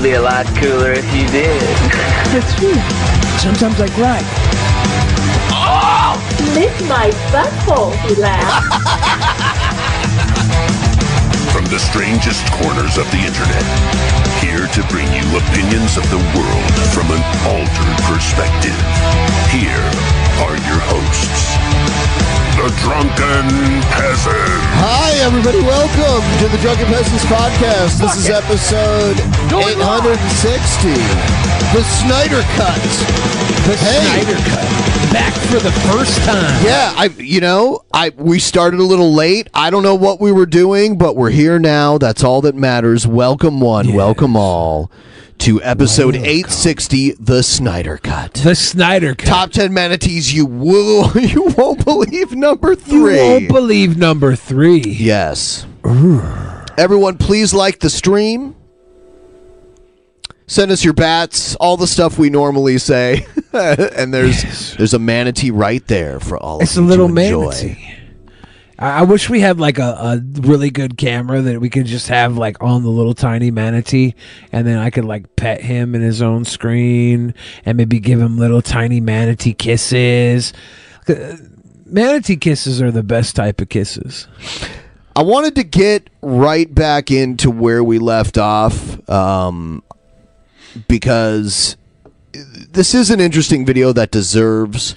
It'd be a lot cooler if you did. That's true. Sometimes I cry. Oh! Lick my butthole, he laughed. From the strangest corners of the internet, here to bring you opinions of the world from an altered perspective. Here are your hosts, the Drunken Peasants. Hi, everybody. Welcome to the Drunken Peasants Podcast. This is episode 860. The Snyder Cut. The Hey. Snyder Cut. Back for the first time. Yeah, I you know, I we started a little late. I don't know what we were doing, but we're here now. That's all that matters. Welcome one, welcome all to episode 860, The Snyder Cut. The Snyder Cut. Top 10 manatees you will you won't believe number You 3. won't believe number three. Yes. Everyone, please like the stream. Send us your bats, all the stuff we normally say, and there's Yes. there's a manatee right there for all of us. It's of a you little to enjoy. manatee. I, I wish we had like a, a really good camera that we could just have like on the little tiny manatee, and then I could like pet him in his own screen, and maybe give him little tiny manatee kisses. Uh, Manatee kisses are the best type of kisses. I wanted to get right back into where we left off um, because this is an interesting video that deserves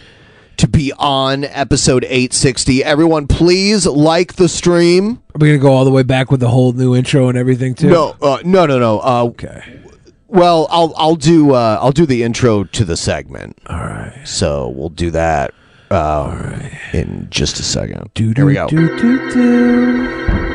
to be on episode 860. Everyone, please like the stream. Are we gonna go all the way back with the whole new intro and everything too? No, uh, no, no, no. Uh, Okay. Well, I'll I'll do uh, I'll do the intro to the segment. All right. So we'll do that uh, in just a second. Do, Here we go. do, do, do.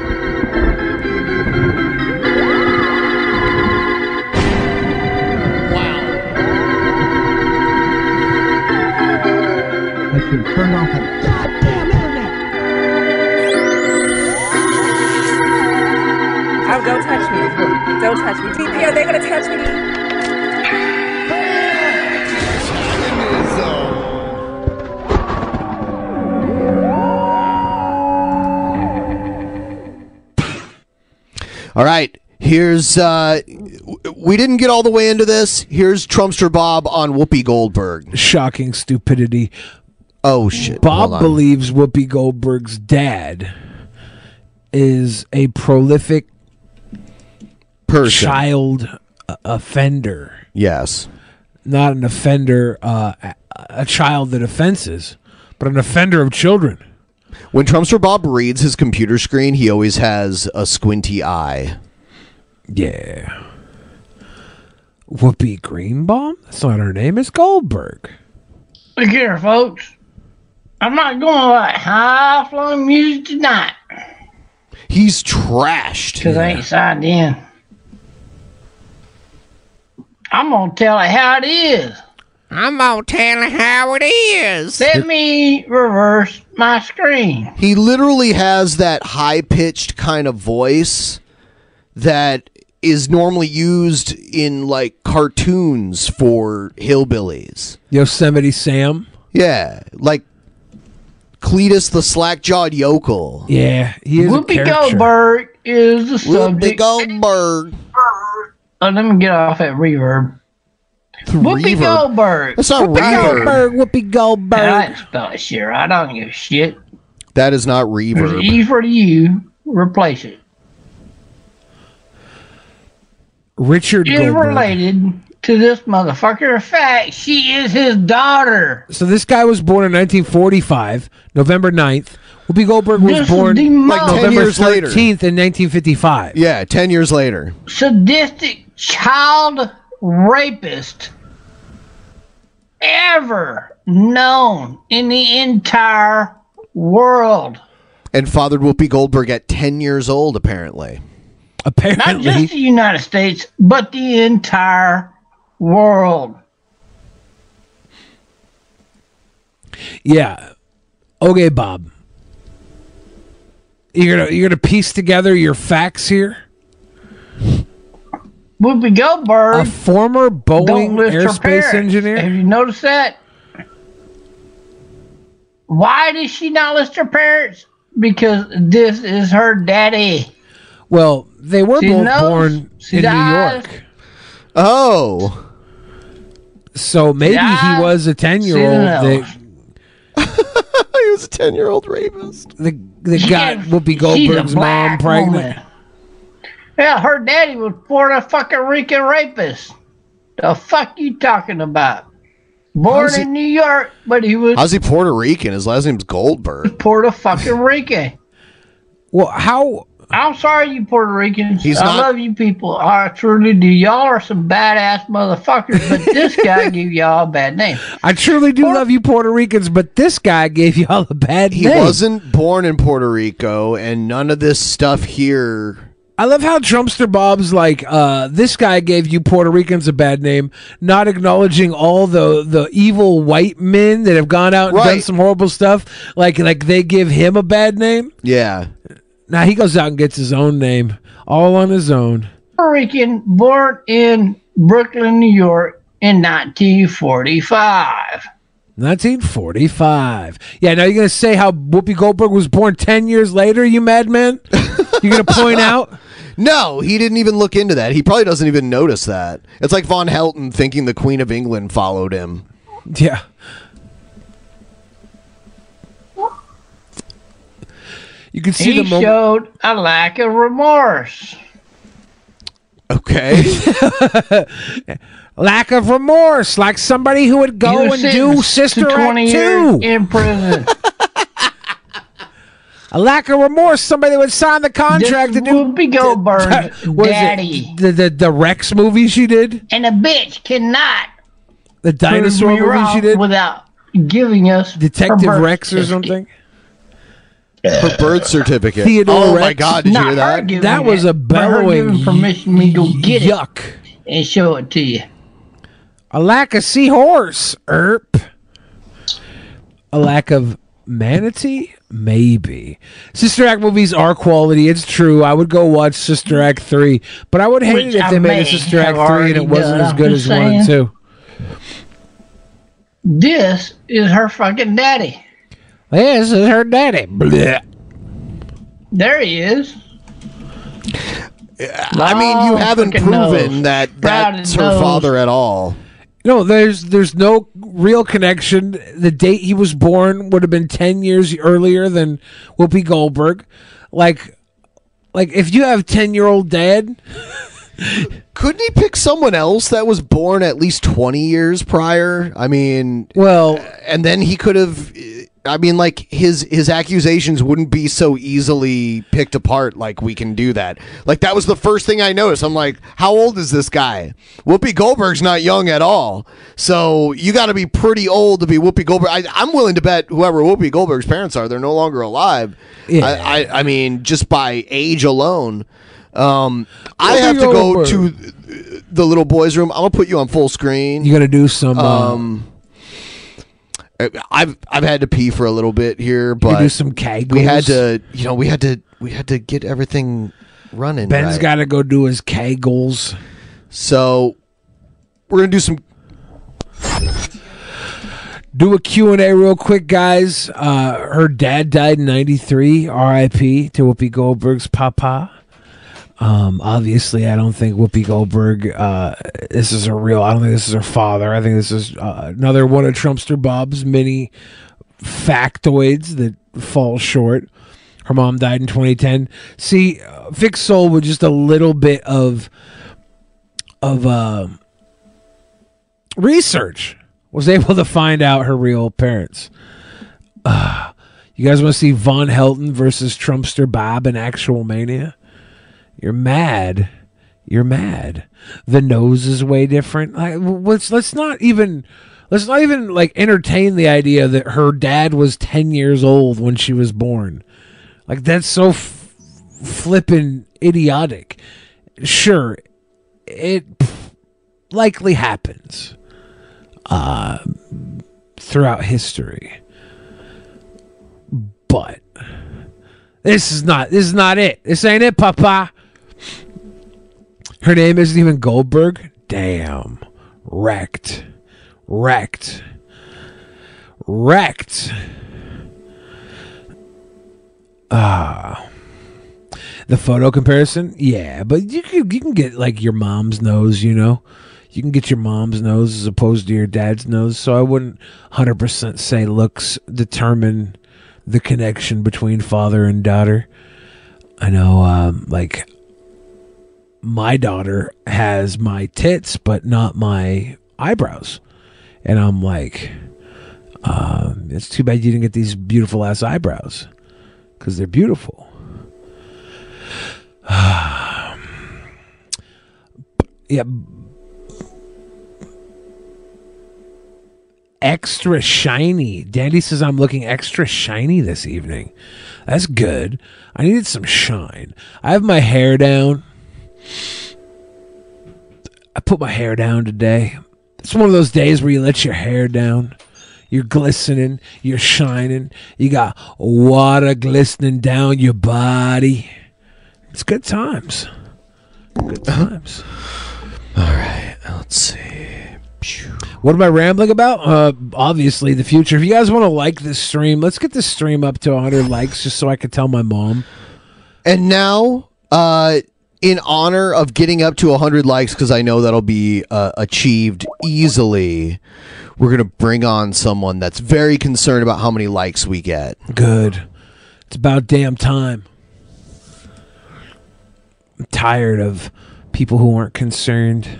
Can turn off the goddamn internet. Oh, don't touch me. Don't touch me. TP, are they going to touch me? All right. Here's uh we didn't get all the way into this. Here's Trumpster Bob on Whoopi Goldberg. Shocking stupidity. Oh shit. Bob believes Whoopi Goldberg's dad is a prolific person. child offender, Yes. not an offender, uh, a, a child that offenses, but an offender of children. When Trumpster Bob reads his computer screen, he always has a squinty eye. Yeah. Whoopi Greenbaum? That's not her name. It's Goldberg. Look here, folks. I'm not going to like high flowing music tonight He's trashed. because I ain't signed in. I'm going to tell it how it is. I'm gonna tell her how it is. Let me reverse my screen. He literally has that high pitched kind of voice that is normally used in like cartoons for hillbillies. Yosemite Sam. Yeah, like Cletus the slack jawed yokel. Yeah, he is a Whoopi character. Goldberg is the Whoopi subject. Goldberg. Oh, let me get off that reverb. Whoopi reverb? Goldberg. That's not Whoopi reverb. Goldberg. Whoopi Goldberg. I didn't spell it shit. I don't give a shit. That is not There's reverb. an E for the U. Replace it. Richard Is Goldberg. related to this motherfucker. In fact, she is his daughter. So this guy was born in 1945, November 9th. Whoopi Goldberg was This is born the like most- November 10 years later. 13th in 1955. Yeah, 10 years later. sadistic child rapist ever known in the entire world. And fathered Whoopi Goldberg at 10 years old, apparently. Apparently. Not Apparently, just the United States, but the entire world. yeah. Okay, Bob. You're gonna you're gonna piece together your facts here. Whoopi Goldberg A former don't Boeing list her airspace engineer. Have you noticed that? Why does she not list her parents? Because this is her daddy. Well, they were See both the nose? born See in the New? York, Oh. So maybe eyes? he was a ten year old. nose? he was a 10 year old rapist. The that got She's- Whoopi Goldberg's mom pregnant. woman. Yeah, her daddy was Puerto fucking Rican rapist. The fuck you talking about? Born he- in New York, but he was How's he Puerto Rican? His last name's Goldberg. Puerto fucking Rican. Well, how I'm sorry, you Puerto Ricans. He's I not- love you people. I truly do. Y'all are some badass motherfuckers, but this guy gave y'all a bad name. I truly do love you, Puerto Ricans, but this guy gave y'all a bad He name. He wasn't born in Puerto Rico, and none of this stuff here. I love how Trumpster Bob's like, uh, this guy gave you Puerto Ricans a bad name, not acknowledging all the the evil white men that have gone out and done some horrible stuff. Like like they give him a bad name. Yeah. Now he goes out and gets his own name, all on his own. Puerto Rican, born in Brooklyn, New York in 1945. 1945. Yeah, now you're gonna say how Whoopi Goldberg was born ten years later, you madman? You're gonna point out? No, he didn't even look into that. He probably doesn't even notice that. It's like Von Helton thinking the Queen of England followed him. Yeah. You can see He the moment. showed a lack of remorse. Okay. lack of remorse, like somebody who would go was and do Sister to 20 Act years 2. in prison. A lack of remorse, somebody would sign the contract to do. Whoopi Goldberg's What is daddy. it? The, the the Rex movie she did, And a bitch cannot the dinosaur movie she did, without giving us Detective Rex or something. Her birth certificate. Theodore oh my God! Did you Not hear her that? giving That was it, a but her bellowing permission me to go get it Yuck! and show it to you. A lack of seahorse, erp. A lack of manatee, maybe. Sister Act movies are quality. It's true. I would go watch Sister Act three, but I would hate Which it if I they made a Sister Act three and it wasn't done. as I'm good as just one and two. This is her fucking daddy. This is her daddy. Blech. There he is. I mean, you Long haven't fucking proven nose. that Proud that's her nose. father at all. No, there's there's no real connection. The date he was born would have been ten years earlier than Whoopi Goldberg. Like, like if you have ten year old dad, Couldn't he pick someone else that was born at least 20 years prior? I mean, well, and then he could have I mean like his his accusations wouldn't be so easily picked apart like we can do that. Like that was the first thing I noticed. I'm like, how old is this guy? Whoopi Goldberg's not young at all. So you got to be pretty old to be Whoopi Goldberg. I, I'm willing to bet whoever Whoopi Goldberg's parents are, they're no longer alive. Yeah. I, I I mean just by age alone. Um, I have to go to the little boys' room. I'm gonna put you on full screen. You got to do some. Uh, Um, I've I've had to pee for a little bit here, you but do some kegels. we had to, you know, we had to we had to get everything running. Ben's right. got to go do his kegels. So we're gonna do some. Do a Q&A real quick, guys. Uh, her dad died in 93, R.I.P. to Whoopi Goldberg's papa. Um, obviously, I don't think Whoopi Goldberg, uh, this is her real, I don't think this is her father. I think this is uh, another one of Trumpster Bob's many factoids that fall short. Her mom died in 2010. See, uh, Fix Soul with just a little bit of, of, uh, research was able to find out her real parents. Uh, you guys want to see Von Helton versus Trumpster Bob in Actual Mania? You're mad. You're mad. The nose is way different. Let's let's not even let's not even like entertain the idea that her dad was ten years old when she was born. Like that's so f- flippin' idiotic. Sure, it likely happens uh, throughout history. But this is not this is not it. This ain't it, Papa. Her name isn't even Goldberg. Damn. Wrecked. Wrecked. Wrecked. Ah. the photo comparison? Yeah, but you can you can get like your mom's nose, you know you can get your mom's nose as opposed to your dad's nose. So I wouldn't 100% say looks determine the connection between father and daughter. I know, um, like, my daughter has my tits, but not my eyebrows. And I'm like, um, it's too bad you didn't get these beautiful ass eyebrows because they're beautiful. yeah, extra shiny. Dandy says I'm looking extra shiny this evening. That's good. I needed some shine. I have my hair down. I put my hair down today. It's one of those days where you let your hair down. You're glistening, you're shining, you got water glistening down your body. It's good times. Good times. All right, let's see. What am I rambling about? Uh, obviously, the future. If you guys want to like this stream, let's get this stream up to 100 likes just so I can tell my mom. And now, uh, in honor of getting up to 100 likes, because I know that'll be uh, achieved easily, we're going to bring on someone that's very concerned about how many likes we get. Good. It's about damn time. I'm tired of people who aren't concerned.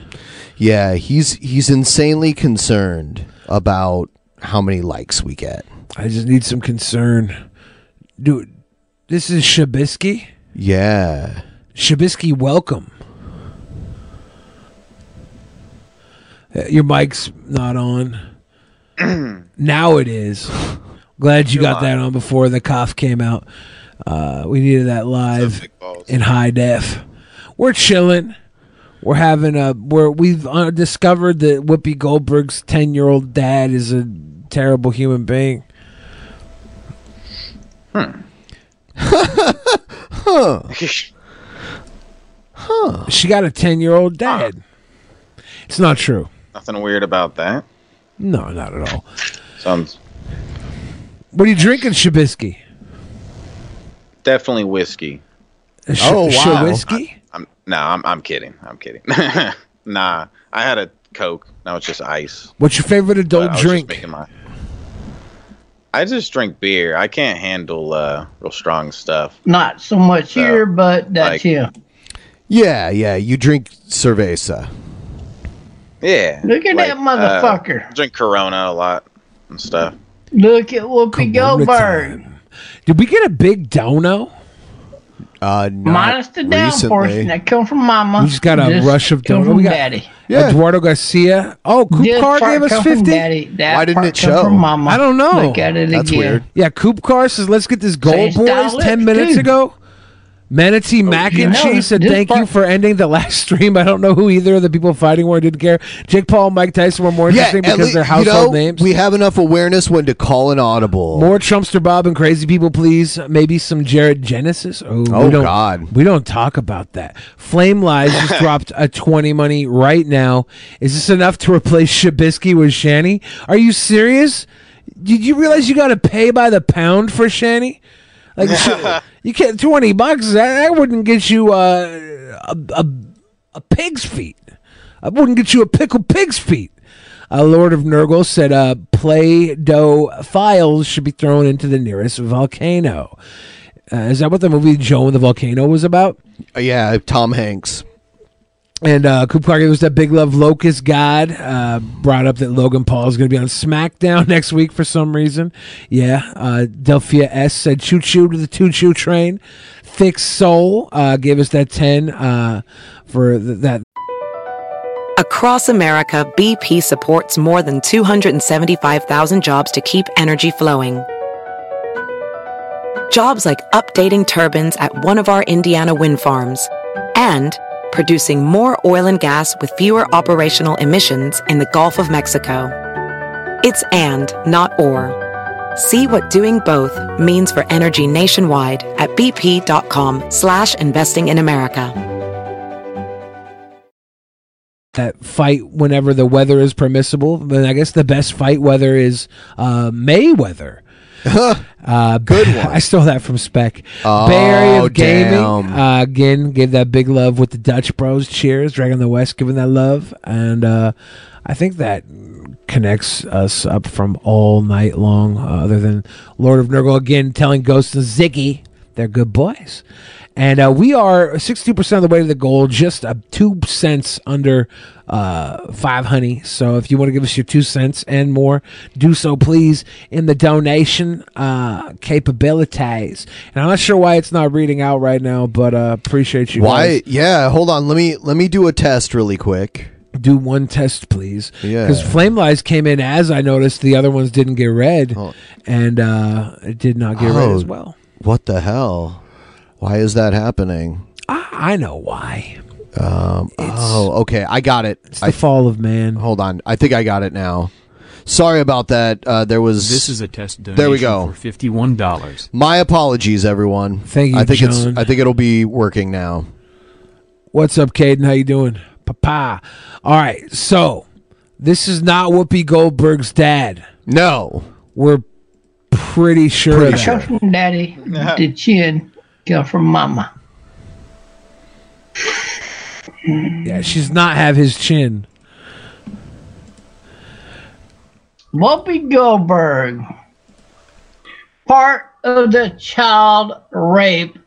Yeah, he's he's insanely concerned about how many likes we get. I just need some concern. Dude, this is Shabisky. Yeah. Shabisky, welcome. Uh, Your mic's not on. now it is. Glad you got that on before the cough came out. Uh, we needed that live in high def. We're chilling. We're having a where we've uh, discovered that Whoopi Goldberg's ten year old dad is a terrible human being. Huh. Huh. She got a ten year old dad. It's not true. Nothing weird about that. No, not at all. Sounds What are you drinking, Shabisky? definitely whiskey. Sh- Oh, wow. Shabisky? I'm, no, I'm, I'm kidding. I'm kidding. nah, I had a Coke. Now it's just ice. What's your favorite adult I drink? Just my, I just drink beer. I can't handle uh, real strong stuff. Not so much So, here, but that's like- here. Yeah, yeah. Yeah. You drink cerveza. Yeah. Look at that uh, motherfucker. drink Corona a lot and stuff. Look at Whoopi Goldberg. Did we get a big dono? Uh, Minus the down portion that come from Mama. We just got a This rush of come dono. We got Daddy. Eduardo Garcia. Oh, Coop This Car gave us come from fifty. Daddy. That part come From Mama. I don't know. Look at it again. Yeah, Coop Car says let's get this gold Same boys ten minutes too. ago. Manatee oh, Mac you and Cheese said, "Thank you for ending the last stream." I don't know who either of the people fighting were. Didn't care. Jake Paul, and Mike Tyson were more interesting at because lea- they're you household know, names. We have enough awareness when to call an audible. More Trumpster Bob and crazy people, please. Maybe some Jared Genesis. Oh, Oh, we don't, God. we don't talk about that. Flame Lies just dropped a twenty money right now. Is this enough to replace Shabisky with Shanny? Are you serious? Did you realize you got to pay by the pound for Shanny? Like sh- you can't twenty bucks. That, that wouldn't get you uh, a, a a pig's feet. I wouldn't get you a pickled pig's feet. Uh, Lord of Nurgle said, uh, Play-Doh files should be thrown into the nearest volcano. Uh, is that what the movie Joe and the Volcano was about? Uh, yeah, Tom Hanks. And uh, Coop Clark was that Big Love Locust God. Uh, brought up that Logan Paul is going to be on SmackDown next week for some reason. Yeah. Uh, Delphia S said, choo choo to the choo choo train. Thick Soul uh, gave us that 10 uh, for th- that. Across America, BP supports more than 275,000 jobs to keep energy flowing. Jobs like updating turbines at one of our Indiana wind farms and producing more oil and gas with fewer operational emissions in the Gulf of Mexico. It's and, not or. See what doing both means for energy nationwide at bp.com slash investing in America. that fight whenever the weather is permissible. Then I guess the best fight weather is uh, Mayweather. Uh, Good one. I stole that from Spec. Oh, Area of Gaming uh, again gave that big love with the Dutch Bros. Cheers, Dragon the West giving that love, and uh, I think that connects us up from all night long. Uh, other than Lord of Nurgle again telling Ghost and Ziggy they're good boys. And uh, we are 62% of the way to the goal, just uh, two cents under uh, five honey. So if you want to give us your two cents and more, do so please in the donation uh, capabilities. And I'm not sure why it's not reading out right now, but uh, appreciate you Why? guys. Yeah, hold on. Let me let me do a test really quick. Do one test, please. Yeah. Because Flame Lies came in as I noticed the other ones didn't get read, and uh, it did not get read Oh, as well. What the hell? Why is that happening? I, I know why. Um, oh, okay. I got it. It's the fall of man. Hold on. I think I got it now. Sorry about that. Uh, there was. This is a test donation There we go. for fifty-one dollars. My apologies, everyone. Thank you, I think John. it's. I think it'll be working now. What's up, Caden? How you doing? Papa. All right, so this is not Whoopi Goldberg's dad. No. We're pretty sure of It comes that. from daddy. The chin comes from mama. Yeah, she's not have his chin. Whoopi Goldberg, part of the child rape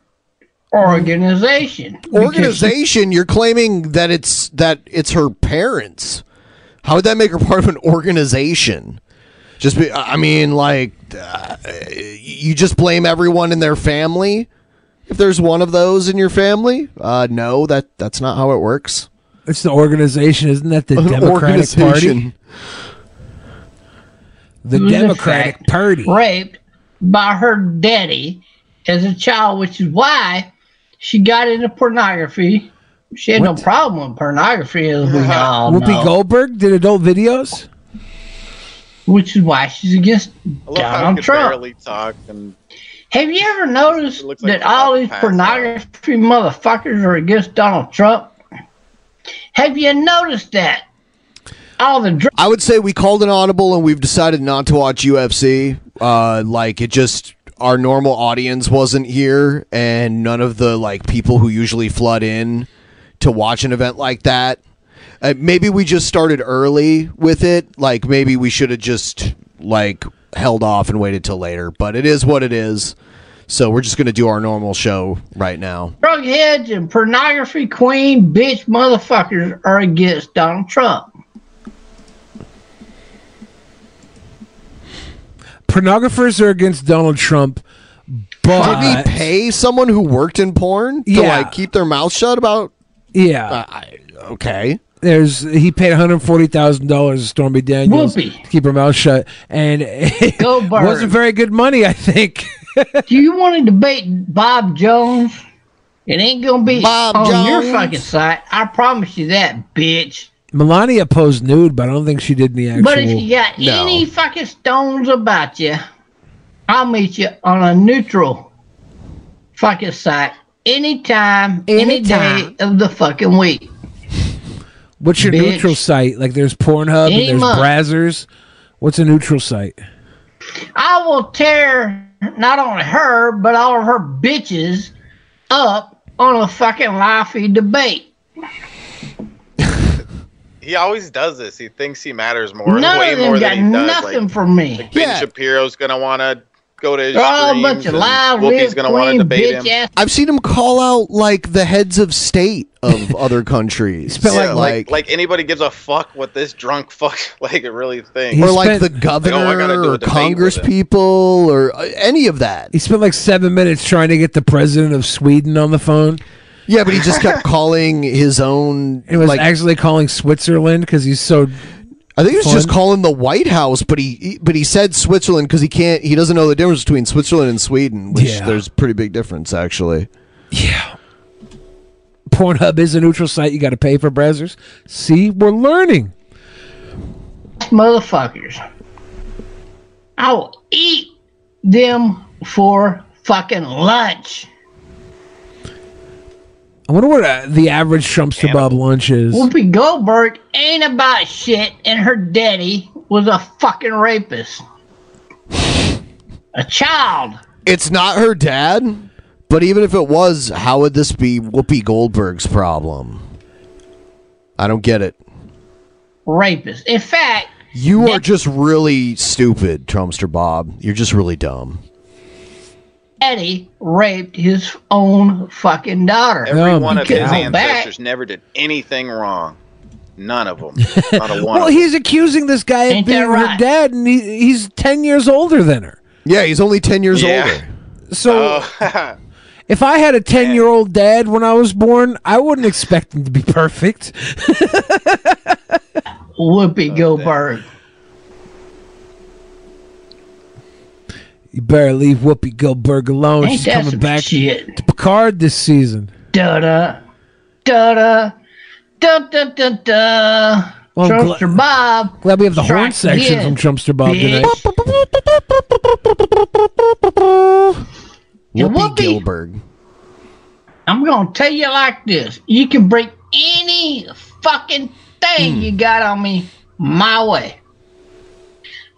organization. Organization. You're claiming that it's that it's her parents. How would that make her part of an organization? Just be. I mean, like, uh, you just blame everyone in their family. If there's one of those in your family, uh, no, that that's not how it works. It's the organization, isn't that the An Democratic Party? The who Democratic Party. raped by her daddy as a child, which is why she got into pornography. She had no problem with pornography, as we all Whoopi know, Goldberg did adult videos. which is why she's against I Donald he Trump. barely talk and Have you ever noticed like that all these pass pornography motherfuckers are against Donald Trump? Have you noticed that? All the dr- I would say we called an audible and we've decided not to watch UFC. Uh, like it just our normal audience wasn't here, and none of the like people who usually flood in to watch an event like that. Uh, maybe we just started early with it. Like maybe we should have just like held off and waited till later. But it is what it is. So we're just gonna do our normal show right now. drug heads and pornography queen bitch motherfuckers are against Donald Trump. Pornographers are against Donald Trump, but Did he pay someone who worked in porn to Yeah. like keep their mouth shut about? yeah, uh, Okay. There's he paid one hundred forty thousand dollars to Stormy Daniels Whoopi. to keep her mouth shut, and it Goldberg. wasn't very good money. I think. Do you want to debate Bob Jones? It ain't gonna be Bob on your Jones. fucking site. I promise you that, bitch. Melania posed nude, but I don't think she did the actual. But if you got any fucking stones about you, I'll meet you on a neutral fucking site anytime, any day of the fucking week. What's your bitch. neutral site? Like there's Pornhub Any and there's month. Brazzers. What's a neutral site? I will tear not only her, but all of her bitches up on a fucking lively debate. He always does this. He thinks he matters more, None way of them more got than he does. nothing Like, for me. Ben Shapiro's gonna want to go to his They're all a streams, bunch of and live, Whoopi's gonna want to queen, debate him. ass. I've seen him call out like the heads of state of other countries. Yeah, like, like anybody gives a fuck what this drunk fuck like really thinks. or like the governor Like, oh, I gotta do a or debate Congress with him. people or uh, any of that. He spent like seven minutes trying to get the president of Sweden on the phone. Yeah, but he just kept calling his own. It was like, actually calling Switzerland because he's so. I think he was just fun. calling the White House, but he, he- but he said Switzerland because he can't. He doesn't know the difference between Switzerland and Sweden, which Yeah. there's a pretty big difference actually. Pornhub is a neutral site. You got to pay for Brazzers. See, we're learning. motherfuckers. I will eat them for fucking lunch. I wonder what uh, the average Trumpster Bob lunch is. Whoopi Goldberg ain't about shit, and her daddy was a fucking rapist. A child. It's not her dad, but even if it was, how would this be Whoopi Goldberg's problem? I don't get it. Rapist. In fact, You are just really stupid, Trumpster Bob. You're just really dumb. Eddie raped his own fucking daughter. Every one of his couldn't back. ancestors never did anything wrong. None of them. Not a one. Well, of he's accusing this guy of being that her dad, and he, he's ten years older than her. Yeah, he's only ten years Yeah. older. So, Oh. if I had a ten-year-old dad when I was born, I wouldn't expect him to be perfect. Whoopi oh, Goldberg. You better leave Whoopi Goldberg alone. Ain't She's coming back shit? to Picard this season. Da da da da da da da da. Well, I'm gla- Trumpster Bob. Glad we have the horn strike section again, from Trumpster Bob bitch. tonight. And Whoopi Whoopi- Goldberg. I'm gonna tell you like this: you can bring any fucking thing Hmm. you got on me my way.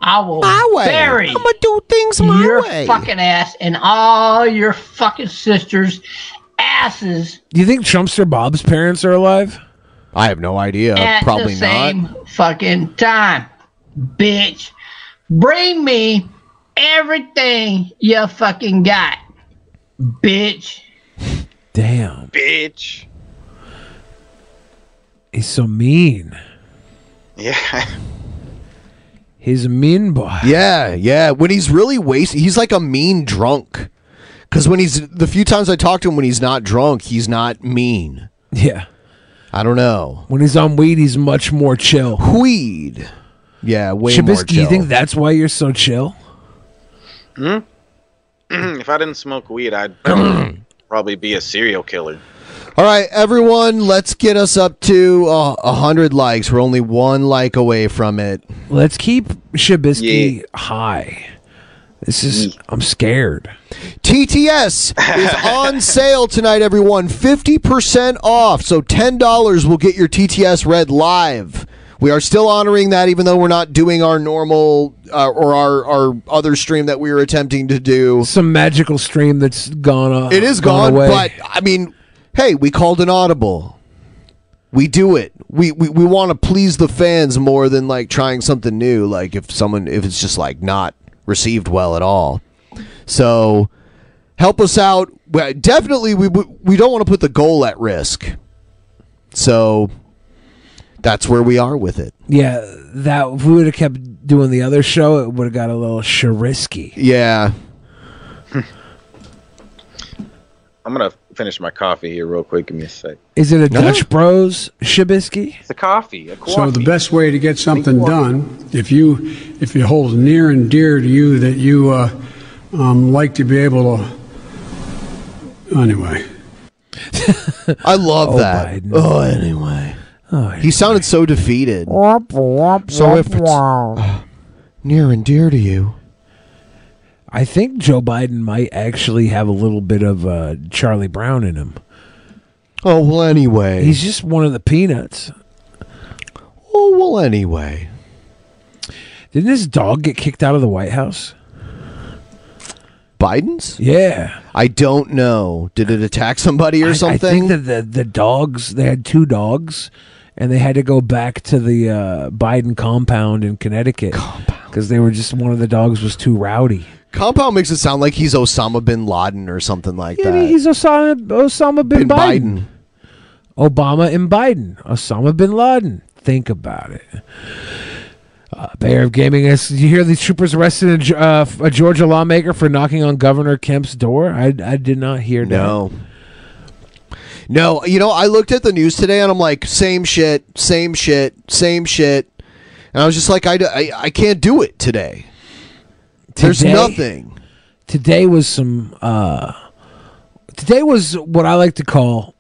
I will My way. bury I'ma do things my your way. fucking ass and all your fucking sisters' asses Do you think Trumpster Bob's parents are alive? I have no idea. at Probably the not. same fucking time, bitch. Bring me everything you fucking got, bitch. Damn, bitch. he's so mean. Yeah. He's a mean boy. Yeah, yeah. When he's really wasted, he's like a mean drunk. Because when he's the few times I talk to him when he's not drunk, he's not mean. Yeah. I don't know. When he's on weed, he's much more chill. Weed. Yeah, way more Shabisky, you think that's why you're so chill? Hmm? if I didn't smoke weed, I'd probably be a serial killer. All right, everyone, let's get us up to uh, a hundred likes. We're only one like away from it. Let's keep Shabisky high. This is. I'm scared. TTS is on sale tonight, everyone. 50% off. So $10 will get your TTS Red live. We are still honoring that, even though we're not doing our normal uh, or our, our other stream that we were attempting to do. Some magical stream that's gone. Uh, It is gone, away. but I mean, hey, we called an audible. We do it. We we, we want to please the fans more than like trying something new. Like if someone if it's just like not received well at all. So help us out. Definitely, we we we don't want to put the goal at risk. So that's where we are with it. yeah, that if we would have kept doing the other show, it would have got a little sharisky. Yeah. I'm gonna finish my coffee here real quick. Give me a sec. Is it a Dutch Bros Shabisky? It's a coffee. A So the best way to get something done, if you if you hold near and dear to you that you uh, um, like to be able to, anyway. I love Oh, that. Biden. Oh, anyway. Oh, He sounded so defeated. So if it's uh, near and dear to you, I think Joe Biden might actually have a little bit of uh, Charlie Brown in him. oh well. Anyway, He's just one of the peanuts. oh well. Anyway, Didn't his dog get kicked out of the White House? Biden's. Yeah. I don't know. Did it attack somebody or I- I, something? think that the, the dogs, they had two dogs, and they had to go back to the uh, Biden compound in Connecticut because they were just one of the dogs was too rowdy. Compound makes it sound like he's Osama bin Laden or something like that. Yeah, that. he's Osama, Osama bin, Bin Biden. Obama and Biden. Osama bin Laden. Think about it. Uh, Bear of Gaming. Is, you hear these troopers arrested a, Ge- uh, a Georgia lawmaker for knocking on Governor Kemp's door? I, I did not hear that. No. No, you know, I looked at the news today and I'm like, same shit, same shit, same shit. And I was just like, I, I, I can't do it today. There's Today- nothing. Today was some. Uh, today was what I like to call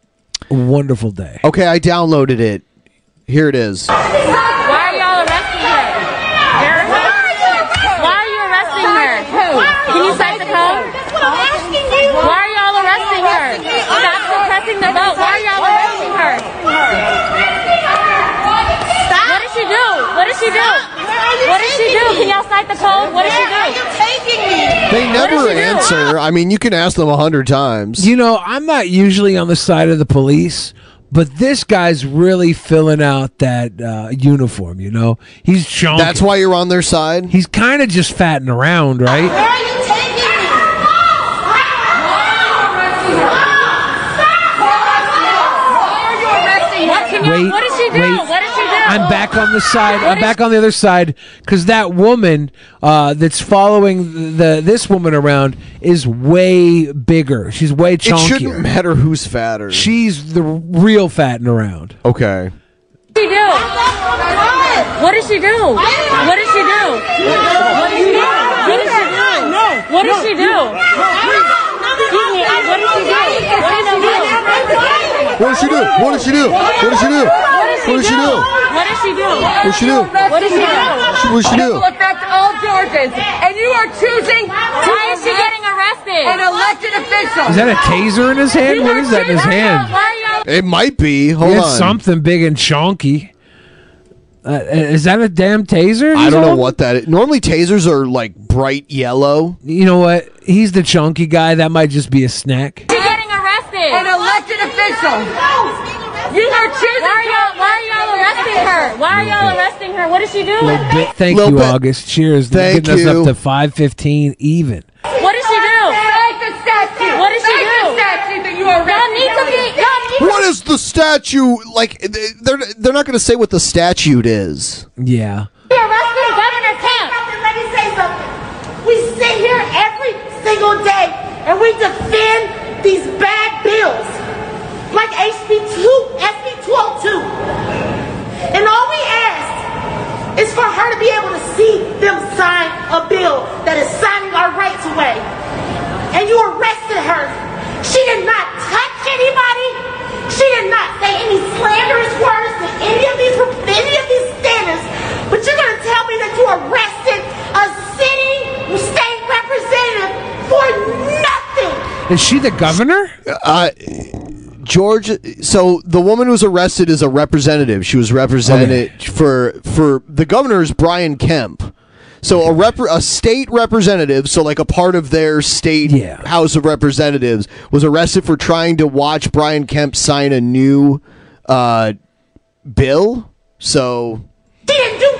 a wonderful day. Okay, I downloaded it. Here it is. Why are y'all arresting her? Why are you arresting her? Can you cite the code? Why are y'all arresting her? Stop suppressing the vote. Why are y'all arresting her? What did she do? What did she do? What did she do? Can y'all cite the code? What did she do? They never answer. I mean, you can ask them a hundred times. You know, I'm not usually on the side of the police, but this guy's really filling out that uh, uniform. You know, he's chonking. That's why you're on their side. He's kind of just fatting around, right? What can y'all, Wait, what did she do? wait. What did she do? I'm back on the side. I'm back on the other side because that woman uh, that's following the this woman around is way bigger. She's way chunkier. It chunkier. shouldn't matter who's fatter. She's the real fatting around. Okay. What did she do? What did she do? What did she do? What did she do? What did she do? What did she do? Excuse me, uh, what did she do? What did she do? What did she do? What did she do? What did she do? What did she do? What did she do? What did she do? What did she do? What did she do? Will affect all Georgians, and you are choosing. Why is she getting arrested? An elected official. Is that a taser in his hand? What is that in his hand? It might be. Hold it's on. something big and chonky. Uh, is that a damn taser? I don't know what that is. Normally tasers are like bright yellow. You know what? He's the chunky guy. That might just be a snack. She's getting arrested. An elected official. You are choosing. Why are y'all, why are y'all arresting her? Why are y'all arresting her? What did she do? Little bit. Thank Little you, bit. August. Cheers. Thank Getting us up to five fifteen even. What did she do? Thank the statute. What did she Thank do? the statute that you are Y'all need to be. Y'all need What is the statue like? They're they're not going to say what the statute is. Yeah. be arresting Governor Kemp. Let me say something. We sit here every single day and we defend these bad bills, like HB 2, SB 202. And all we ask is for her to be able to see them sign a bill that is signing our rights away. And you arrested her. She did not touch anybody. She did not say any slanderous words to any of these any of these standards. But you're gonna tell me that you arrested a sitting state representative for nothing. Is she the governor? Uh, George. So the woman who was arrested is a representative. She was represented for for the governor is Brian Kemp. So a rep, a state representative, so like a part of their state House of Representatives, was arrested for trying to watch Brian Kemp sign a new uh, bill. So She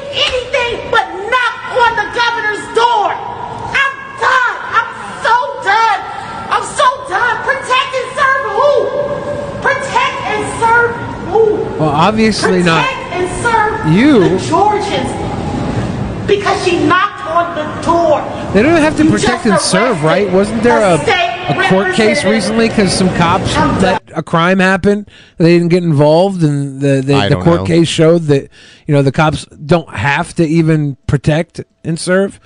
Well, obviously not. And serve You. the Georgians. Because she knocked on the door. They don't have to You protect and serve, right? Wasn't there a a, a court case recently because some cops let a crime happen? They didn't get involved, and the the, the court know. case showed that you know the cops don't have to even protect and serve.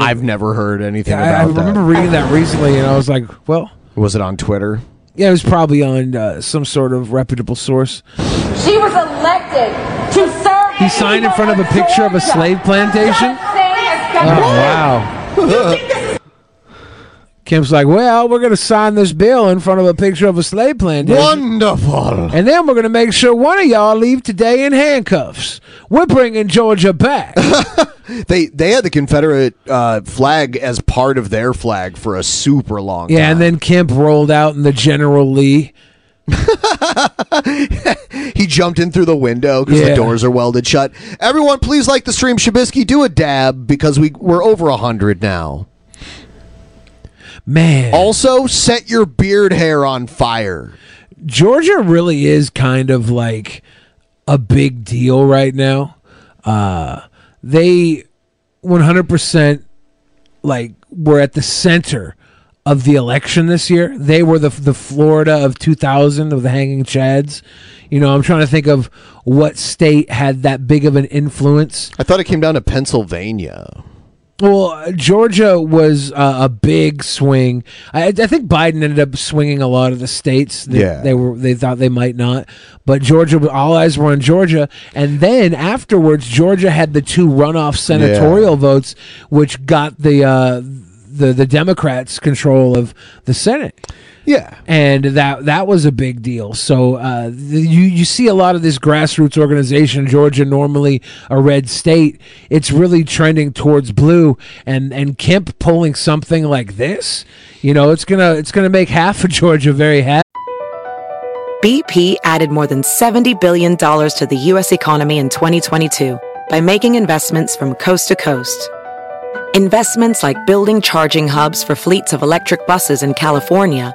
I've never heard anything about I, I remember that. reading that recently, and I was like, well, Was it on Twitter? Yeah, it was probably on uh, some sort of reputable source. She was elected to serve. He signed in front of a picture of a slave plantation. Oh wow. Kemp's like, well, we're going to sign this bill in front of a picture of a slave plantation. Wonderful. And then we're going to make sure one of y'all leave today in handcuffs. We're bringing Georgia back. They they had the Confederate uh, flag as part of their flag for a super long time. yeah, and then Kemp rolled out in the General Lee. he jumped in through the window because Yeah. the doors are welded shut. Everyone, please like the stream. Shabisky, do a dab because we we're over hundred now. Man. Also, set your beard hair on fire. Georgia really is kind of like a big deal right now. Uh, they 100% like were at the center of the election this year. They were the the Florida of 2000 of the hanging chads. You know, I'm trying to think of what state had that big of an influence. I thought it came down to Pennsylvania. Well, Georgia was uh, a big swing. I, I think Biden ended up swinging a lot of the states. That Yeah. they were they thought they might not, but Georgia, all eyes were on Georgia. And then afterwards, Georgia had the two runoff senatorial votes, which got the uh, the the Democrats control of the Senate. Yeah, and that that was a big deal. So uh, the, you you see a lot of this grassroots organization. Georgia, normally a red state, it's really trending towards blue. And and Kemp pulling something like this, you know, it's gonna it's gonna make half of Georgia very happy. BP added more than $70 billion to the U.S. economy in 2022 by making investments from coast to coast. Investments like building charging hubs for fleets of electric buses in California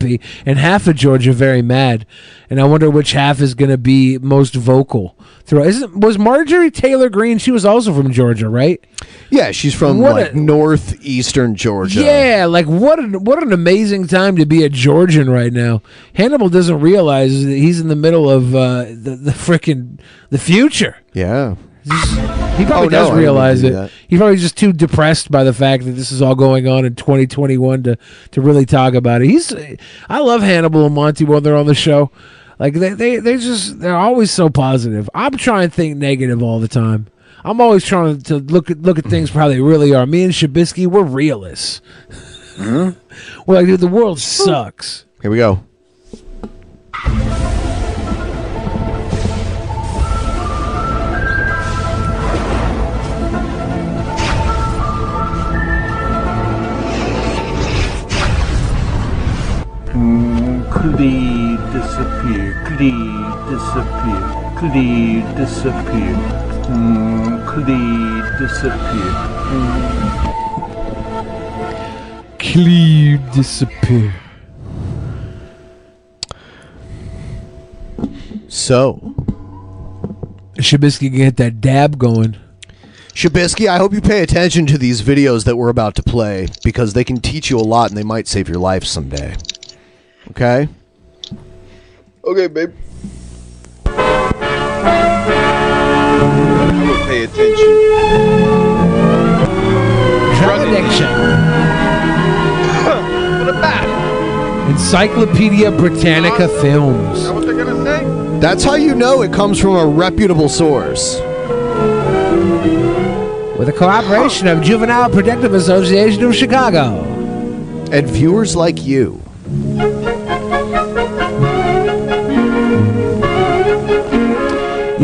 And half of Georgia very mad, and I wonder which half is going to be most vocal. Throughout, isn't was Marjorie Taylor Greene? She was also from Georgia, right? Yeah, she's from What like a- northeastern Georgia. Yeah, like what an what an amazing time to be a Georgian right now. Hannibal doesn't realize that he's in the middle of uh, the the frickin' the future. Yeah. He probably Oh, does didn't realize do it. that. He's probably just too depressed by the fact that this is all going on in 2021 to to really talk about it. He's I love Hannibal and Monty when they're on the show. Like they they they just they're always so positive. I'm trying to think negative all the time. I'm always trying to look at look at things for how they really are. Me and Shabisky, we're realists. Mm-hmm. We're like, dude, the world sucks. Here we go. Clee disappear, Clee disappear, Clee disappear, mm, Clee disappear. Cleave disappear. So, Shabisky can get that dab going. Shabisky, I hope you pay attention to these videos that we're about to play because they can teach you a lot and they might save your life someday. Okay? Okay, babe. I will pay attention. Drug addiction. what about it? Encyclopedia Britannica Films. What they're gonna say? That's how you know it comes from a reputable source. With the cooperation of Juvenile Protective Association of Chicago. And viewers like you.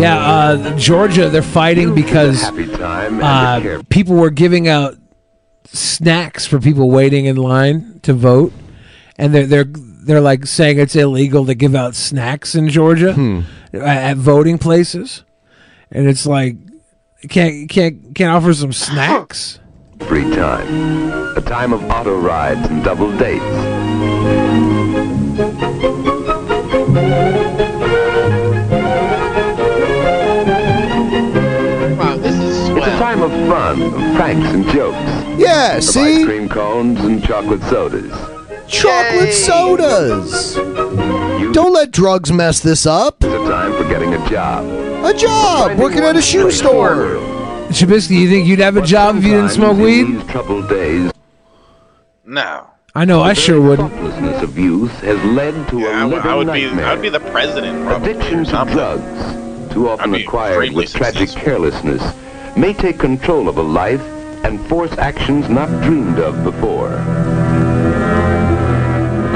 Yeah, uh, Georgia, they're fighting because uh, people were giving out snacks for people waiting in line to vote, and they're they're they're like saying it's illegal to give out snacks in Georgia at- at voting places, and it's like can't can't can't offer some snacks. Free time. A time of auto rides and double dates. Time of fun, of pranks and jokes. Yeah, Of see? ice cream cones and chocolate sodas. Chocolate sodas. Don't let drugs mess this up. It's a time for getting a job. A job working at a shoe store. Shabisky, you think you'd have a job if you didn't smoke weed? These troubled days, No. I know, I sure wouldn't. hopelessness of youth has led to Yeah, I a would, living I would be. I would be the president. Probably, Addiction or to drugs, too often acquired with tragic carelessness, may take control of a life and force actions not dreamed of before.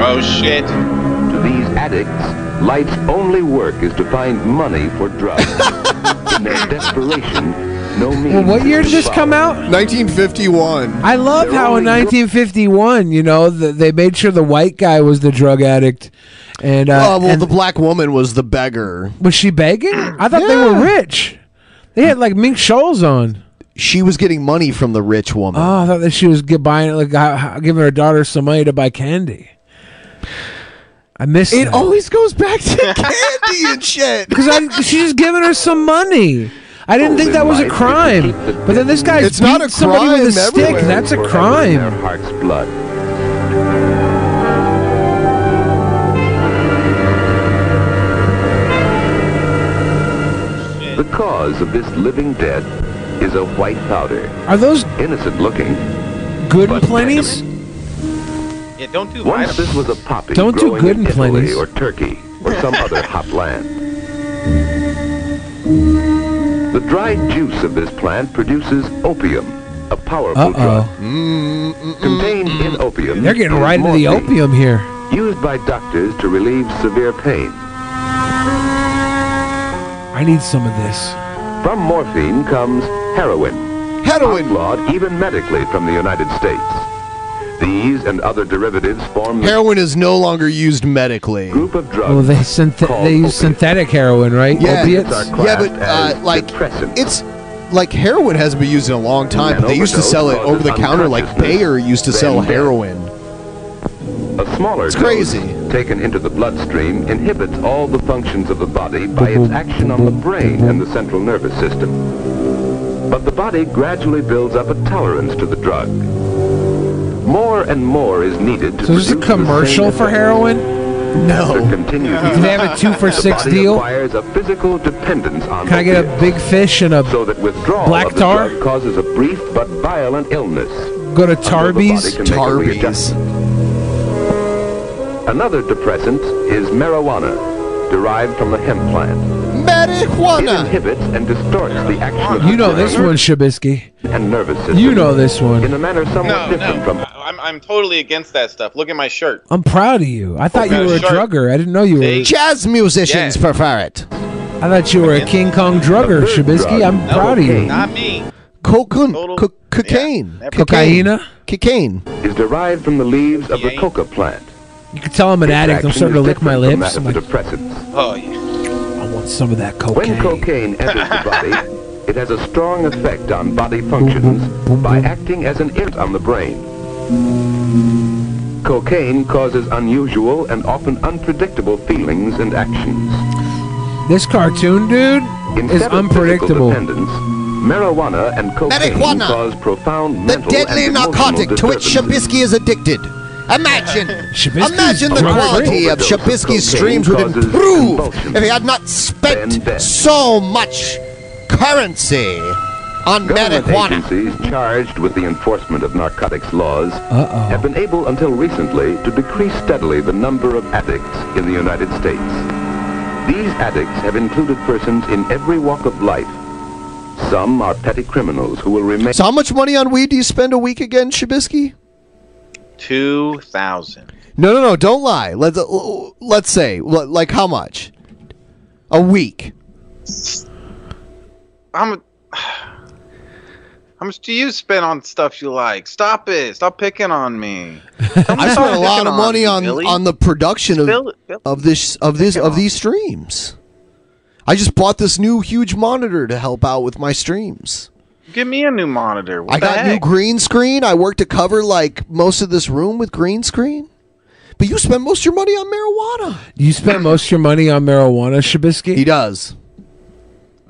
Oh shit! To these addicts, life's only work is to find money for drugs. In their desperation, no means. Well, what year did this come out? 1951. I love how in 1951, you know, the, they made sure the white guy was the drug addict, and uh, oh, well, and the black woman was the beggar. was she begging? I thought they were rich. They had like mink shoals on. She was getting money from the rich woman. Oh, I thought that she was gi- buying like uh, giving her daughter some money to buy candy. I missed It that. always goes back to candy and shit. because she's just giving her some money. I didn't think that was a crime, but then this guy's It's not beating a somebody with a crime stick. everywhere. That's a Forever in crime. their heart's blood. The cause of this living death is a white powder. Are those innocent looking? good and plenties? Yeah, don't do Once this was a poppy Don't do good in and Italy plenties. or Turkey or some other hot land. The dried juice of this plant produces opium, a powerful Uh drug. oh. Contained in opium, They're getting right into the opium here. Used by doctors to relieve severe pain. I need some of this. From morphine comes heroin. Heroin. Outlawed even medically from the United States. These and other derivatives form Heroin is no longer used medically. group of drugs. Well, they synthe- they use synthetic heroin, right? Yeah, Opiates. yeah, but uh, like it's like heroin hasn't been used in a long time. But they used to sell it over the counter, like Bayer used to sell heroin. A smaller It's dose crazy. Taken into the bloodstream inhibits all the functions of the body by its action on the brain and the central nervous system. But the body gradually builds up a tolerance to the drug. More and more is needed to So is this a commercial for heroin? No. Continues Do they have a two for six body deal? acquires a physical dependence on Can I get a big fish and a so that withdrawal black of the tar? drug causes a brief but violent illness. go to until the body Tarby's? can make Tarby's. Readjustment. Another depressant is marijuana, derived from the hemp plant. It Marijuana. inhibits and distorts the action of You know this one, Shabisky. and nervous system. You know this one. in a manner somewhat No, different no. from I'm, I'm totally against that stuff. Look at my shirt. I'm proud of you. I thought you were a sure. drugger. I didn't know you were. See? Jazz musicians Yeah. prefer it. I thought you were a King Kong drugger, The Shabisky. drug, I'm no, proud of you. Not me. Cocaine. Co- cocaine. Yeah, Cocaine. Cocaina? Cocaine. is derived from the leaves of the coca plant. You can tell I'm an addict. I'm starting to lick my lips. that I'm of like. Oh yeah. I want some of that cocaine. When cocaine. cocaine enters the body, it has a strong effect on body functions by acting as an irritant on the brain. Cocaine causes unusual and often unpredictable feelings and actions. This cartoon, dude, is Instead of physical unpredictable. dependence, marijuana and cocaine Marijuana. cause profound The mental deadly and emotional narcotic to which. Shabisky is addicted. Imagine, Shabisky's imagine the quality of Overdose of Shabisky's streams would improve if he had not spent then death. so much currency on Government marijuana. agencies charged with the enforcement of narcotics laws Uh-oh. have been able until recently to decrease steadily the number of addicts in the United States. These addicts have included persons in every walk of life. Some are petty criminals who will remain So how much money on weed do you spend a week again, Shabisky? Two thousand. No, no, no, don't lie. Let's let's say like how much? A week. I'm. A, how much do you spend on stuff you like? Stop it! Stop picking on me. I spent a lot of money on on the production of of this of this of these streams. I just bought this new huge monitor to help out with my streams. Give me a new monitor. What I the got new green screen. I worked to cover like most of this room with green screen. But you spend most of your money on marijuana. You spend most of your money on marijuana, Shabisky? He does.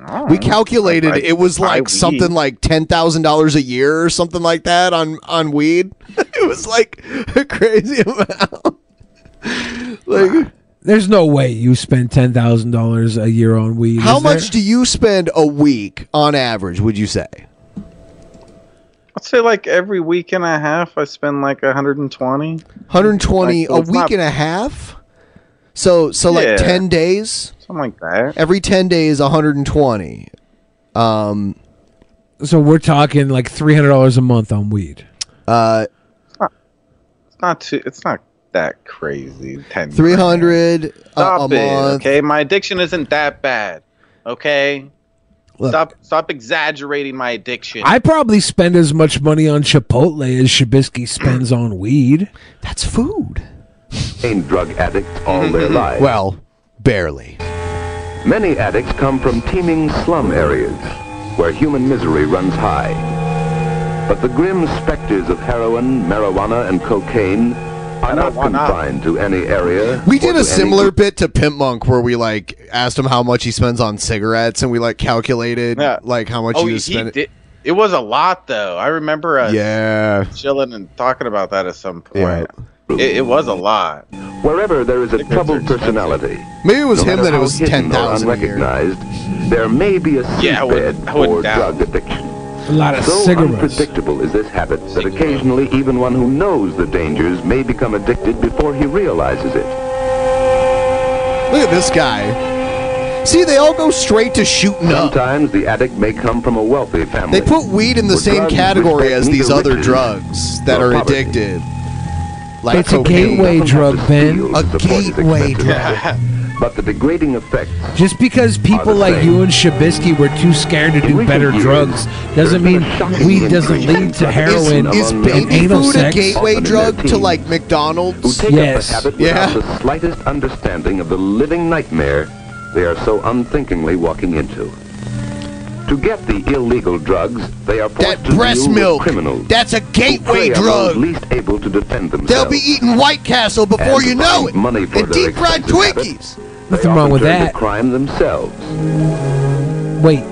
Oh, We calculated I- it was I like weed. something like ten thousand dollars a year or something like that on on weed. it was like a crazy amount. like, There's no way you spend ten thousand dollars a year on weed. how is there? much do you spend a week on average? Would you say? I'd say like every week and a half, I spend like 120. 120 Like, so a week not- and a half. So so Yeah. like 10 days. Something like that. Every 10 days 120. Um So we're talking like three hundred dollars a month on weed. uh It's not too. It's not that crazy. Ten. 300 a, a Stop it. month. Okay, my addiction isn't that bad. Okay. Look. Stop. Stop exaggerating my addiction. I probably spend as much money on Chipotle as Shabisky spends on weed. That's food. Remain drug addicts all their lives. Well, barely. Many addicts come from teeming slum areas where human misery runs high. But the grim specters of heroin, marijuana, and cocaine are not confined to any area. We did a similar group. bit to Pimp Monk where we like asked him how much he spends on cigarettes and we like calculated Yeah. like how much oh, he was he spending. did. It was a lot though. I remember us Yeah. chilling and talking about that at some point. Yeah. It, it was a lot. Wherever there is a troubled personality, Maybe it was no him that it was hidden or 10,000 a year. unrecognized, there may be a Yeah, I would- I would for doubt. drug addiction. A lot of so cigarettes. unpredictable is this habit that occasionally even one who knows the dangers may become addicted before he realizes it. Look at this guy. See, they all go straight to shooting up. Sometimes the addict may come from a wealthy family. They put weed in the where same category as these other drugs that are poverty. addicted. Like it's a gateway drug, Ben. A gateway drug. But the degrading effects Just because people like same. you and Shabisky were too scared to do better years, drugs doesn't mean weed doesn't lead to heroin Is among and baby anal food a gateway drug to like who McDonald's? take Yes. up a habit Yeah. without the slightest understanding of the living nightmare they are so unthinkingly walking into. To get the illegal drugs, they are forced That to breast deal with criminals. That's a gateway prey on drug. those least able to defend themselves. They'll be eating White Castle before And you to know find it. money for And their deep fried expensive habit, Twinkies. they Nothing wrong often with turn to that. crime themselves. Wait,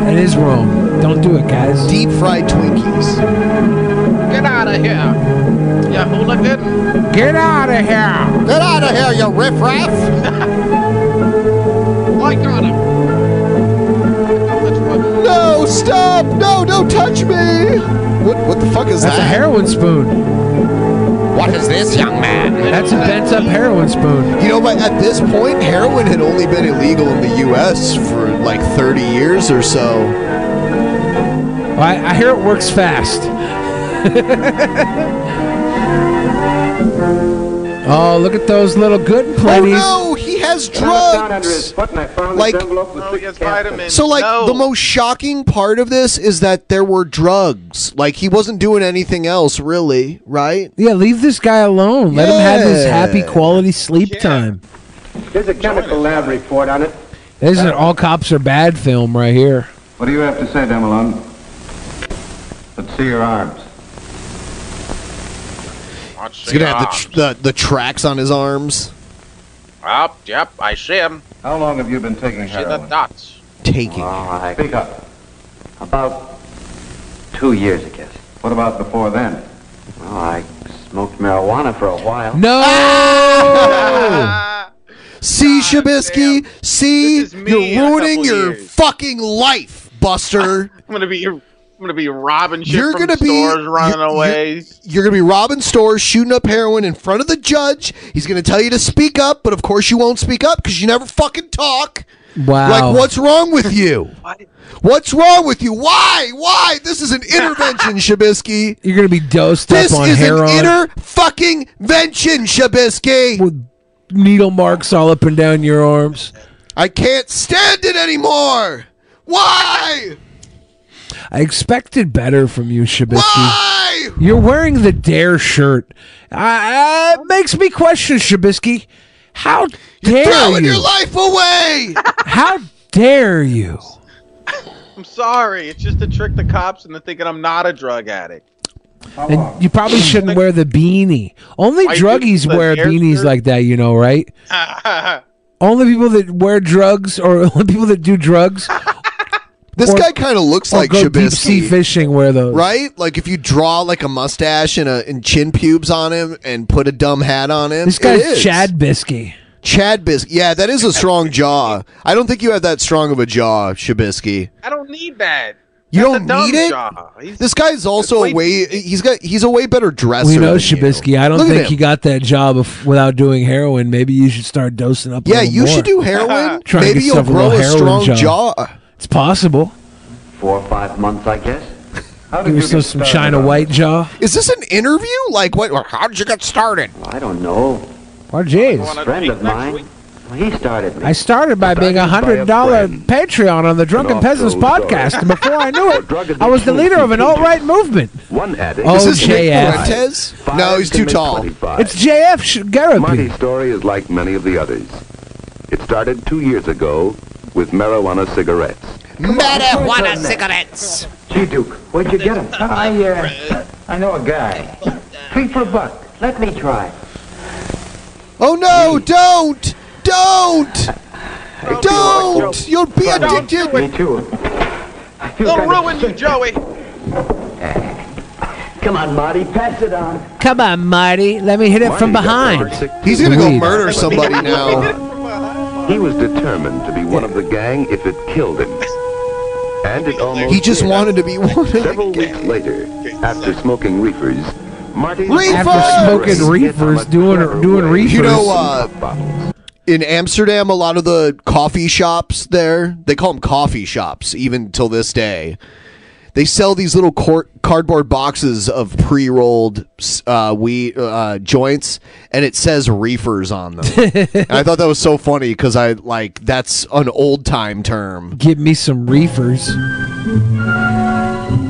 that is wrong. Don't do it, guys. Deep fried Twinkies. Get out of here, you hooligan! Get out of here! Get out of here, you riffraff! I got him. No, stop! No, don't touch me! What what the fuck is That's that? a heroin spoon. What is this, young man? That's a bent up heroin spoon. You know, but at this point, heroin had only been illegal in the U.S. for like 30 years or so. I, I hear it works fast. oh, look at those little good and Oh no, has drugs. Like, Oh, so like no. the most shocking part of this is that there were drugs. Like he wasn't doing anything else, really, right? Yeah, leave this guy alone. Let him have his happy quality sleep time. There's a chemical lab report on it. This is an all cops are bad film right here. What do you have to say, Demelon? Let's see your arms. He's gonna have the, tr- the the tracks on his arms. Yep, yep, I see him. How long have you been taking I see the heroin? dots. Taking. Speak up. About two years, I guess. What about before then? Well, I smoked marijuana for a while. No! See, Shabisky? See, This is you're ruining your years. fucking life, Buster. I'm gonna be. I'm gonna be robbing shit You're from gonna be- stores, running you're- away. You're gonna be robbing stores, shooting up heroin in front of the judge. He's gonna tell you to speak up, but of course you won't speak up because you never fucking talk. Wow. Like, what's wrong with you? What's wrong with you? Why? Why? This is an intervention, Shabisky. You're gonna be dosed This up on is heroin an inner fucking vention, Shabisky. with needle marks all up and down your arms. I can't stand it anymore. Why? I expected better from you, Shabisky. Why? You're wearing the Dare shirt. Uh, it makes me question, Shabisky. How dare Throwing you? your life away. How dare you? I'm sorry. It's just to trick the cops into thinking I'm not a drug addict. And you probably shouldn't wear the beanie. Only Why druggies wear beanies shirt? like that, you know, right? Only people that wear drugs or only people that do drugs This Or- guy kind of looks or like go deep sea fishing where those Right? Like if you draw like a mustache and a and chin pubes on him and put a dumb hat on him. This it guy's is. Chad Bisky. Chad Bisky. Yeah, that is a strong jaw. I don't think you have that strong of a jaw, Shabisky. I don't need that. You That's don't a dumb need it. jaw. He's- This guy's also a way. He's got. He's a way better dresser. We know than. Shabisky. I don't Look think he got that job if, without doing heroin. Maybe you should start dosing up. Yeah, little you more. should do heroin. Maybe you'll grow little a heroin strong jaw. It's possible. Four or five months, I guess. How Give yourself some China white jaw. Is this an interview? Like what? How did you get started? I don't know. Oh, jeez. A friend of mine. Well, he started me. I started by being a hundred dollar Patreon on the Drunken Peasants podcast, and before I knew it, I was the leader of an alt right movement. One addict. Oh, Is this JF. Fuentes? No, he's too tall. It's JF Sh- Gariepy. Marty's story is like many of the others. It started two years ago with marijuana cigarettes. Marijuana cigarettes. Gee, Duke, where'd you get him? I, uh, I know a guy. Three for a buck. Let me try. Oh no! Don't! Don't! Don't! You'll be addicted. Me too. They'll ruin you, Joey. Come on, Marty, pass it on. Come on, Marty. Let me hit it from behind. He's gonna go murder somebody now. He was determined to be one of the gang if it killed him. And it almost He just did. wanted to be one. Of the Several weeks later, after smoking reefers, Marty After smoking reefers, doing doing reefers. You know, uh, in Amsterdam, a lot of the coffee shops there, they call them coffee shops, even till this day. They sell these little cor- cardboard boxes of pre-rolled uh, weed uh, joints, and it says reefers on them. I thought that was so funny because I like that's an old time term. Give me some reefers.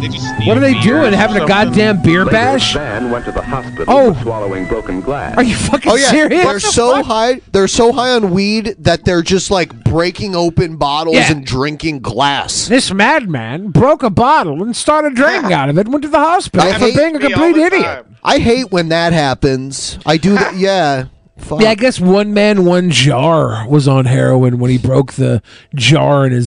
They just What are they doing? Having a goddamn beer bash? Van went to the hospital Oh. swallowing broken glass. Are you fucking Oh yeah, serious? they're so high. They're so high on weed that they're just like breaking open bottles Yeah. and drinking glass. This madman broke a bottle and started drinking out of it and went to the hospital I for being a complete idiot. time. I hate when that happens. I do that. Yeah. Fuck. Yeah, I guess one man, one jar was on heroin when he broke the jar in his.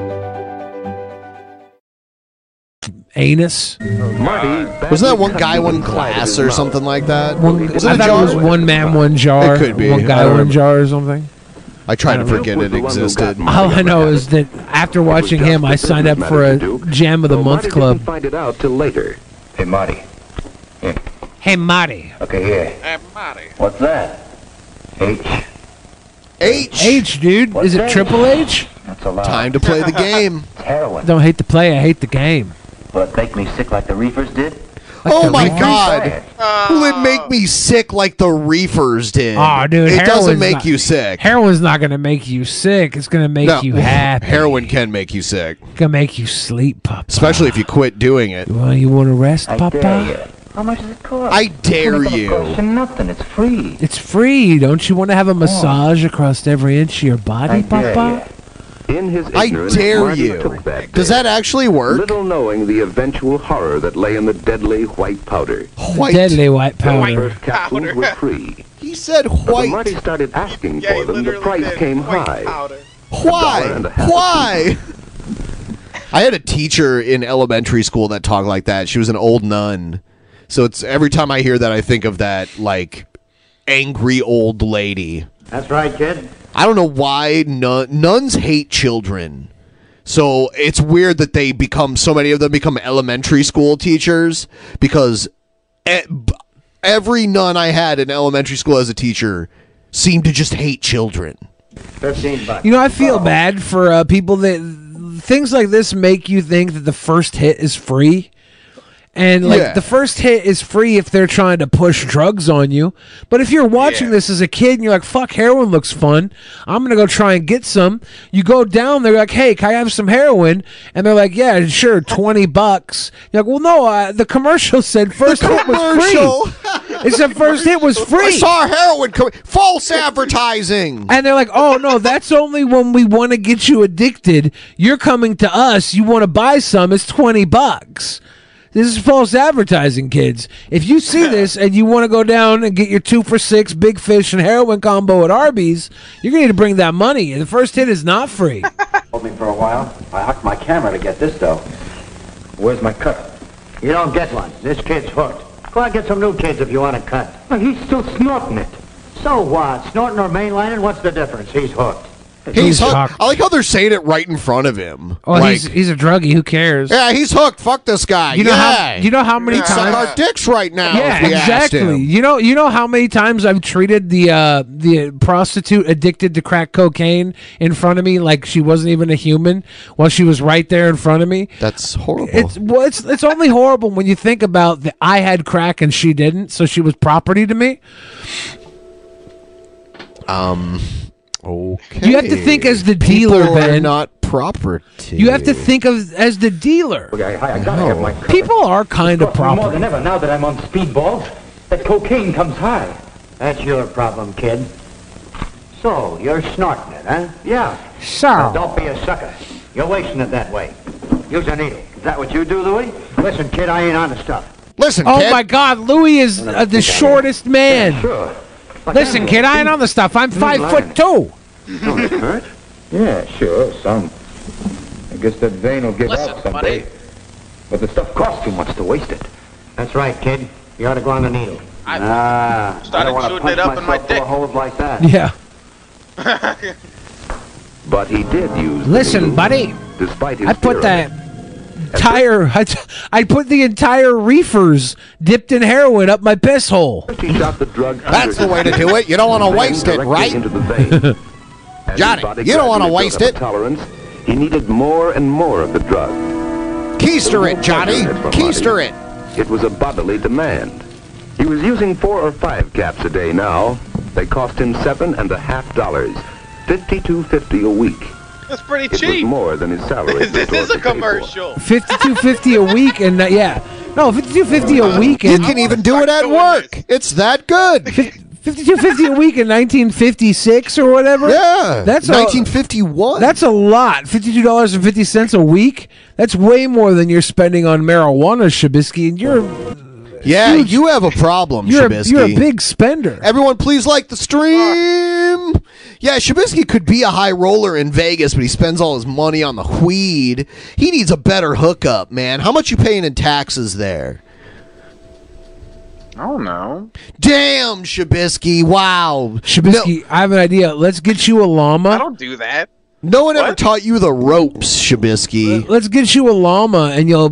Anus. Marty Wasn't that one guy, one class, or something like that? One, Was I it a thought jar? it was one man, one jar. It could be. One I guy, don't one remember. jar or something. I tried to I don't forget it existed. All I know is that after watching him, I signed up for a Jam of the So Month club. find it out till later. Hey, Marty. Hey, Marty. Okay, here. Hey, Marty. What's that? H. H. H, dude. What's Is it that? Triple H? That's a lot. Time to play the game. Heroin. Don't hate the play, I hate the game. Will it make me sick like the reefers did? oh my reefers? god! Will it make me sick like the reefers did? Aw, dude, it doesn't make not- you sick. Heroin's not gonna make you sick. It's gonna make No, you happy. Heroin can make you sick, It's gonna make you sleep, Papa. especially if you quit doing it. Well, you want to rest, I Papa? dare you. How much does it cost? I dare It's you. gonna cost you nothing. It's free. It's free. Don't you want to have a massage across every inch of your body, I dare Papa? In his I dare Marty you. took that Does day, that actually work? Little knowing the eventual horror that lay in the deadly white powder. White. Deadly white The powder. first capsules were free. He said But when white. Marty started asking Yeah, for them, the price came high. powder. Why? dollar and a half a Why? I had a teacher in elementary school that talked like that. She was an old nun. So it's every time I hear that, I think of that like angry old lady. That's right, kid. I don't know why nun- nuns hate children. So it's weird that they become so many of them become elementary school teachers because e- b- every nun I had in elementary school as a teacher seemed to just hate children. Fifteen bucks. You know, I feel bad for uh, people that things like this make you think that the first hit is free. And like Yeah. the first hit is free if they're trying to push drugs on you. But if you're watching this as a kid and you're like, fuck, heroin looks fun, I'm going to go try and get some. You go down, they're like, hey, can I have some heroin? And they're like, yeah, sure, 20 bucks. You're like, well, no, uh, the commercial said first hit was free. it said first hit was free. I saw heroin co- false advertising. And they're like, oh no, that's only when we want to get you addicted. You're coming to us. You want to buy some. It's 20 bucks. This is false advertising, kids. If you see this and you want to go down and get your two for six big fish and heroin combo at Arby's, you're going to need to bring that money. The first hit is not free. Hold me for a while. I hooked my camera to get this though. Where's my cut? You don't get one. This kid's hooked. Go out get some new kids if you want a cut. He's still snorting it. So what? Snorting or mainlining? What's the difference? He's hooked. He's hooked. I like how they're saying it right in front of him. Oh, like, he's, he's a druggie. Who cares? yeah, he's hooked. Fuck this guy. You know yeah. how you know how many He'd suck times our dicks right now. Yeah, if we asked exactly. You know, you know how many times I've treated the uh, the prostitute addicted to crack cocaine in front of me like she wasn't even a human while she was right there in front of me. That's horrible. It's well, it's it's only horrible when you think about that I had crack and she didn't, so she was property to me. Um. Okay. You have to think as the People dealer, are Ben. not property. You have to think of as the dealer. Okay, hi, I gotta have my cut. People are kind of Costs me more than ever now that I'm on speedballs. That cocaine comes high. That's your problem, kid. So, you're snorting it, huh? Yeah. So. Now, don't be a sucker. You're wasting it that way. Use a needle. Is that what you do, Louis? Listen, kid, I ain't on the stuff. Listen, Oh my God, Louis is uh, the shortest man. Sure. Listen, kid, I ain't on the stuff. I'm five foot two. Don't it hurt? Yeah, sure, some. I guess that vein will give Listen, out someday. But the stuff costs too much to waste it. That's right, kid. You ought to go on the needle. ah, I started don't want to shooting it up in my dick. full of holes like that. Yeah. But he did use. Listen, needle, buddy. Despite his I put fear that tire. I, t- I put the entire reefers dipped in heroin up my piss hole. He shot the drug. That's the way to do it. You don't want to waste it, right? Into the vein. Johnny, you don't wanna waste it. Tolerance. He needed more and more of the drug. Keister it, Johnny. Keister it. It was a bodily demand. He was using four or five caps a day now. They cost him seven and a half dollars, fifty-two fifty a week. That's pretty It was cheap. more than his salary. this is a afford to pay for. commercial. Fifty-two fifty a week, and uh, yeah, no, fifty-two fifty a week. You can even do it at work. It's that good. fifty-two fifty a week in nineteen fifty-six or whatever. Yeah, that's 1951. That's a lot. Fifty-two dollars and fifty cents a week. That's way more than you're spending on marijuana, Shabisky. And you're Yeah, huge- you have a problem, you're a, Shabisky. you're a big spender. Everyone, please like the stream. Yeah, Shabisky could be a high roller in Vegas, but he spends all his money on the weed. He needs a better hookup, man. How much you paying in taxes there? I don't know. Damn, Shabisky! Wow, Shabisky, I have an idea. Let's get you a llama. I don't do that. No one ever taught you the ropes, Shabisky. Let's get you a llama, and you'll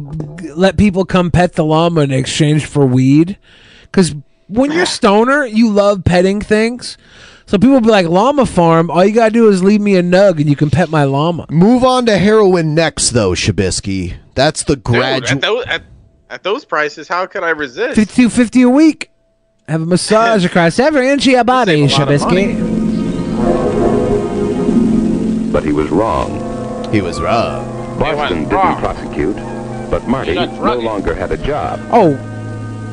let people come pet the llama in exchange for weed. Because when you're stoner, you love petting things. So people be like, "Llama farm. All you gotta do is leave me a nug, and you can pet my llama." Move on to heroin next, though, Shabisky. That's the Dude, graduate. at, those, at, at those prices, how could I resist? Fifty-two fifty a week. Have a massage across every inch of your body, Save of Shabisky. But he was wrong. He was wrong. Boston didn't wrong. prosecute, but Marty no longer had a job. Oh,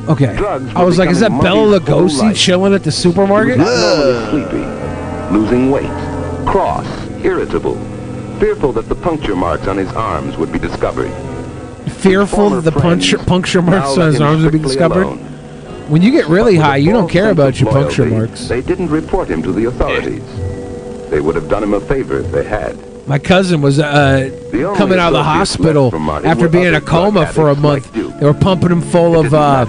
okay. Drugs I were was like, "Is that becoming Bela Marty's whole Lugosi life. chilling at the He was supermarket?" abnormally sleepy, losing weight, cross, irritable, fearful that the puncture marks on his arms would be discovered. Fearful that the puncture, puncture marks on his arms would be discovered. When you get really high, you don't care about your puncture Loyalty, marks. They didn't report him to the authorities. They would have done him a favor if they had. My cousin was uh, coming out of the hospital left from Marty after being in a coma for a month. like They were pumping him full of uh,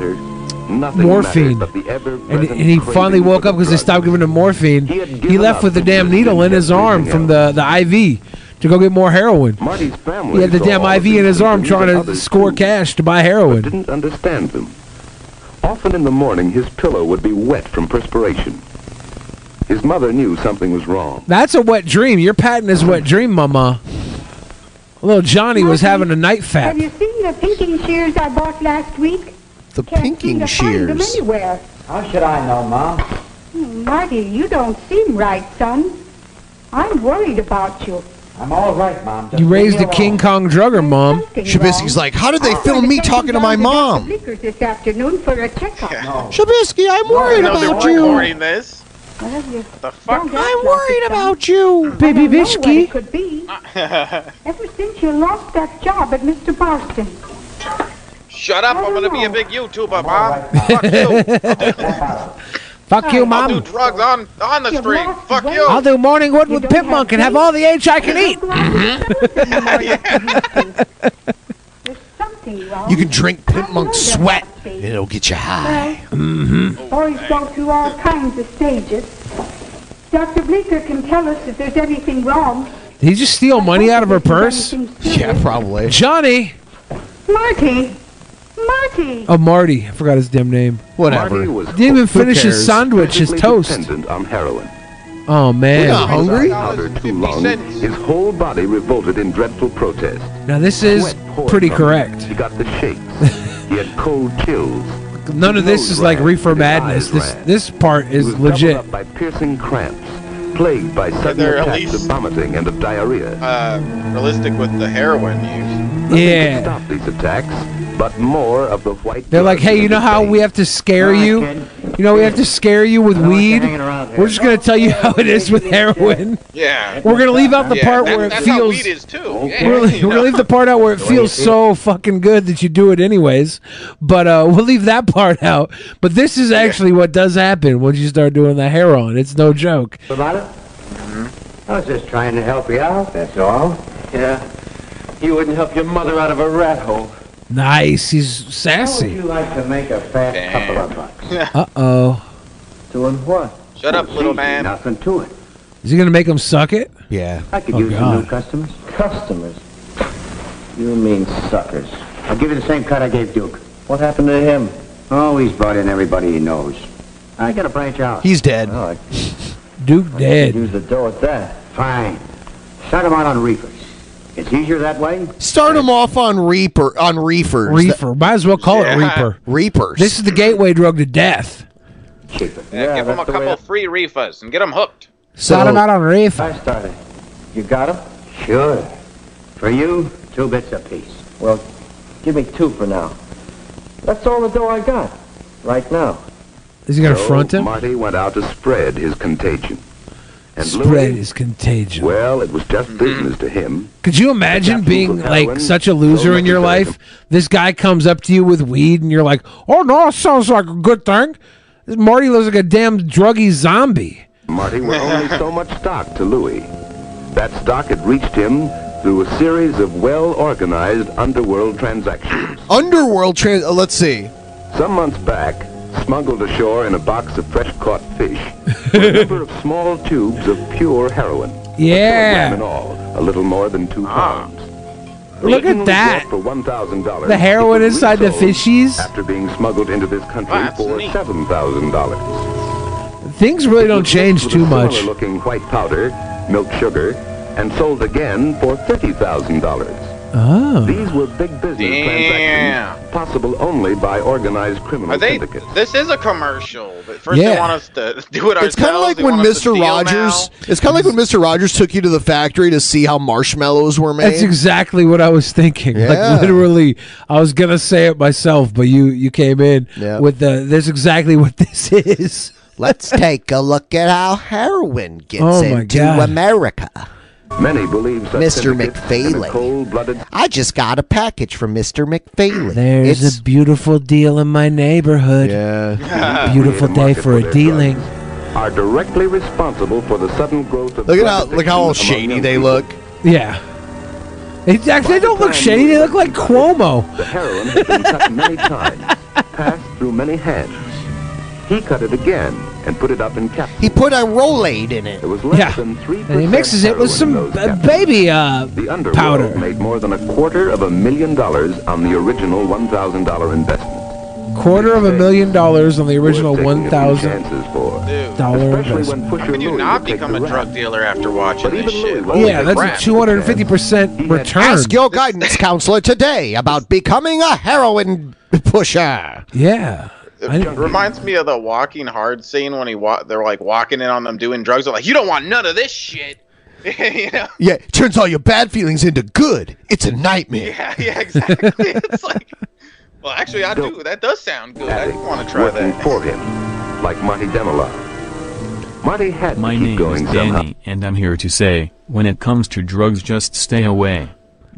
morphine, mattered but the and, and he finally woke up because they stopped giving him morphine. He He left with the damn needle in his arm from the the IV to go get more heroin. Marty's family He had the damn IV in his arm trying to score too, cash to buy heroin. didn't understand them. Often in the morning, his pillow would be wet from perspiration. His mother knew something was wrong. That's a wet dream. You're is wet dream, mama. Little Johnny was having a night fap. Have you seen the pinking shears I bought last week? The Can't seem pinking to find them shears. anywhere. How should I know, Mom? Hmm, Marty, you don't seem right, son. I'm worried about you. I'm all right, Mom. Just You raised a me King Kong drugger, mom. Shabisky's like, how did they film me talking to my mom? Liquors this afternoon for a checkup. Shabisky, I'm worried no, they're about you. recording this. Well, The fuck? I'm worried about you. Baby I don't know what Bishki. it could be. Ever since you lost that job at Mr. Barston. Shut up! I'm gonna be a big YouTuber, mom. Fuck you. Fuck you, I'll do drugs on on the stream. Fuck you. I'll do morning wood with Pimp Monk and have all the H I can eat. Something wrong. You can drink Pimp Monk sweat. and It'll get you high. Mm-hmm. Boys go through all kinds of stages. Dr. Bleeker can tell us if there's anything wrong. Did he just steal money out of her purse? Yeah, probably. Johnny. Marty! Marty! Oh, Marty. I forgot his damn name. Whatever. Marty was Didn't even Who finish his sandwich, his toast. dependent on heroin. Oh man. Powder too long, his whole body revolted in dreadful protest. Now this is pretty correct. He got the shakes. he had cold chills. None of this is like reefer madness. This this part is legit. up by piercing cramps, plagued by sudden they're at attacks least- of vomiting and of diarrhea. Uh, realistic with the heroin use. Nothing Yeah. could stop these attacks, but more of the white. They're like, hey, you know how we have to scare you? You know we have to scare you with weed. We're just gonna tell you how it is with heroin. Yeah. We're gonna leave out the Yeah, part that- where it that's how feels. weed is too. We're, Yeah, we're gonna leave the part out where it feels so fucking good that you do it anyways. But uh, we'll leave that part out. But this is actually what does happen once you start doing the heroin. It's no joke. About it? I was just trying to help you out, that's all. Yeah. You wouldn't help your mother out of a rat hole. Nice. He's How would you like to make a fat couple of bucks? Uh oh. Doing what? Shut up, little man. Nothing to it. Is he gonna make him suck it? Yeah. I could Oh, use some new customers. Customers. You mean suckers. I'll give you the same cut I gave Duke. What happened to him? Oh, he's brought in everybody he knows. I gotta branch out. He's dead. Oh, I Duke dead. use the dough at that. Fine. Start him out on reefers. It's easier that way. Start him off on Reaper on reefers. Reefer. Might as well call Yeah. it Reaper. Reapers. This is the gateway drug to death. Cheaper. Yeah, give him a that's the way couple it- free reefers and get him hooked. Start him out on Reefer. I started. You got him? Sure. For you, two bits apiece. Well, give me two for now. That's all the dough I got. Right now. Is he gonna So front him? Marty went out to spread his contagion. And Spread Louis, his contagion. well, it was just business to him. Could you imagine being of heroin, like such a loser in your necessary life? This guy comes up to you with weed, and you're like, "Oh no, it sounds like a good thing." This Marty looks like a damn druggy zombie. Marty were only so much stock to Louis. That stock had reached him through a series of well-organized underworld transactions. Underworld trans. Uh, let's see. Some months back, smuggled ashore in a box of fresh-caught fish, were a number of small tubes of pure heroin. A Yeah. kilogram in all, a little more than two ah. pounds. Look at that. For one thousand dollars. The heroin inside the fishies. After being smuggled into this country That's for seven thousand dollars. Things really don't change too much. Similar-looking white powder, milk sugar, and sold again for thirty thousand dollars. Oh. These were big business Damn. transactions, possible only by organized criminal Are they? syndicates. This is a commercial. But first Yeah. they want us to do it ourselves. It's kind of like they when want us to Mr. Rogers. now. It's kind of like when Mr. Rogers took you to the factory to see how marshmallows were made. That's exactly what I was thinking. Yeah. Like literally, I was gonna say it myself, but you you came in Yeah. with the. There's exactly what this is. Let's take a look at how heroin gets Oh, my into God. America. Many believe such Mr. syndicates and a McFailey. cold-blooded I just got a package from Mr. McFailey. There's It's- a beautiful deal in my neighborhood. yeah. Beautiful day for for a dealing. drugs, are directly responsible for the sudden growth of Look at how look how all addiction shady they people. look. Yeah. They, actually, they don't look shady. They look like Cuomo. The heroin had been cut many times, passed through many hands. He cut it again and put it up in capsules. He put a Rolade in it. It was less Yeah. than three And he mixes it with some uh, baby uh, The underworld powder. made more than a quarter of a million dollars on the original one thousand dollar investment. Quarter of a million dollars on the original one thousand dollar investment. How can you not become a drug dealer after watching this shit? Yeah, that's a two hundred and fifty percent return. Ask your guidance counselor today about becoming a heroin pusher. Yeah. It reminds me of the walking hard scene when he wa- they're like walking in on them doing drugs. They're like, you don't want none of this shit. you know? Yeah, it turns all your bad feelings into good. It's a nightmare. Yeah, yeah, exactly. it's like, well, actually, I do. That does sound good. I want to try working that. for him, like Monty Demolon. Monty had My to keep name going is somehow. Danny, and I'm here to say, when it comes to drugs, just stay away.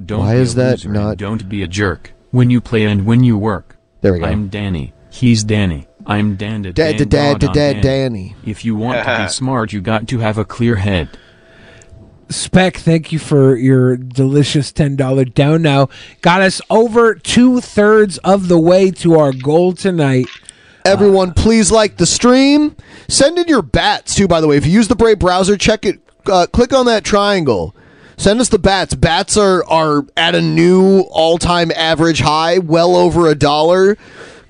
Don't Why is that not- Don't be a jerk when you play and when you work. There we go. I'm Danny. He's Danny. I'm Dan to Dad, Dan dad, dad, God on dad, Dan. Danny. If you want to be smart, you got to have a clear head. Spec, thank you for your delicious ten dollar down. Now got us over two thirds of the way to our goal tonight. Everyone, please like the stream. Send in your bats too. By the way, if you use the Brave browser, check it. Uh, click on that triangle. Send us the bats. Bats are are at a new all time average high, well over a dollar.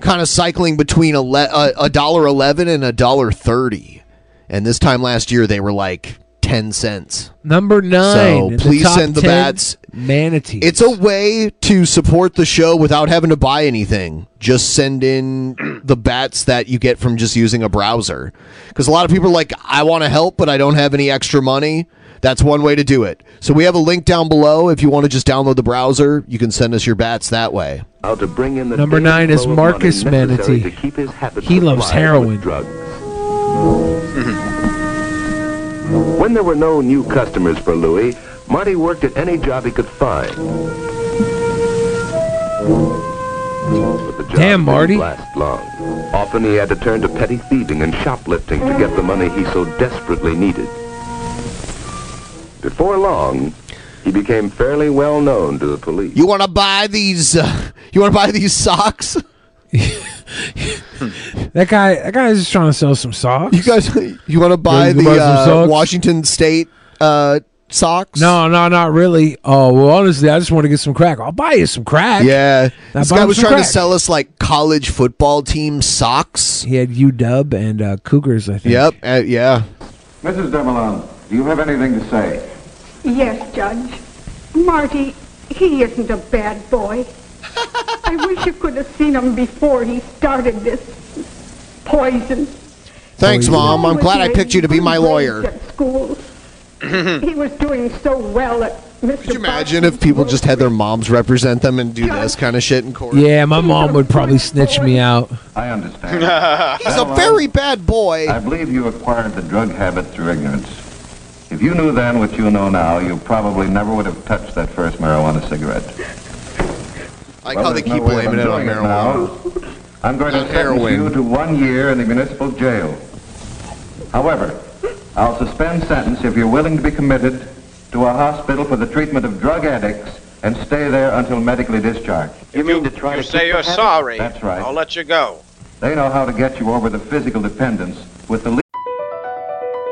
Kind of cycling between a le- a dollar eleven and a dollar thirty. And this time last year, they were like ten cents. Number nine. So in please top send the bats. Manatee. It's a way to support the show without having to buy anything. Just send in the bats that you get from just using a browser. Because a lot of people are like, I want to help, but I don't have any extra money. That's one way to do it. So we have a link down below. If you want to just download the browser, you can send us your bats that way. How to bring in the Number nine is flow of money Marcus necessary Manatee. to keep his He loves heroin. drugs. when there were no new customers for Louis, Marty worked at any job he could find. But the job Damn, Marty. last long. Often he had to turn to petty thieving and shoplifting to get the money he so desperately needed. Before long, he became fairly well known to the police. You want to buy these? Uh, you want to buy these socks? that guy. That guy is just trying to sell some socks. You guys, you want to buy the buy uh. Washington State uh, socks? No, no, not really. Oh well, honestly, I just want to get some crack. I'll buy you some crack. Yeah, Now this guy was some trying to sell us like college football team socks. He had UW and uh, Cougars, I think. Yep. Uh, yeah. Mrs. Demolon, do you have anything to say? Yes, Judge. Marty, he isn't a bad boy. I wish you could have seen him before he started this poison. Thanks, Mom. I'm glad I picked you to be my lawyer. At school. he was doing so well at Mr. Could you imagine if people just had their moms represent them and do this kind of shit in court? Yeah, my mom would probably snitch me out. I understand. He's a very bad boy. I believe you acquired the drug habit through ignorance. If you knew then what you know now, you probably never would have touched that first marijuana cigarette. I like Well, how they keep no blaming it on undoing marijuana. now. I'm going to Not sentence you to one year in the municipal jail. However, I'll suspend sentence if you're willing to be committed to a hospital for the treatment of drug addicts and stay there until medically discharged. You mean to try you say you're sorry? That's right. I'll let you go. They know how to get you over the physical dependence with the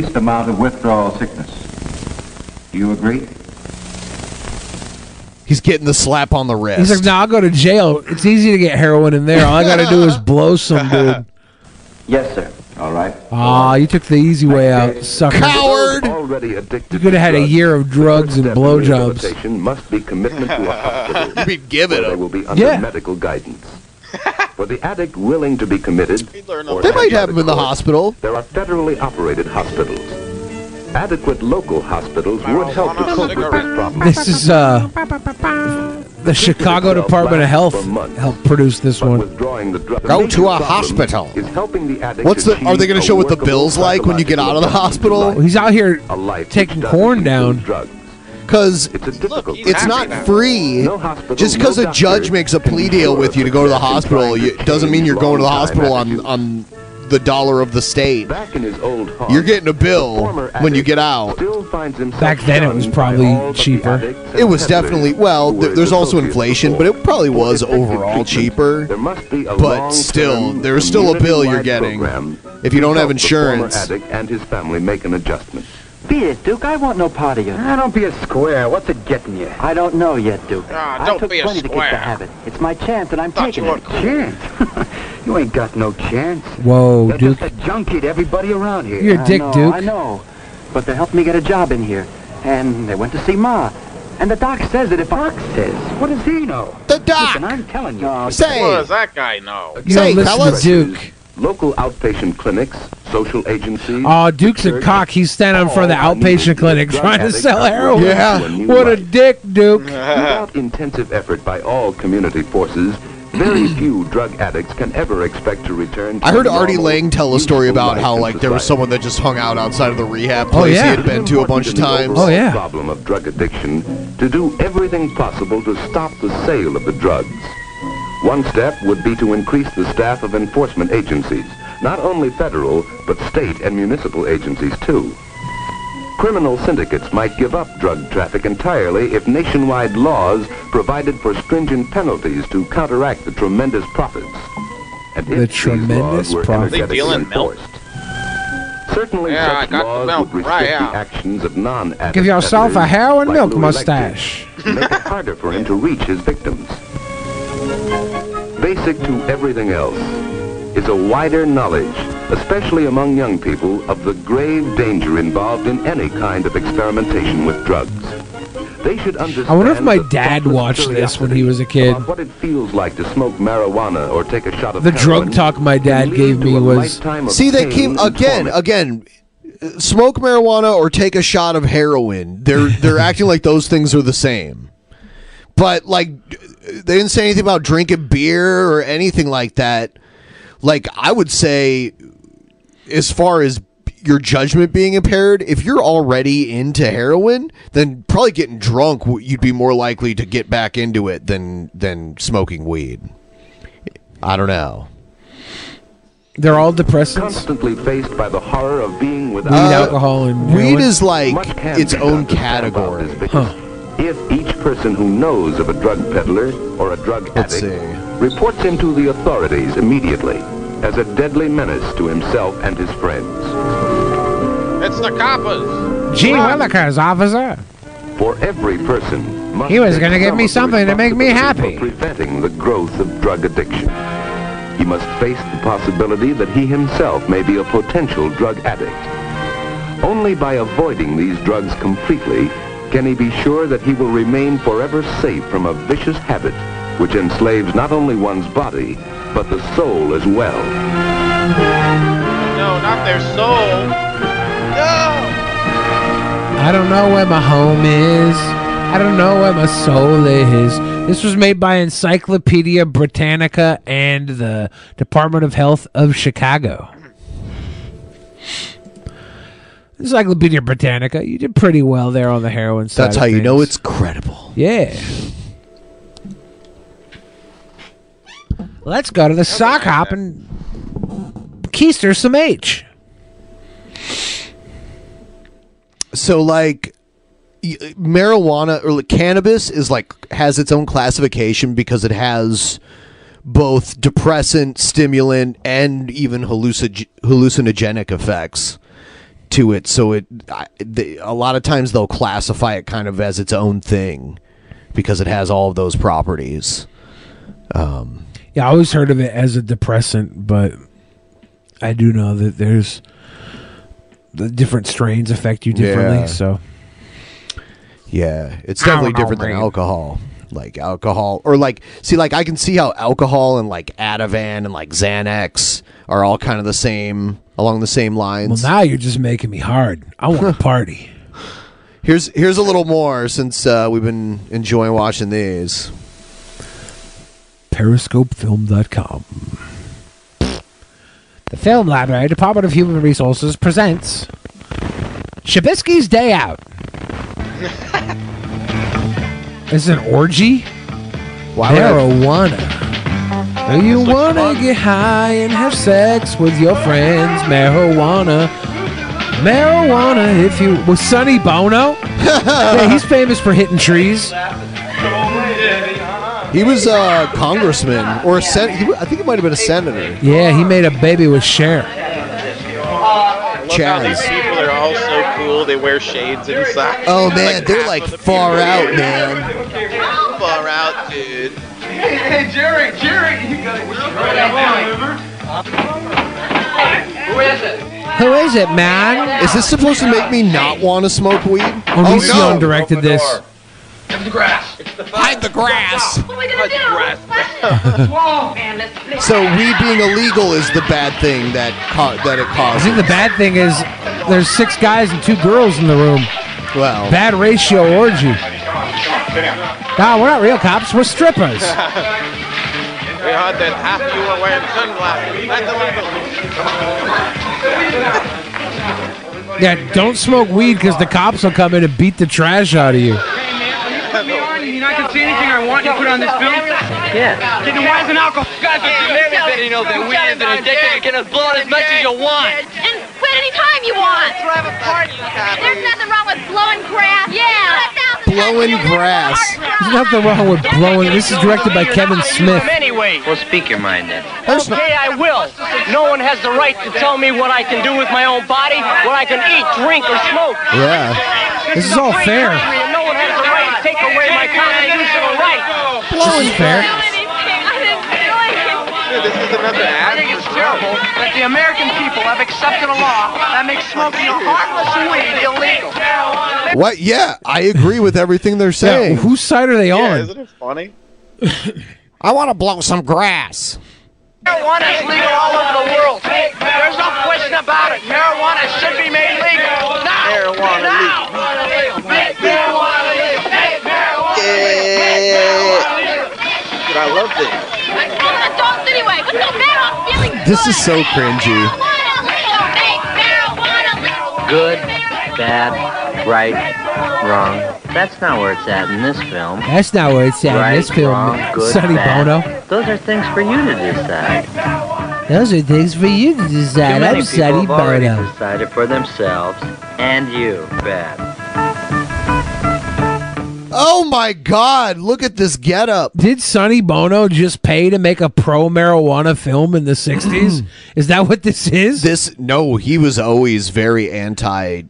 Least amount of withdrawal sickness. Do you agree? He's getting the slap on the wrist. He's like, "No, I'll go to jail. It's easy to get heroin in there. All I got to do is blow some dude." Yes, sir. All right. Ah, you took the easy way out, sucker. Coward! Already addicted You could have had a year of drugs and blowjobs. Rehabilitation must be commitment to a hospital. You mean give it where they will be under Yeah. medical guidance. For the addict willing to be committed, or They might have the him in the hospital. There are federally operated hospitals. Adequate local hospitals would help to cope with this problem. This is uh, the Chicago Department of Health helped produce this one. Withdrawing the drug. Go to a hospital. Is helping the addict What's the? Are they going to show what the bill's like when you get out of the hospital? He's out here taking corn down. Drugs. Because it's not free. Just because a judge makes a plea deal with you to go to the hospital, you, doesn't mean you're going to the hospital on on the dollar of the state. Back in his old haunt, You're getting a bill when you get out. still finds himself Back then it was probably all but the cheaper. It was definitely well. Th- there's also inflation, before. but it probably was overall cheaper. There must be a But still, there's still a bill you're getting if you don't have help the former insurance. and his family make an adjustment. Beat it, Duke. I want no part of you. Ah, don't be a square. What's it getting you? I don't know yet, Duke. Ah, I don't took be a plenty to square. kick the habit. It's my chance, and I'm Thought taking you were it. Chance? you ain't got no chance. Whoa, You're Duke. just a junkie to everybody around here. You're a dick, know, Duke. I know. But they helped me get a job in here. And they went to see Ma. And the doc says that if I... Doc says? What does he know? The doc! Listen, I'm telling you. say. What does that guy know? You don't listen to Duke. Local outpatient clinics, social agencies. Oh, Duke's a cock. He's standing in front of the oh, outpatient clinic trying to sell heroin. Yeah. What a dick, Duke. Without intensive effort by all community forces, very few drug addicts can ever expect to return. To I heard Artie normal, Lange tell a story about how like there was someone that just hung out outside of the rehab Oh, place yeah. he had been to a bunch of In the times. Oh, overall problem of drug addiction to do everything possible to stop the sale of the drugs. One step would be to increase the staff of enforcement agencies, not only federal, but state and municipal agencies too. Criminal syndicates might give up drug traffic entirely if nationwide laws provided for stringent penalties to counteract the tremendous profits. And The if these tremendous laws were profits. They dealing milk? enforced. Certainly Yeah, I such got laws milk would right restrict out. the actions of non-addict Give yourself a heroin like milk Louis mustache. Lecter, make it harder for him to reach his victims. Basic to everything else is a wider knowledge, especially among young people, of the grave danger involved in any kind of experimentation with drugs. They should understand I wonder if my the dad thoughtless watched this when he was a kid. what it feels like to smoke marijuana or take a shot of The heroin drug talk my dad gave me was See, they pain keep again, again. Smoke marijuana or take a shot of heroin. They're they're acting like those things are the same. But like, they didn't say anything about drinking beer or anything like that. Like, I would say, as far as your judgment being impaired, if you're already into heroin, then probably getting drunk, you'd be more likely to get back into it than than smoking weed. I don't know. They're all depressants. constantly faced by the horror of being without Weed, without alcohol, and Weed heroin. is like its own done to stamp out category. this vice. If each person who knows of a drug peddler or a drug Let's addict see. reports him to the authorities immediately as a deadly menace to himself and his friends. It's the coppers. Gee Willikers, officer. For every person must He was gonna give me something to make me happy. preventing the growth of drug addiction. He must face the possibility that he himself may be a potential drug addict. Only by avoiding these drugs completely can he be sure that he will remain forever safe from a vicious habit which enslaves not only one's body, but the soul as well. No, not their soul. No. I don't know where my home is. I don't know where my soul is. This was made by Encyclopedia Britannica and the Department of Health of Chicago. Encyclopedia Britannica, you did pretty well there on the heroin side. That's of how you know it's credible. Yeah. Let's go to the sock hop and keister some H. So like y- marijuana or like, cannabis is like has its own classification because it has both depressant, stimulant, and even hallucig- hallucinogenic effects to it. So it I, they, a lot of times they'll classify it kind of as its own thing because it has all of those properties. Um, Yeah, I always heard of it as a depressant, but I do know that there's the different strains affect you differently. Yeah. So Yeah, it's definitely know, different than alcohol. Like alcohol, or like see, like I can see how alcohol and like Ativan and like Xanax are all kind of the same along the same lines. well, now you're just making me hard. I want to party. Here's here's a little more since uh, we've been enjoying watching these. Periscopefilm.com. The Film Library, Department of Human Resources presents Shabisky's Day Out. Is it an orgy? Why Marijuana. Do you wanna get high and have sex with your friends? Marijuana. Marijuana. If you with Sonny Bono. yeah, he's famous for hitting trees. He was a congressman or a sen- he, I think he might have been a senator. Yeah, he made a baby with Cher. Chaz. people are all so cool. They wear shades inside. Oh man, they're like far out, man. Far out, dude. Hey, hey, Jerry, Jerry, you gotta Who is it? Who is it, man? Is this supposed to make me not want to smoke weed? Oh, Onision directed this. The grass. Hide the grass. What are we gonna do? Whoa, man. So weed being illegal is the bad thing that ca- that it causes. I think the bad thing is there's six guys and two girls in the room. Well, Bad ratio orgy. No, we're not real cops. We're strippers. We heard that half of you were wearing sunglasses. That's. Yeah, don't smoke weed because the cops will come in and beat the trash out of you. Put me on. You know I can see anything I want. You put on this film. Yeah. Get the wines and alcohol. Guys, Everybody knows that weed is an addiction. You can blow it as much as you want. And quit any time you want. Let's have a party, There's nothing wrong with blowing grass. Yeah. Blowing grass. There's nothing wrong with blowing. This is directed by Kevin Smith. Anyway. Well, speak your mind then. Okay, I will. No one has the right to tell me what I can do with my own body, what I can eat, drink, or smoke. Yeah. This is all fair. No one has the right to take away my constitutional right. This is fair. Dude, this is another I think it's terrible that the American people have accepted a law that makes smoking a harmless weed illegal. What? Yeah, I agree with everything they're Yeah, saying. whose side are they Yeah, on? isn't it funny? I want to blow some grass. Marijuana is legal all over the world. There's no question about it. Marijuana should be made legal. Now! Marijuana now! Make marijuana legal! Make marijuana Yeah. Dude, I love this. Adults anyway. What's so bad about feeling This is so cringy. Good, bad, right, wrong. That's not where it's at in this film. That's not where it's at right, in this film. wrong, good, Sonny bad. Bono. Those are things for you to decide. Those are things for you to Too decide. many I'm people Sonny have already Bono. decided for themselves, and you, bad. Oh my God! Look at this getup. Did Sonny Bono just pay to make a pro marijuana film in the 60s? is that what this is? This no, he was always very anti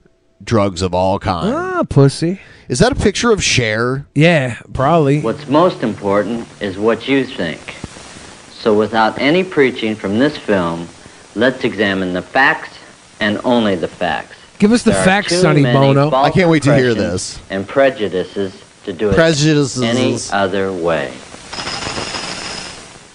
drugs of all kinds. Ah, pussy. Is that a picture of Cher? Yeah, probably. What's most important is what you think. So, without any preaching from this film, let's examine the facts and only the facts. Give us the There are facts, too Sonny many Bono. false I can't wait to hear impressions this. And prejudices to do it Prejudices. any other way.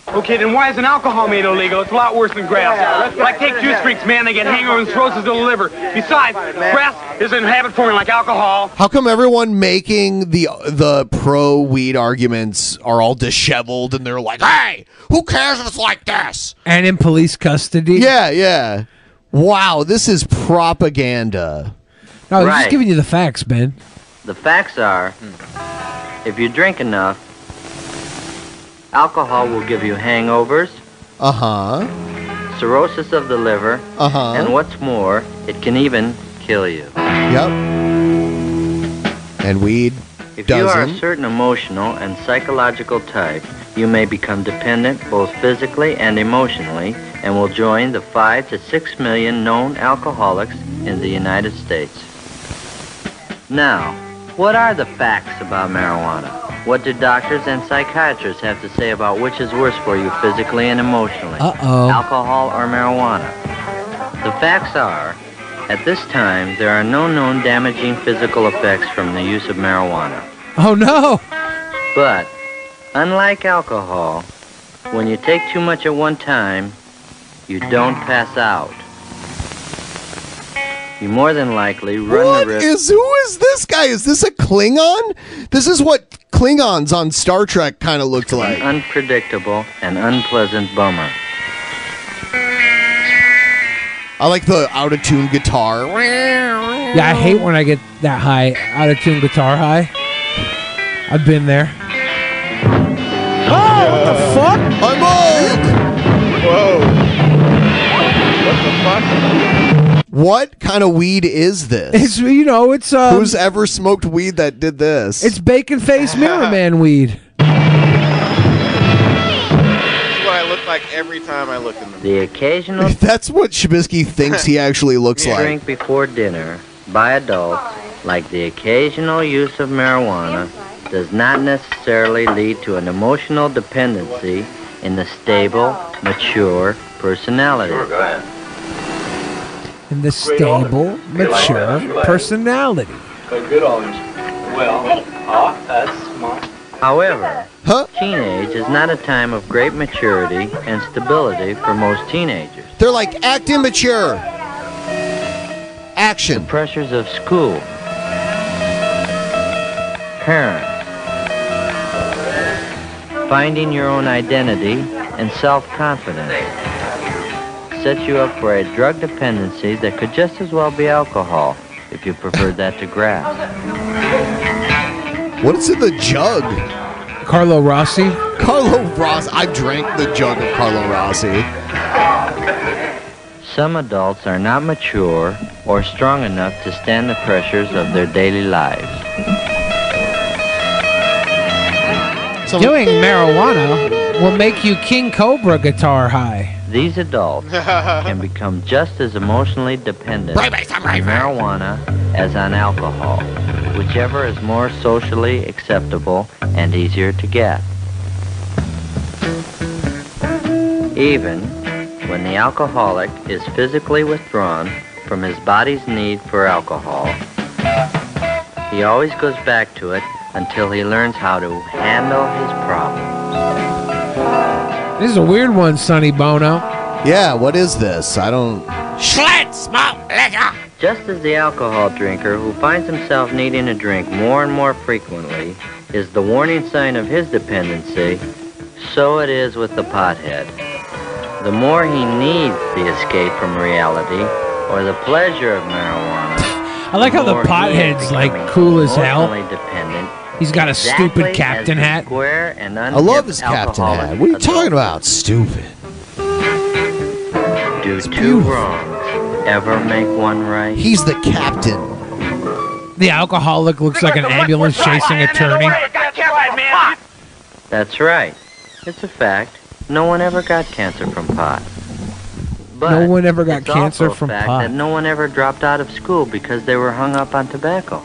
Okay, then why isn't alcohol made illegal? It's a lot worse than grass. Like take juice freaks, man, they get hangovers and cirrhosis of the liver. Besides, grass isn't habit forming like alcohol. How come everyone making the the pro weed arguments are all disheveled and they're like, "Hey, who cares if it's like this?" And in police custody? Yeah, yeah. Wow, this is propaganda. No, he's Right. just giving you the facts, Ben. The facts are if you drink enough, alcohol will give you hangovers, Uh huh. cirrhosis of the liver, Uh huh. and what's more, it can even kill you. Yep. And weed If you are a doesn't. certain emotional and psychological type, you may become dependent both physically and emotionally and will join the 5 to 6 million known alcoholics in the United States. Now, what are the facts about marijuana? What do doctors and psychiatrists have to say about which is worse for you physically and emotionally? Uh-oh. Alcohol or marijuana? The facts are, at this time, there are no known damaging physical effects from the use of marijuana. Oh, no. But, unlike alcohol, when you take too much at one time, you don't pass out. You more than likely run What the risk. is who is this guy? Is this a Klingon? This is what Klingons on Star Trek kind of looked like. An unpredictable and unpleasant bummer. I like the out of tune guitar. Yeah, I hate when I get that high, out of tune guitar high. I've been there. Oh, what the fuck? I'm old. Whoa. What the fuck? What kind of weed is this? It's you know, it's um, Who's ever smoked weed that did this? it's bacon face mirror man weed. This is what I look like every time I look in the The occasional That's what Shabisky thinks he actually looks like. drink before dinner by adults, like the occasional use of marijuana, does not necessarily lead to an emotional dependency in the stable, mature personality. And the stable, mature personality. Good orange. Well, ah, that's smart. However, teenage is not a time of great maturity and stability for most teenagers. They're like act immature. Action. The pressures of school, parents, finding your own identity, and self-confidence set you up for a drug dependency that could just as well be alcohol if you preferred that to grass. What's in the jug? Carlo Rossi. Carlo Rossi. I've drank the jug of Carlo Rossi. Some adults are not mature or strong enough to stand the pressures of their daily lives. Doing marijuana will make you King Cobra guitar high. These adults can become just as emotionally dependent on marijuana as on alcohol, whichever is more socially acceptable and easier to get. Even when the alcoholic is physically withdrawn from his body's need for alcohol, he always goes back to it until he learns how to handle his problems. This is a weird one, Sonny Bono. Yeah, what is this? I don't. Schlitz, smoke, liquor. Just as the alcohol drinker who finds himself needing a drink more and more frequently is the warning sign of his dependency, so it is with the pothead. The more he needs the escape from reality or the pleasure of marijuana, I like how the more he is pothead's like becoming cool as hell. dependent. He's got a exactly stupid captain hat. Square and I love his unhip captain hat. What are you adult. talking about? Stupid. Do two wrongs ever make one right? He's the captain. The alcoholic looks like an ambulance chasing attorney. That's right. It's a fact. No one ever got cancer from pot. But No one ever got cancer from pot. That no one ever dropped out of school because they were hung up on tobacco.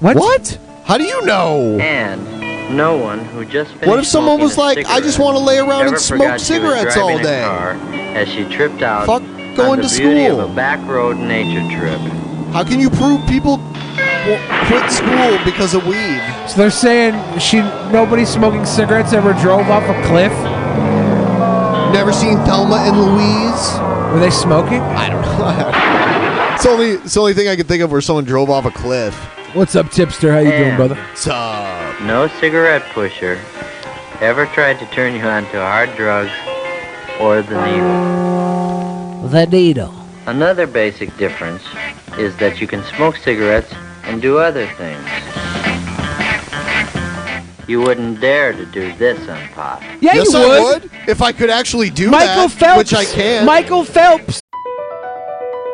What? What? How do you know? And no one who just What if someone was like, I just want to lay around and smoke forgot she was cigarettes all day? car as she tripped out Fuck going to school. of a back road nature trip. How can you prove people quit school because of weed? So they're saying she nobody smoking cigarettes ever drove off a cliff. Never seen Thelma and Louise? Were they smoking? I don't know. it's the only it's the only thing I can think of where someone drove off a cliff. What's up, tipster? How you doing, brother? What's up? No cigarette pusher ever tried to turn you on to hard drugs or the needle. The needle. Another basic difference is that you can smoke cigarettes and do other things. You wouldn't dare to do this on pot. Yeah, yes, you I would. would if I could actually do Michael that, Phelps. which I can. Michael Phelps.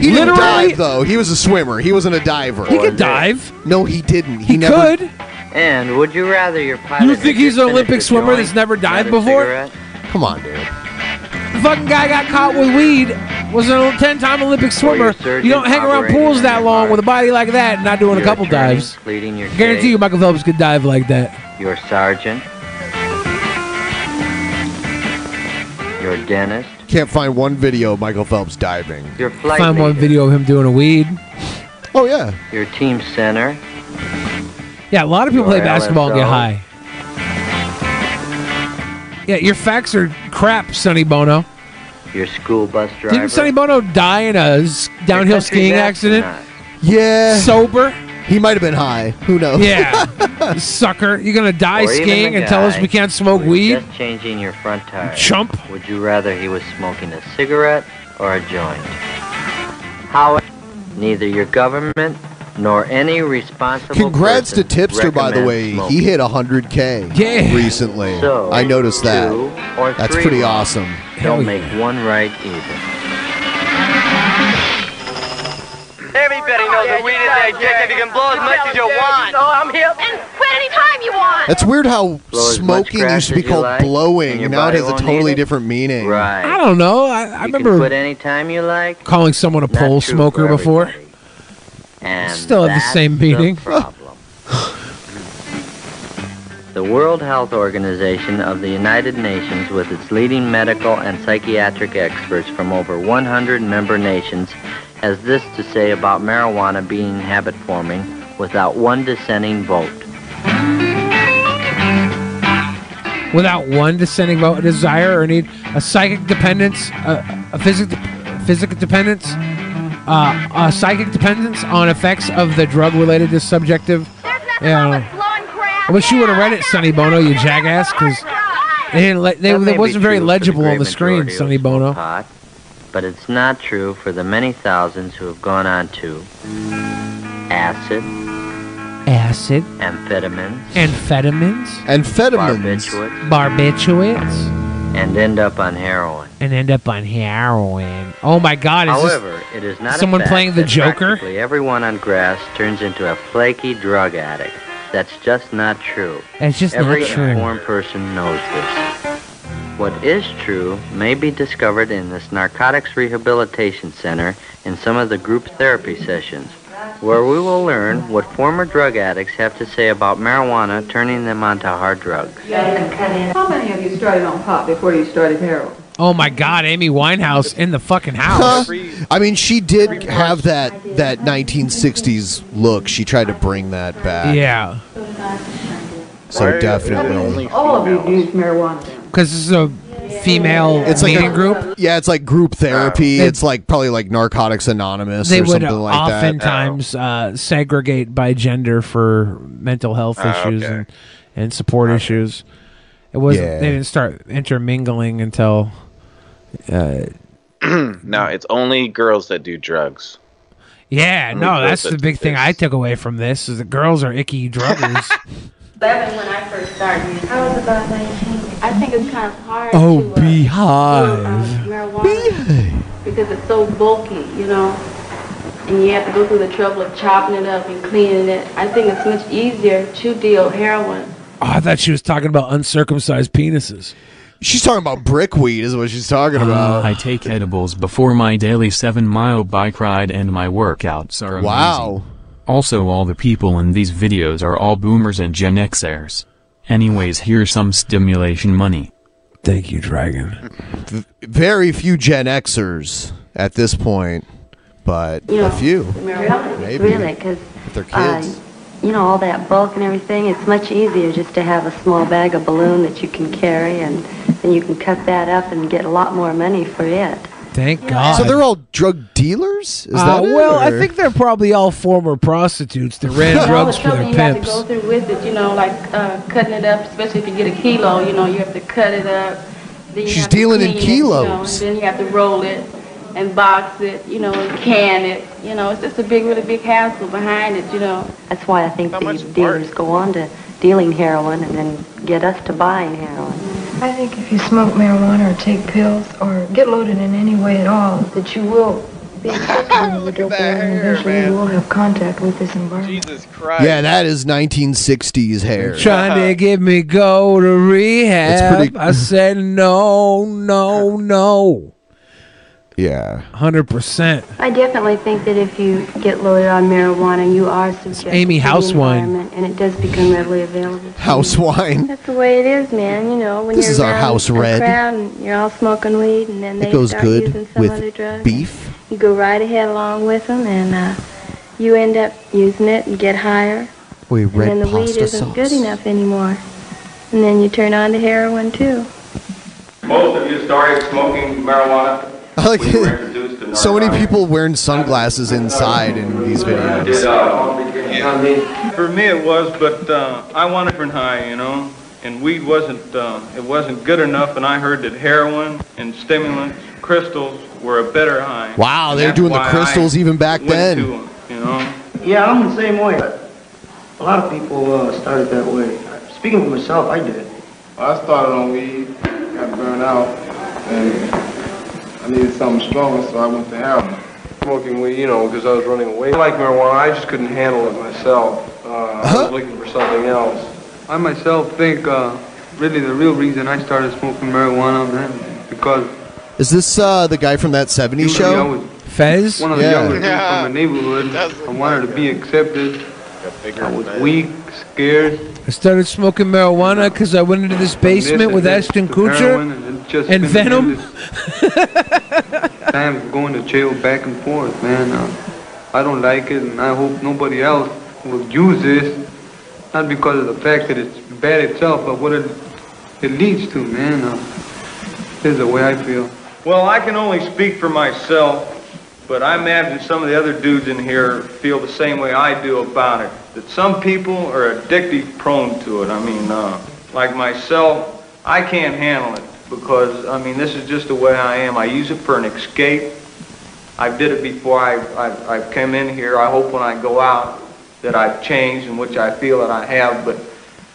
He didn't Literally- dive though. He was a swimmer. He wasn't a diver. He could dive. No, he didn't. He, He never. could. And would you rather your pilot You had think he's just an Olympic a swimmer joint, that's never dived not a before? cigarette? Come on, dude. The fucking guy got caught with weed. Was a ten-time Olympic swimmer. surgeon You don't hang around operating pools on that your long heart. with a body like that and not doing a couple attorney dives. pleading your Guarantee case, you, Michael Phelps could dive like that. Your sergeant, your dentist, Can't find one video of Michael Phelps diving. Your flight Find one leader, video of him doing a weed. Oh yeah. your team center, Yeah, a lot of people Your play basketball and get high. Yeah, your facts are crap, Sonny Bono. your school bus driver. Didn't Sonny Bono die in a s- downhill country's skiing accident? astronaut. Yeah. Sober? He might have been high. Who knows? Yeah. Sucker. You're going to die Or skiing and tell us we can't smoke weed? Just changing your front tire. Chump. Would you rather he was smoking a cigarette or a joint? How? neither your government nor any responsible Congrats to Tipster, by the way. smoking. He hit 100K Yeah. recently. So, I noticed that. or That's pretty wrong. awesome. Don't make one right either. Everybody knows that weed is that kick if you can blow as much as you want. No, I'm hip. And quit any time you want. That's weird how Blow smoking used to be called like, blowing, and now it has a totally different meaning. Right. I don't know. I, I you can remember quit any time you like. calling someone a Not pole smoker before. And Still have the same meaning. problem. The World Health Organization of the United Nations, with its leading medical and psychiatric experts from over 100 member nations, has this to say about marijuana being habit forming without one dissenting vote. Without one dissenting vote, a desire or need, a psychic dependence, a, a physic, physical dependence, uh, a psychic dependence on effects of the drug related to subjective. You know, I wish you would have read it, Sonny Bono, you jackass, because they didn't. Let, they, That it wasn't very true for the legible on the screen, Sonny Bono. pot, but it's not true for the many thousands who have gone on to acid, Acid, amphetamines, amphetamines, Amphetamines. barbiturates, barbiturates, and end up on heroin. and end up on heroin. Oh my God! Is However, it is not someone fact playing the Joker? practically everyone on grass turns into a flaky drug addict. That's just not true. It's just not true. Every informed person knows this. What is true may be discovered in this narcotics rehabilitation center in some of the group therapy sessions, where we will learn what former drug addicts have to say about marijuana turning them onto hard drugs. How many of you started on pot before you started heroin? Oh my God! Amy Winehouse in the fucking house. I mean, she did have that that 1960s look. She tried to bring that back. Yeah, So definitely. All of you use marijuana. Because this is a female It's like meeting a group. Yeah, it's like group therapy. They- it's like probably like Narcotics Anonymous They or would something like that. oftentimes uh, segregate by gender for mental health Ah, issues okay. and, and support issues. It wasn't. Yeah. They didn't start intermingling until. Uh, no, it's only girls that do drugs. yeah, no, that's the big thing I took away from this is the girls are icky druggers. 11 when I first started. I was about 19. I think it's kind of hard oh, to uh, beehive. marijuana because it's so bulky, you know, and you have to go through the trouble of chopping it up and cleaning it. I think it's much easier to deal heroin. Oh, I thought she was talking about uncircumcised penises. She's talking about brickweed, is what she's talking about. I take edibles before my daily seven mile bike ride and my workouts are amazing. Wow. Also, all the people in these videos are all boomers and Gen Xers. Anyways, here's some stimulation money. Thank you, Dragon. V- very few Gen Xers at this point, but You know, a few. Maybe. Really, because With their kids. Uh, you know all that bulk and everything. It's much easier just to have a small bag of balloon that you can carry, and then you can cut that up and get a lot more money for it. Thank God. So they're all drug dealers? Is Uh, that it, well, I or- think they're probably all former prostitutes that ran drugs for trouble their you have to pimps. go through with it, you know, like uh, cutting it up, especially if you get a kilo, you know, you have to cut it up. Then you She's have to dealing in clean it, you know, kilos. and then you have to roll it and box it, you know, and can it. You know, it's just a big, really big hassle behind it, you know. That's why I think these dealers go on to dealing heroin and then get us to buying heroin. I think if you smoke marijuana or take pills or get loaded in any way at all, that you will be accepted with the dope and eventually you will have contact with this environment. Jesus Christ. Yeah, that is 1960s hair. Trying to get me go to rehab. It's pretty- I said no, no, no. Yeah. Hundred percent. I definitely think that if you get loaded on marijuana, you are subjected Amy to the House wine. environment, and it does become readily available. to House you. wine. That's the way it is, man. You know, when This you're is our around house a red. crowd and you're all smoking weed, and then they It goes start good using some with other drug. beef. You go right ahead along with them, and uh, you end up using it and get higher, We and red then the weed pasta isn't sauce. good enough anymore. And then you turn on to heroin too. Most of you started smoking marijuana. I like when you were introduced to so many narcotics. people wearing sunglasses inside in these videos. Did, uh, For me, it was, but uh, I wanted a different high, you know. And weed wasn't uh, it wasn't good enough, and I heard that heroin and stimulants, crystals, were a better high. Wow, they're doing the crystals I even back then. to 'em, you know. Yeah, I'm the same way. A lot of people uh, started that way. Speaking for myself, I did. I started on weed, got burned out, and I needed something stronger, so I went to heroin. Smoking weed, you know, because I was running away. I like marijuana, I just couldn't handle it myself. Uh, I was looking for something else. I myself think uh, really the real reason I started smoking marijuana, man, because Is this uh, the guy from that 70s Usually I show? was Fez? one of the Yeah. younger kids from the neighborhood. I wanted to be accepted. I was weak, scared. I started smoking marijuana because I went into this basement and with then Ashton Kutcher and just and been Venom. Time of going to jail back and forth, man. Uh, I don't like it, and I hope nobody else will use this. Not because of the fact that it's bad itself, but what it it leads to, man. Uh, this is the way I feel. Well, I can only speak for myself, but I imagine some of the other dudes in here feel the same way I do about it. That some people are addictive prone to it. I mean, uh, like myself, I can't handle it because, I mean, this is just the way I am. I use it for an escape. I did it before I, I, I came in here. I hope when I go out that I've changed, in which I feel that I have. But,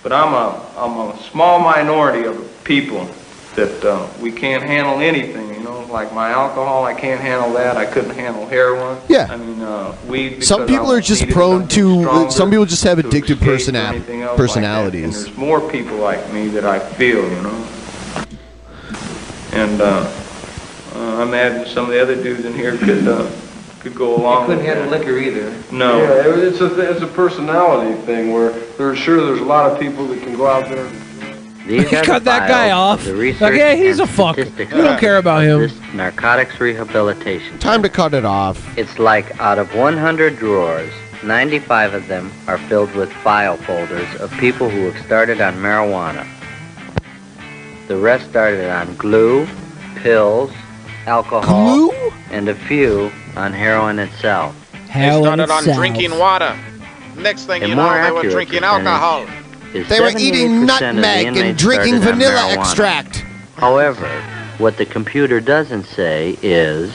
but I'm a, I'm a small minority of people that uh, we can't handle anything. You know, like my alcohol, I can't handle that. I couldn't handle heroin. Yeah. I mean, uh, weed. Some people are just prone to. stronger Some people just have to addictive escape or persona- anything else like personalities. And there's more people like me that I feel, you know. And uh, uh, I imagine some of the other dudes in here could uh, could go along. couldn't with handle liquor either. No. Yeah, it- it's a, it's a personality thing where there's sure there's a lot of people that can go out there. These are Cut that guy off. of The Like, yeah, he's a fuck. statistics We don't care about him. Narcotics rehabilitation. Time to cut it off. It's like out of 100 drawers, 95 of them are filled with file folders of people who have started on marijuana. The rest started on glue, pills, alcohol, and a few on heroin itself. They started on drinking water. Next thing A you know, they were accurate drinking percentage alcohol. Is They were 78% eating of the nutmeg and inmates drinking started on vanilla marijuana. extract. However, what the computer doesn't say is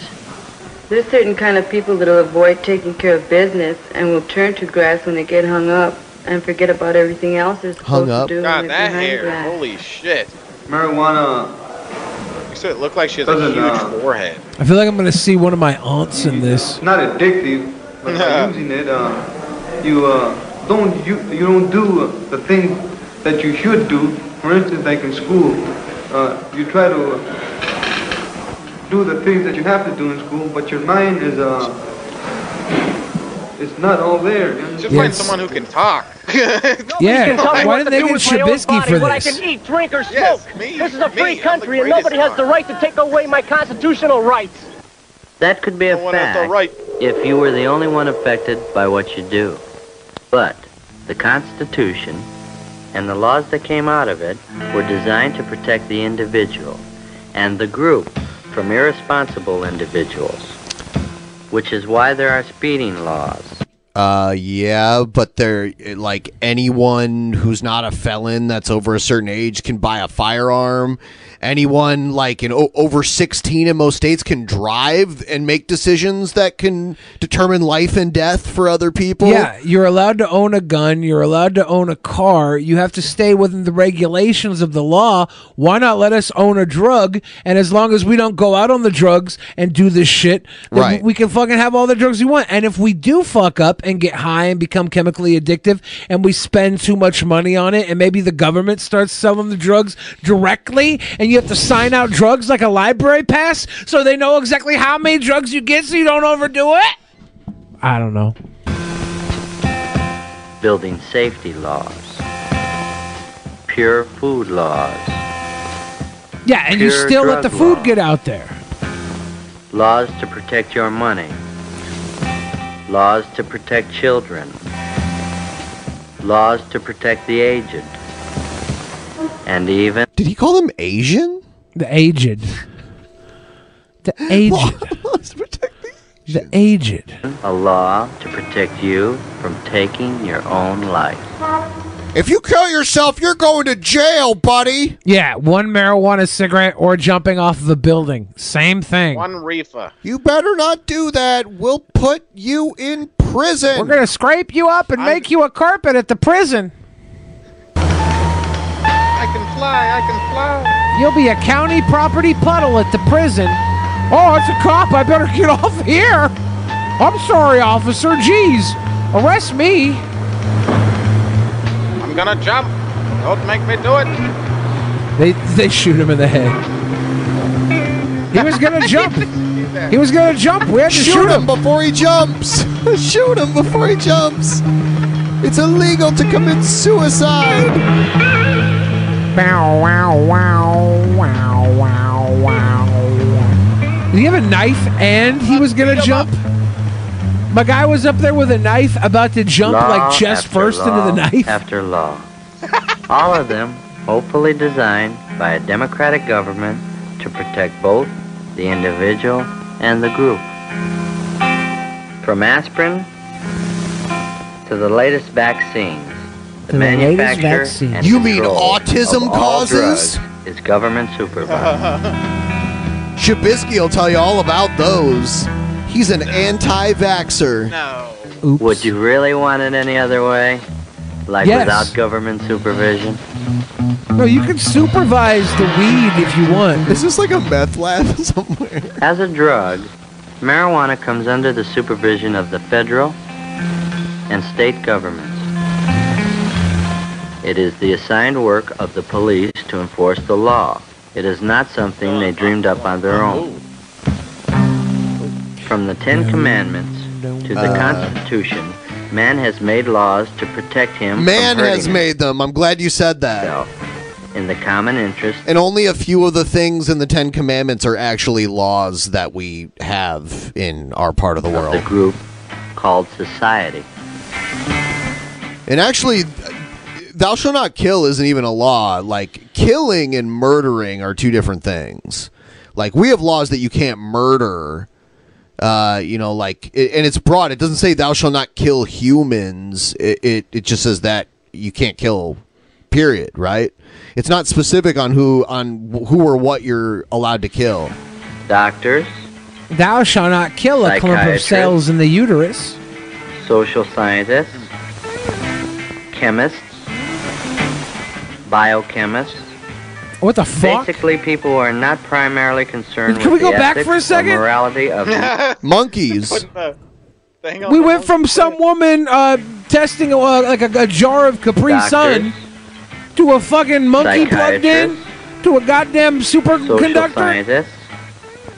There's certain kind of people that'll avoid taking care of business and will turn to grass when they get hung up and forget about everything else they're supposed Hung up? to do. God, they're that behind hair. grass. Holy shit. Marijuana. You said it looked like she has a Doesn't, huge uh, forehead. I feel like I'm gonna see one of my aunts in this. not addictive, but by using it, uh, you uh, don't you you don't do uh, the things that you should do. For instance, like in school, uh, you try to uh, do the things that you have to do in school, but your mind is uh, it's not all there. You Should find someone who can talk. Yeah, can tell me why what didn't they get with my own Trubisky body, for what this? I can eat, drink, or smoke. Yes, me, this is a free me, I'm country, and greatest nobody has the right to take away my constitutional rights. that could be a one has the fact right. if you were the only one affected by what you do. But the Constitution and the laws that came out of it were designed to protect the individual and the group from irresponsible individuals, which is why there are speeding laws. Uh, yeah, but they're like anyone who's not a felon that's over a certain age can buy a firearm. Anyone like in o- over 16 in most states can drive and make decisions that can determine life and death for other people. Yeah, you're allowed to own a gun. You're allowed to own a car. You have to stay within the regulations of the law. Why not let us own a drug? And as long as we don't go out on the drugs and do this shit, then Right. we can fucking have all the drugs we want. And if we do fuck up, up and get high and become chemically addictive, and we spend too much money on it, and maybe the government starts selling the drugs directly, and you have to sign out drugs like a library pass so they know exactly how many drugs you get so you don't overdo it? I don't know. building safety laws, pure food laws, Yeah, and you still let the food law. get out there. laws to protect your money, laws to protect children, laws to protect the aged, and even. Did he call them Asian? The aged. The aged. Laws to protect the the aged. A law to protect you from taking your own life. If you kill yourself, you're going to jail, buddy. Yeah, one marijuana cigarette or jumping off the building. Same thing. One reefer. You better not do that. We'll put you in prison. We're gonna scrape you up and make you a carpet at the prison. I can fly. I can fly. You'll be a county property puddle at the prison. Oh, it's a cop. I better get off here. I'm sorry, officer. Jeez. Arrest me. I'm gonna jump. Don't make me do it. They they shoot him in the head. He was gonna jump. He was gonna jump. We had to Shoot, shoot, him before he jumps. Shoot him before he jumps. It's illegal to commit suicide. Bow wow wow wow wow wow. Did he have a knife and he was gonna jump? My guy was up there with a knife about to jump law like chest after first into the knife. After law. All of them hopefully designed by a democratic government to protect both the individual and the group. From aspirin to the latest vaccines, the the latest manufacture vaccine. and You mean autism causes? drugs is government supervised. Shabisky will tell you all about those. He's an anti-vaxxer. No. Would you really want it any other way? Like Yes. without government supervision? No, you can supervise the weed if you want. Is this like a meth lab somewhere? As a drug, marijuana comes under the supervision of the federal and state governments. It is the assigned work of the police to enforce the law. It is not something they dreamed up on their own. Oh. From the Ten Commandments to the Uh. Constitution, man has made laws to protect him Man from has hurting made them. I'm glad you said that. himself in the common interest And only a few of the things in the Ten Commandments are actually laws that we have in our part of the world. the group called society. And actually, thou shalt not kill isn't even a law. Like, killing and murdering are two different things. Like, we have laws that you can't murder. Uh, you know, like, it, and it's broad. It doesn't say thou shalt not kill humans. It, it, it just says that you can't kill, period, right? It's not specific on who on who or what you're allowed to kill. Doctors, Thou shalt not kill a clump of cells in the uterus. social scientists, chemists, biochemists. What the fuck? Basically, people who are not primarily concerned Can with we go the back ethics for a or second? morality of Monkeys. We went from some woman uh, testing uh, like a, a jar of Capri Doctors. Sun to a fucking monkey plugged in to a goddamn social superconductor. scientists,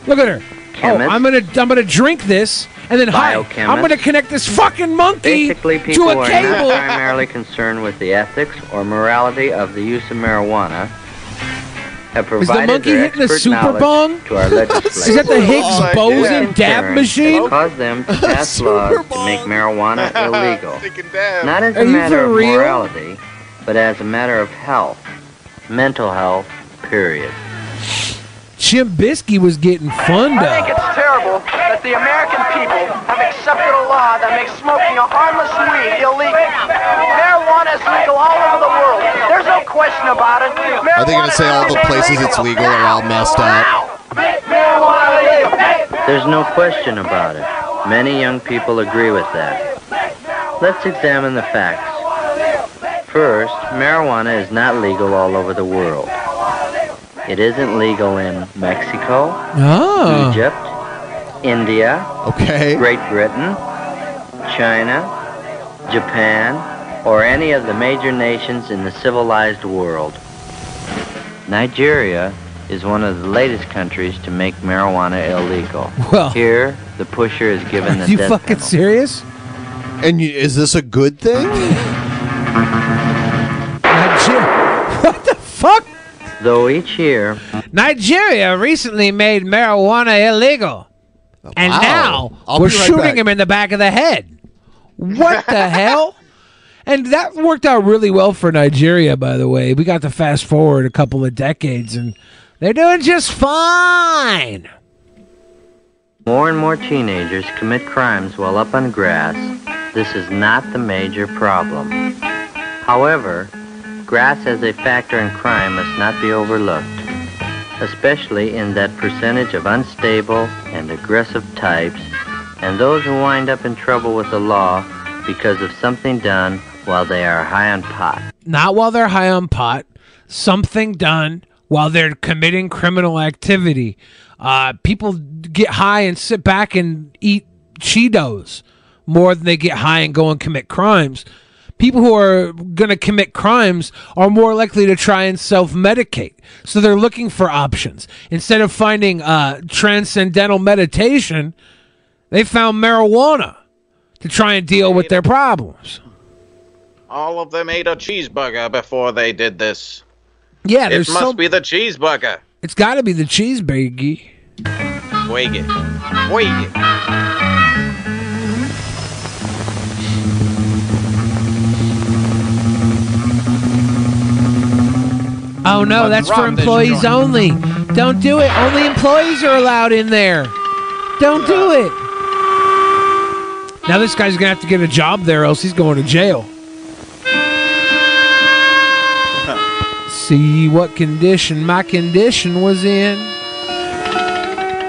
Look at her. Oh, Chemist. I'm gonna I'm gonna drink this and then hi. I'm Biochemist. gonna connect this fucking monkey basically to people who a are cable. not primarily concerned with the ethics or morality of the use of marijuana have Is the monkey their hitting a super bong? to our legislators. Is that the Higgs This in boson dab machine? has caused them to pass laws to make marijuana illegal. Not as Are a matter of real? morality, but as a matter of health, mental health, period. Chimp Bisky was getting fun I think it's terrible that the American people have accepted a law that makes smoking a harmless weed illegal. Marijuana is legal all over the world. There's no question about it. Are they going to say all the places it's legal are all messed up? There's no question about it. Many young people agree with that. Let's examine the facts. First, marijuana is not legal all over the world. It isn't legal in Mexico, Oh. Egypt, India, okay. Great Britain, China, Japan, or any of the major nations in the civilized world. Nigeria is one of the latest countries to make marijuana illegal. Well- Here, the pusher is given the you death fucking penalty. serious? And you, is this a good thing? what the fuck? Though each year, Nigeria recently made marijuana illegal. And Wow. now I'll we're right shooting back. him in the back of the head. What the hell? And that worked out really well for Nigeria, by the way. We got to fast forward a couple of decades and they're doing just fine. more and more teenagers commit crimes while up on grass. This is not the major problem. However, grass as a factor in crime must not be overlooked, especially in that percentage of unstable and aggressive types and those who wind up in trouble with the law because of something done while they are high on pot. Not while they're high on pot, something done while they're committing criminal activity. Uh, people get high and sit back and eat Cheetos more than they get high and go and commit crimes. People who are going to commit crimes are more likely to try and self medicate. So they're looking for options. Instead of finding uh, transcendental meditation, they found marijuana to try and deal with their problems. All of them ate a cheeseburger before they did this. Yeah, it must so- be the cheeseburger. It's got to be the cheeseburger. Wig it. Wig it. Oh no, that's for employees only. Don't do it. Only employees are allowed in there. Don't do it. Now this guy's gonna have to get a job there, else he's going to jail. See what condition my condition was in.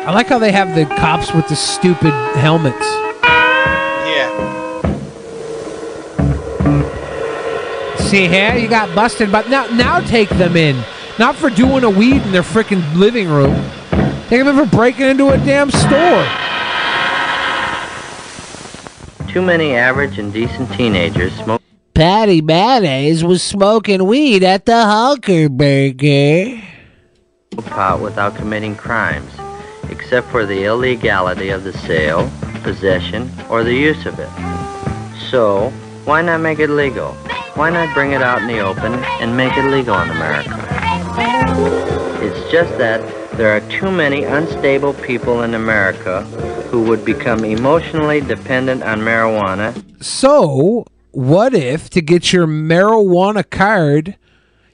I like how they have the cops with the stupid helmets. See here, you got busted, but now now take them in. Not for doing a weed in their freaking living room. Take them in for breaking into a damn store. Too many average and decent teenagers smoke Patti Mayonnaise was smoking weed at the Honker Burger. pot without committing crimes, except for the illegality of the sale, possession, or the use of it. So, why not make it legal? Why not bring it out in the open and make it legal in America? It's just that there are too many unstable people in America who would become emotionally dependent on marijuana So, what if to get your marijuana card,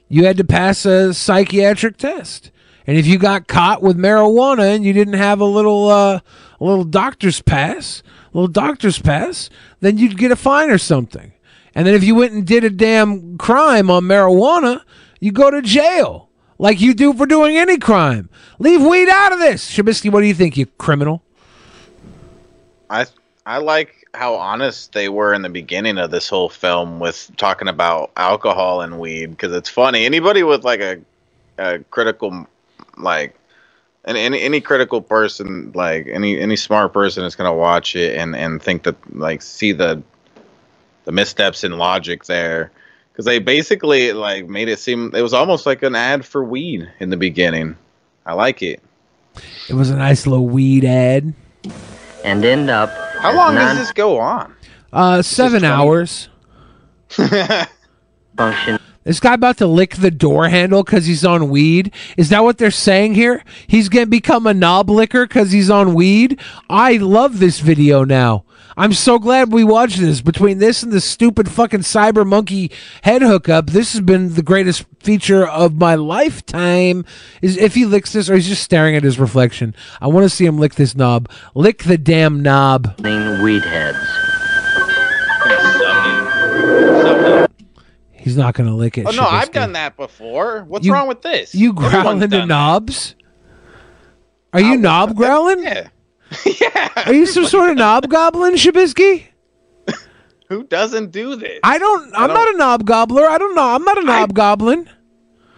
you had to pass a psychiatric test? And if you got caught with marijuana and you didn't have a little uh, a little doctor's pass, little doctor's pass, then you'd get a fine or something. And then if you went and did a damn crime on marijuana, you go to jail like you do for doing any crime. Leave weed out of this. Shabisky, what do you think, you criminal? I I like how honest they were in the beginning of this whole film with talking about alcohol and weed because it's funny. Anybody with like a, a critical like and any any critical person like any any smart person is gonna watch it and and think that like see the the missteps in logic there because they basically like made it seem it was almost like an ad for weed in the beginning. I like it. It was a nice little weed ad. and end up How long non- does this go on? Uh, seven hours. function This guy about to lick the door handle because he's on weed. Is that what they're saying here? He's gonna become a knob licker because he's on weed. I love this video now. I'm so glad we watched this. Between this and the stupid fucking cyber monkey head hookup, this has been the greatest feature of my lifetime. Is if he licks this or he's just staring at his reflection. I want to see him lick this knob. Lick the damn knob. clean weed heads. He's not gonna lick it. Oh no, I've done that before. What's You- wrong with this? You growling into knobs? Are you knob growling? Yeah. yeah. Are you some sort of knob goblin, Shabisky? Who doesn't do this? I don't. I'm not a knob gobbler. I don't know. I'm not a knob goblin.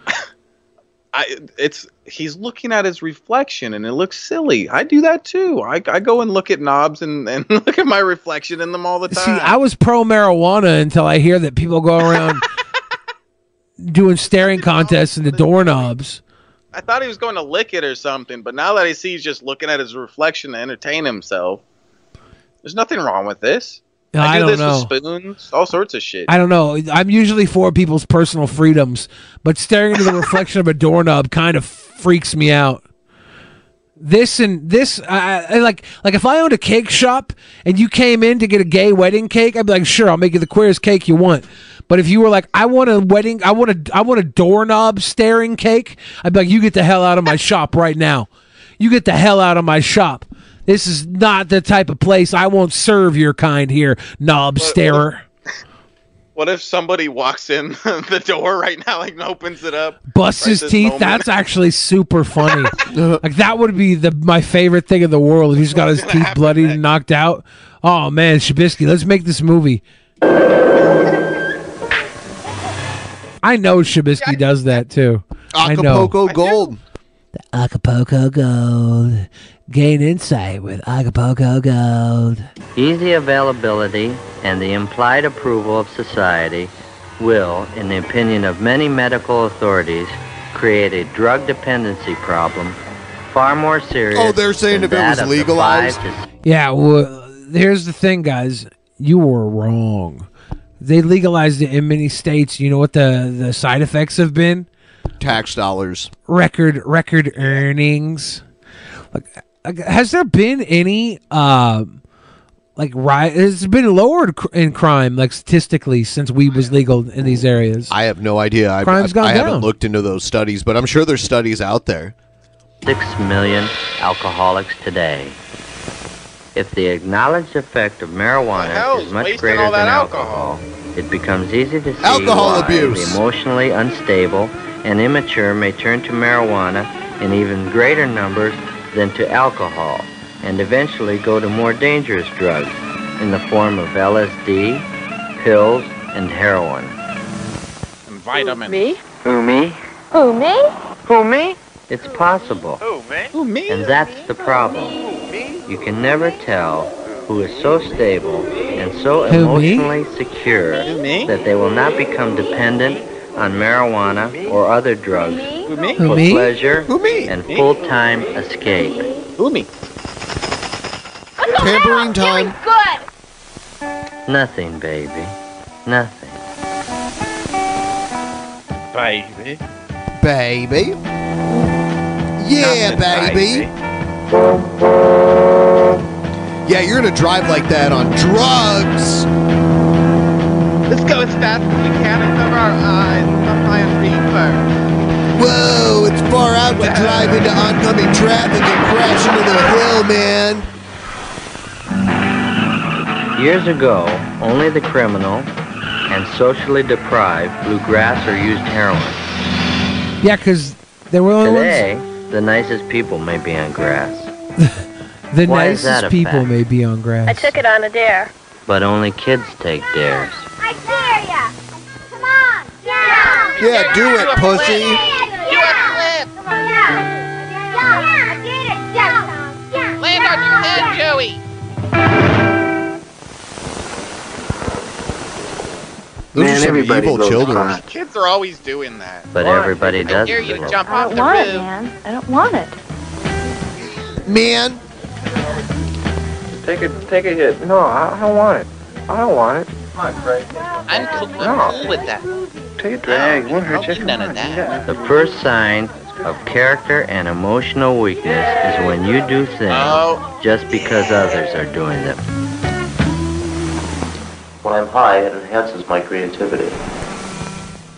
I it's he's looking at his reflection and it looks silly. I do that too. I, I go and look at knobs and, and look at my reflection in them all the time. See, time. I was pro marijuana until I hear that people go around doing staring contests in the doorknobs. I thought he was going to lick it or something, but now that I see he's just looking at his reflection to entertain himself, there's nothing wrong with this. I I do don't this know. with spoons, all sorts of shit. I don't know. I'm usually for people's personal freedoms, but staring into the reflection of a doorknob kind of freaks me out. This and this, I, I like like if I owned a cake shop and you came in to get a gay wedding cake, I'd be like, sure, I'll make you the queerest cake you want. But if you were like, I want a wedding, I want a, I want a doorknob staring cake, I'd be like, you get the hell out of my shop right now. You get the hell out of my shop. This is not the type of place I won't serve your kind here, knob starer. What if somebody walks in the door right now, like and opens it up, busts right his teeth. moment? That's actually super funny. like that would be the my favorite thing in the world. If he's got his teeth bloodied and knocked out. Oh man, Shabisky, let's make this movie. I know Shabisky does that too. I know. Acapulco Gold. The Acapulco Gold. Gain insight with Acapulco Gold. Easy availability and the implied approval of society will, in the opinion of many medical authorities, create a drug dependency problem far more serious. Oh, they're saying than if it was that of the legalized? to Yeah, well, here's the thing, guys. You were wrong. They legalized it in many states. You know what the the side effects have been? Tax dollars. Record record earnings. Like, like, has there been any um like right? It's been lowered cr- in crime, like statistically, since weed was legal in these areas. I have no idea. I've, Crime's I've- gone I haven't looked into those studies, but I'm sure there's studies out there. Six million alcoholics today. If the acknowledged effect of marijuana is is much greater than that alcohol, it becomes easy to see Alcohol why abuse. the emotionally unstable and immature may turn to marijuana in even greater numbers than to alcohol, and eventually go to more dangerous drugs in the form of LSD, pills, and heroin. And vitamin. Me? Who, me? Who, me? Who, me? It's possible. Who, me? Who, me? And that's the problem. You can never tell who is so stable and so Who, me? emotionally secure Who, me? that they will not become dependent on marijuana or other drugs Who, me? Who, for me? pleasure Who, me? and Me? full-time escape. Who, me? Tampering time. Good. Nothing, baby. Nothing. Baby. Baby. Yeah, Nothing, baby. Yeah, you're gonna drive like that on drugs. Let's go as fast as we can and cover our eyes. Stop high on reefer. Whoa, it's far out to drive into oncoming traffic and crash into the hill, man. Years ago, only the criminal and socially deprived blew grass or used heroin. Yeah, because they were the only Today, the nicest people may be on grass, ones. The Why is that nicest a people fact? may be on grass. I took it on a dare. but only kids take dares. I dare ya. Come on. Yeah. Yeah, do it, pussy. Do a flip. Come on. Yeah. Yeah. I did it. Yeah. Yeah. Land on your head, Joey. Those Man, are some everybody evil goes children. hot. Kids are always doing that. But Why? everybody I does dare you to it. jump I off don't the want it, roof. man. I don't want it. Man, Take a take a hit. No, I, I don't want it. I don't want it. I'm cool, I'm cool with that. Take a drag. Won't hurt you. I'll do none of that. The first sign of character and emotional weakness is when you do things Oh. just because others are doing them. When I'm high, it enhances my creativity.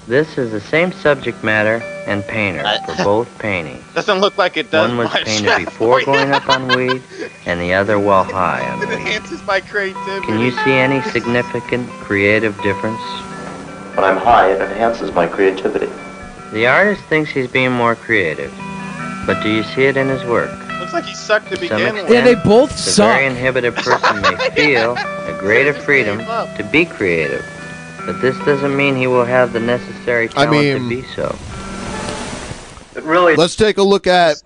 This is the same subject matter and painter for both paintings. Doesn't look like it does One was much. painted before going up on weed, and the other while high on It weed. enhances my creativity. Can you see any significant creative difference? When I'm high, it enhances my creativity. The artist thinks he's being more creative, but do you see it in his work? Looks like he sucked to To begin extent, with. Yeah, they both the suck. very inhibited person may feel a greater freedom to be creative, but this doesn't mean he will have the necessary I talent mean- to be so. If really. Let's take a look at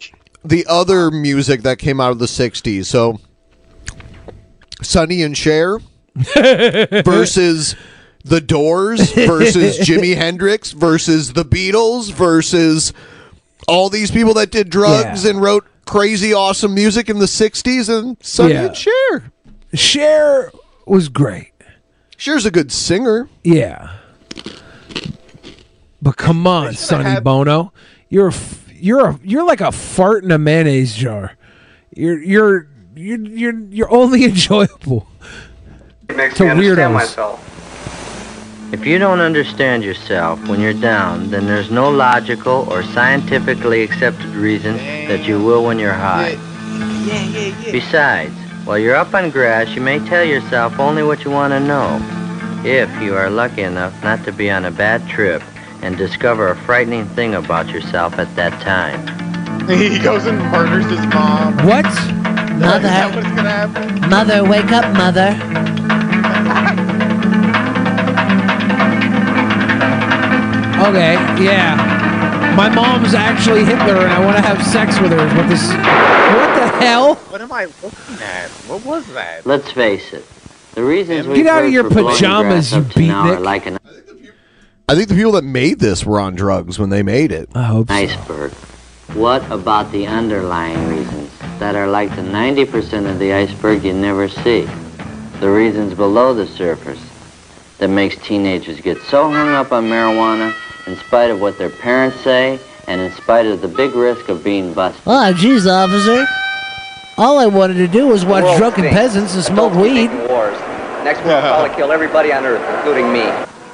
the other music that came out of the 60s. So, Sonny and Cher versus The Doors versus Jimi Hendrix versus The Beatles versus all these people that did drugs and wrote crazy awesome music in the 60s and Sonny Yeah. and Cher. Cher was great. Cher's a good singer. Yeah. But come on, Sonny Bono, you're a f- you're a you're like a fart in a mayonnaise jar. You're you're you're you're you're only enjoyable It makes to me understand weirdos. myself. If you don't understand yourself when you're down, then there's no logical or scientifically accepted reason that you will when you're high. Besides, while you're up on grass, you may tell yourself only what you want to know. If you are lucky enough not to be on a bad trip and discover a frightening thing about yourself at that time. he goes and murders his mom. What? Is that what's gonna happen? Mother, wake up, mother. Okay, yeah. My mom's actually Hitler, and I want to have sex with her. What this? What hell? What am I looking at? What was that? Let's face it. The reasons Get we've out of your pajamas, you up to now are beatnik. like an I think the people that made this were on drugs when they made it. I hope iceberg. What about the underlying reasons that are like the 90% of the iceberg you never see? The reasons below the surface that makes teenagers get so hung up on marijuana in spite of what their parents say and in spite of the big risk of being busted. Oh, geez, officer. All I wanted to do was watch drunken stinks. peasants and smoke Adults weed. making Wars. Next one will probably kill everybody on Earth, including me.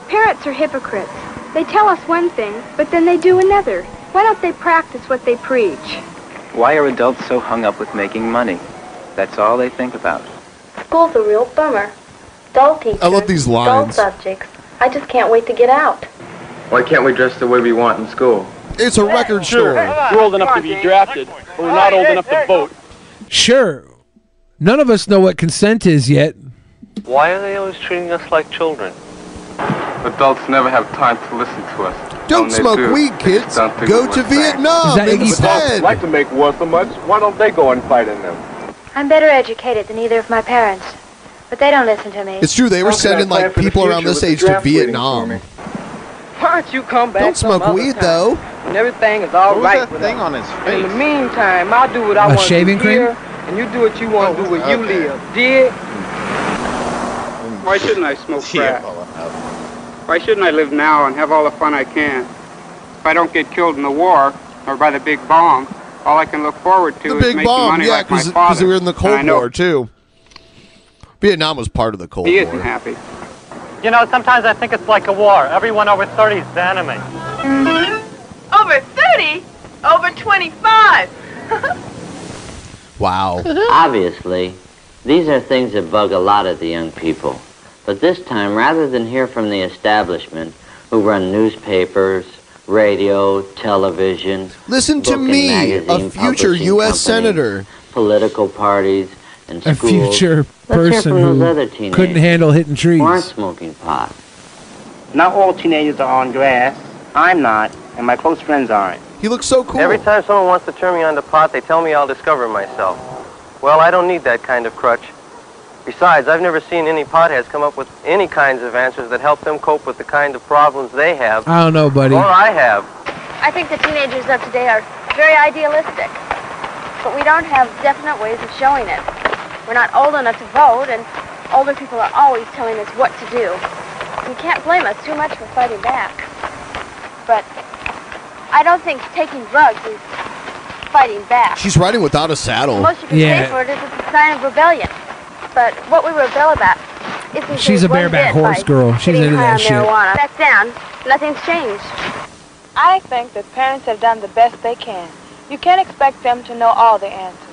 Parents are hypocrites. They tell us one thing, but then they do another. Why don't they practice what they preach? Why are adults so hung up with making money? That's all they think about. School's a real bummer. Dull teachers. I love these Dull subjects. I just can't wait to get out. Why can't we dress the way we want in school? It's a record store. We're old enough to be drafted, but we're not old enough to vote. Sure. None of us know what consent is yet. Why are they always treating us like children? Adults never have time to listen to us. Don't smoke do, weed, kids. don't think Go of to what's saying. Vietnam instead. like to make war so much. Why don't they go and fight in them? I'm better educated than either of my parents, but they don't listen to me. It's true. They were How can I sending like people around this age to draft waiting for Vietnam. Me? Why don't you come back Don't some smoke other weed time though. when everything is all What was right that with thing us? on his In the meantime, I'll do what I A want to shaving do cream? here, and you do what you want to oh, do where you okay. live. Dig? Why shouldn't I smoke crack? well, Why shouldn't I live now and have all the fun I can? If I don't get killed in the war or by the big bomb, all I can look forward to The is big making bomb, money yeah, like my because father. we were in the I Cold know War too. Vietnam was part of the Cold He War. isn't happy. You know, sometimes I think it's like a war. Everyone over 30 is the enemy. Over 30? Over 25? Wow. Obviously, these are things that bug a lot of the young people. But this time, rather than hear from the establishment, who run newspapers, radio, television, Listen to book and me, a future U.S. companies, senator. political parties, and A schools, future person from those who couldn't handle hitting trees. who aren't smoking pot. Not all teenagers are on grass. I'm not, and my close friends aren't. He looks so cool. Every time someone wants to turn me on to pot, they tell me I'll discover myself. Well, I don't need that kind of crutch. Besides, I've never seen any potheads come up with any kinds of answers that help them cope with the kind of problems they have, I don't know, buddy. or I have. I think the teenagers of today are very idealistic, but we don't have definite ways of showing it. We're not old enough to vote, and older people are always telling us what to do. You can't blame us too much for fighting back. But I don't think taking drugs is fighting back. She's riding without a saddle. Most you can say for it is it's a sign of rebellion. But what we rebel about isn't She's a one bareback bit horse by girl. She's into high that on shit. Marijuana. Back down, nothing's changed. I think that parents have done the best they can. You can't expect them to know all the answers.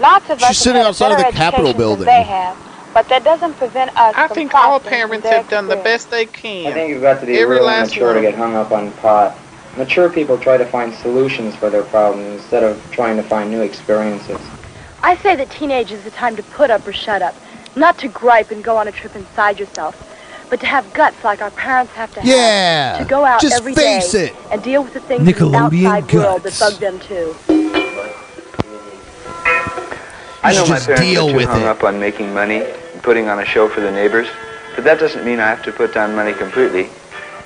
Lots of She's us sitting have outside of the Capitol building. They have, but that doesn't prevent us I from think all parents have done the best they can. I think you've got to be Every really last mature one to get hung up on pot. Mature people try to find solutions for their problems instead of trying to find new experiences. I say that teenage is the time to put up or shut up, not to gripe and go on a trip inside yourself. but to have guts like our parents have to have. Yeah, To go out just every day face it. and deal with the things in the Nickelodeon outside world that guts. bug them too. I know should my just parents deal are too with hung it. up on making money and putting on a show for the neighbors, but that doesn't mean I have to put down money completely,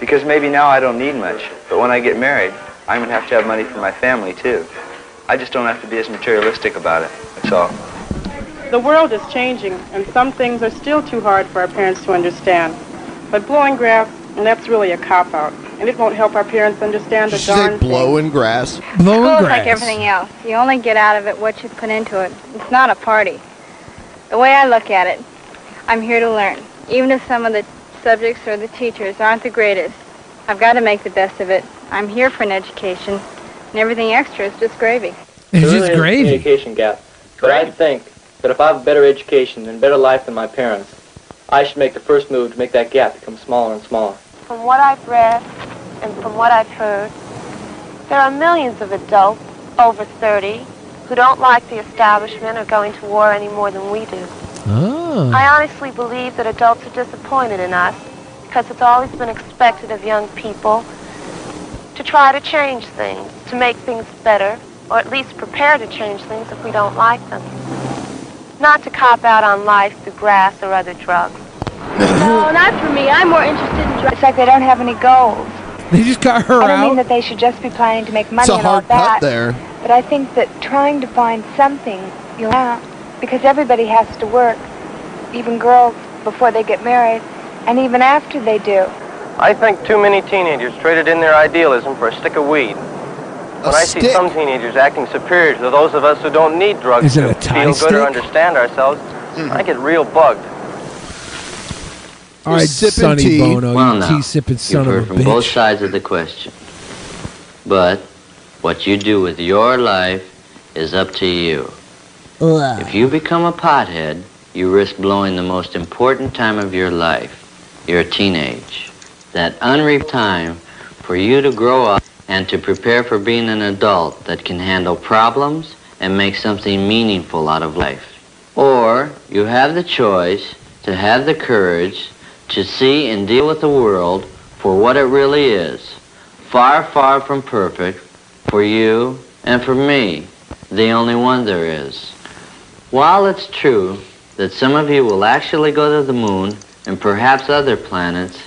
because maybe now I don't need much, but when I get married, I'm gonna have to have money for my family too. I just don't have to be as materialistic about it. That's all. The world is changing, and some things are still too hard for our parents to understand. But blowing grass, and that's really a cop-out, and it won't help our parents understand the Did you say darn blowing grass? School's like everything else. You only get out of it what you put into it. It's not a party. The way I look at it, I'm here to learn. Even if some of the subjects or the teachers aren't the greatest, I've got to make the best of it. I'm here for an education, and everything extra is just gravy. There really is a communication gap. But I think that if I have a better education and better life than my parents, I should make the first move to make that gap become smaller and smaller. From what I've read and from what I've heard, there are millions of adults over 30 who don't like the establishment or going to war any more than we do. Oh. I honestly believe that adults are disappointed in us because it's always been expected of young people to try to change things, to make things better, or at least prepare to change things if we don't like them. Not to cop out on life through grass or other drugs. No, not for me. I'm more interested in drugs. It's like they don't have any goals. They just got her I don't mean that they should just be planning to make money It's a and all hard that. cut there. But I think that trying to find something you'll have, because everybody has to work, even girls before they get married, and even after they do. I think too many teenagers traded in their idealism for a stick of weed. When I see some teenagers acting superior to those of us who don't need drugs Is to feel good or understand ourselves, hmm. I get real bugged. All right, sipping Sonny tea. Bono, Well, you now, tea sipping son You've heard of a from both sides of the question. But what you do with your life is up to you. If you become a pothead, you risk blowing the most important time of your life, your teenage. That unreaped time for you to grow up and to prepare for being an adult that can handle problems and make something meaningful out of life. Or you have the choice to have the courage to see and deal with the world for what it really is. Far, far from perfect for you and for me, the only one there is. While it's true that some of you will actually go to the moon and perhaps other planets,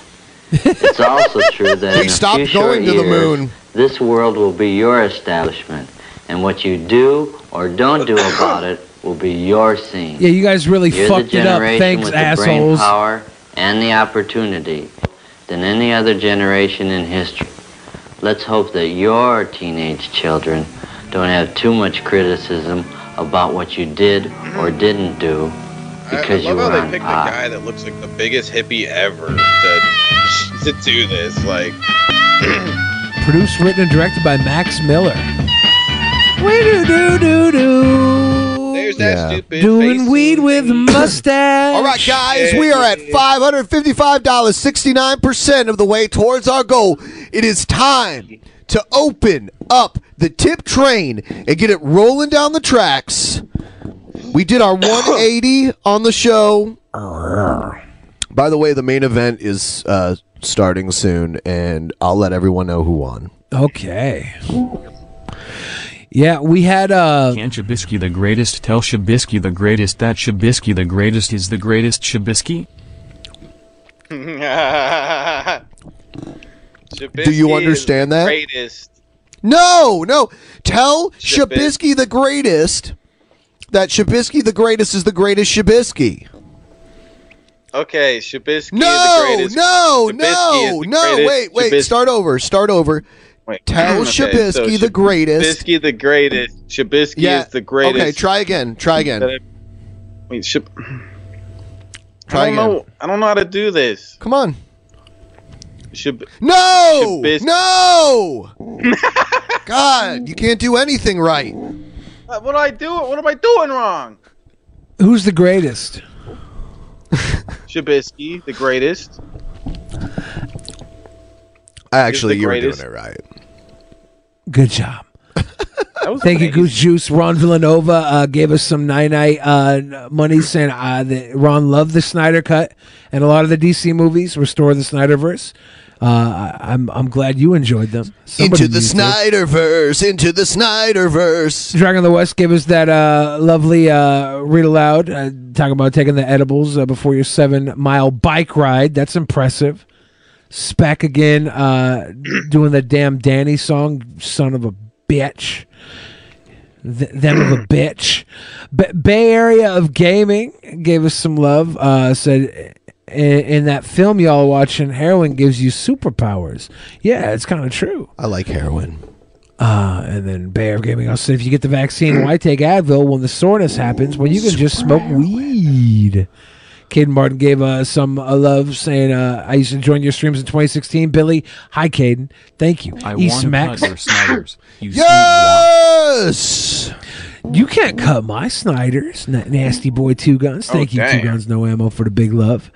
it's also true that We in a few short going to the years, moon. this world will be your establishment, and what you do or don't do about it will be your scene. Yeah, you guys really You're fucked it up. Thanks, with the brain assholes. power and the opportunity than any other generation in history. Let's hope that your teenage children don't have too much criticism about what you did or didn't do because I, I because you love were how they on picked pot. a guy that looks like the biggest hippie ever to to do this. Like, Produced, written, and directed by Max Miller. We do do do do. There's that stupid Doing face weed with a mustache. All right, guys, we are at five hundred fifty-five dollars, sixty-nine percent of the way towards our goal. It is time to open up the tip train and get it rolling down the tracks. We did our 180 on the show. By the way, the main event is uh, starting soon, and I'll let everyone know who won. Okay. Yeah, we had uh Can Shabisky the greatest tell Shabisky the greatest that Shabisky the greatest is the greatest Shabisky? Do you understand that? Greatest. No, no. Tell Shabisky the greatest that Shabisky the greatest is the greatest Shabisky. Okay, Shabisky No, is the greatest. no, Shabisky no, the no. greatest. Wait, wait. Shabis- Start over. Start over. Wait. Tell Okay, Shabisky so the greatest. Shabisky the greatest. Shabisky Yeah. is the greatest. Okay, try again. Try again. I- Wait, Shab- Try I don't again. know. I don't know how to do this. Come on. Shab- No, Shabis- no. God, you can't do anything right. Uh, What do I do? What am I doing wrong? who's the greatest? Shabisky, the greatest. Actually, the you were doing it right. Good job. Thank you, Goose Juice. Ron Villanova uh, gave us some nine night uh, money, saying uh, that Ron loved the Snyder cut and a lot of the DC movies. Restore the Snyderverse. Uh, I- I'm I'm glad you enjoyed them. Somebody into the used it. Snyderverse, into the Snyderverse. Dragon of the West gave us that uh, lovely uh, read aloud, uh, talking about taking the edibles uh, before your seven mile bike ride. That's impressive. Spec again, uh, doing the damn Danny song, son of a bitch. Th- them of a bitch. B- Bay Area of Gaming gave us some love. Uh, said in, in that film y'all watching, heroin gives you superpowers. Yeah, it's kind of true. I like heroin. Uh, and then Bear Gaming also said, if you get the vaccine, why take Advil when the soreness happens when you can just smoke weed? Caden Martin gave uh, some uh, love, saying, uh, I used to join your streams in 2016. Billy, hi, Caden. Thank you. I East want to Max. cut your Snyders. You Yes! You can't cut my Snyders. Na- nasty boy, two guns. Oh, Thank you, two guns, no ammo for the big love.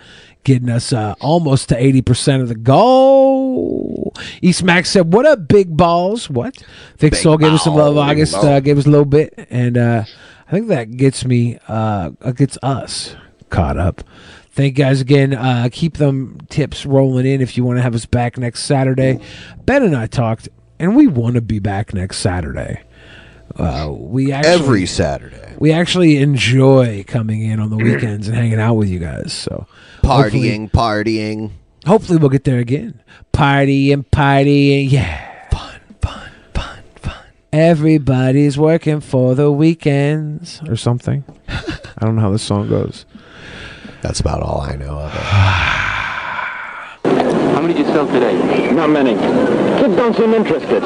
Getting us uh, almost to 80% of the goal. East Max said, What up, big balls? What? Big Soul gave us some love. August uh, gave us a little bit. And uh, I think that gets me, uh, uh, gets us caught up. Thank you guys again. Uh, keep them tips rolling in if you want to have us back next Saturday. Ben and I talked, and we want to be back next Saturday. Uh, we actually, Every Saturday. we actually enjoy coming in on the weekends and hanging out with you guys. So hopefully- Partying, partying. Hopefully, we'll get there again. Partying, partying, yeah. Everybody's working for the weekends or something. I don't know how the song goes. That's about all I know of it. How many did you sell today? Not many. Kids don't seem interested.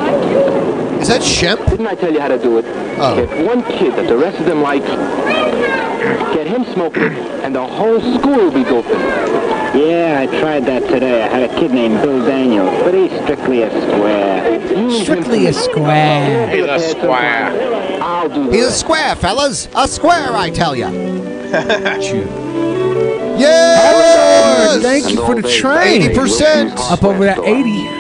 Is that Shemp? Didn't I tell you how to do it? Oh. Get one kid that the rest of them like. Get him smoking, and the whole school will be doping. Yeah, I tried that today. I had a kid named Bill Daniels, but he's strictly a square. Strictly a square. He's a square. I'll do He's a square, fellas. A square, I tell ya. Yes! thank you for the train. 80%. Up over that 80.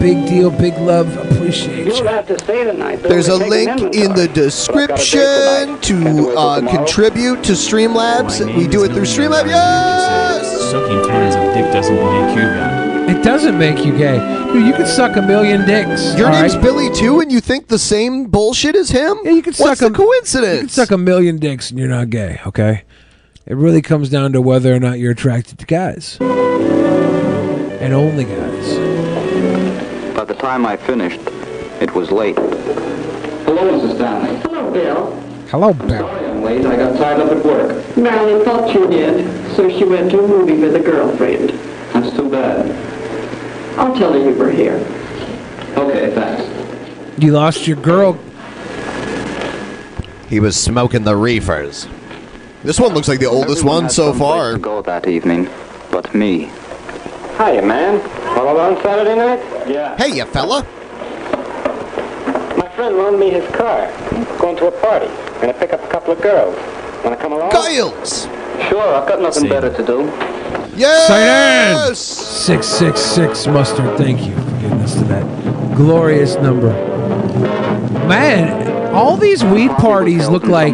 Big deal, big love. Appreciate you. You'll have to stay tonight. Bill. There's a We're link taking in the description to uh, contribute to Streamlabs. We do it through Streamlabs. Yes! Sucking tons of dick doesn't make you gay. It doesn't make you gay. Dude, you could suck a million dicks. Your name's right? Billy too, and you think the same bullshit as him? Yeah, you could What's suck the a coincidence? You can suck a million dicks and you're not gay, okay? It really comes down to whether or not you're attracted to guys. And only guys. By the time I finished, it was late. Hello, Mrs. Stanley. Hello, Bill. Hello, Bill. I'm late. I got tied up at work. Marilyn thought you did, so she went to a movie with a girlfriend. That's too bad. I'll tell her you were here. Okay, thanks. You lost your girl. He was smoking the reefers. This one looks like the oldest Everyone one had so someplace far. To go that evening, but me. Hiya, man. Followed on Saturday night? Yeah. Hey, you fella. My friend loaned me his car. Going to a party. Gonna pick up a couple of girls. Wanna come along? Giles! Sure, I've got nothing better to do. Yes! 666 mustard. Thank you for getting us to that glorious number. Man, all these weed parties look like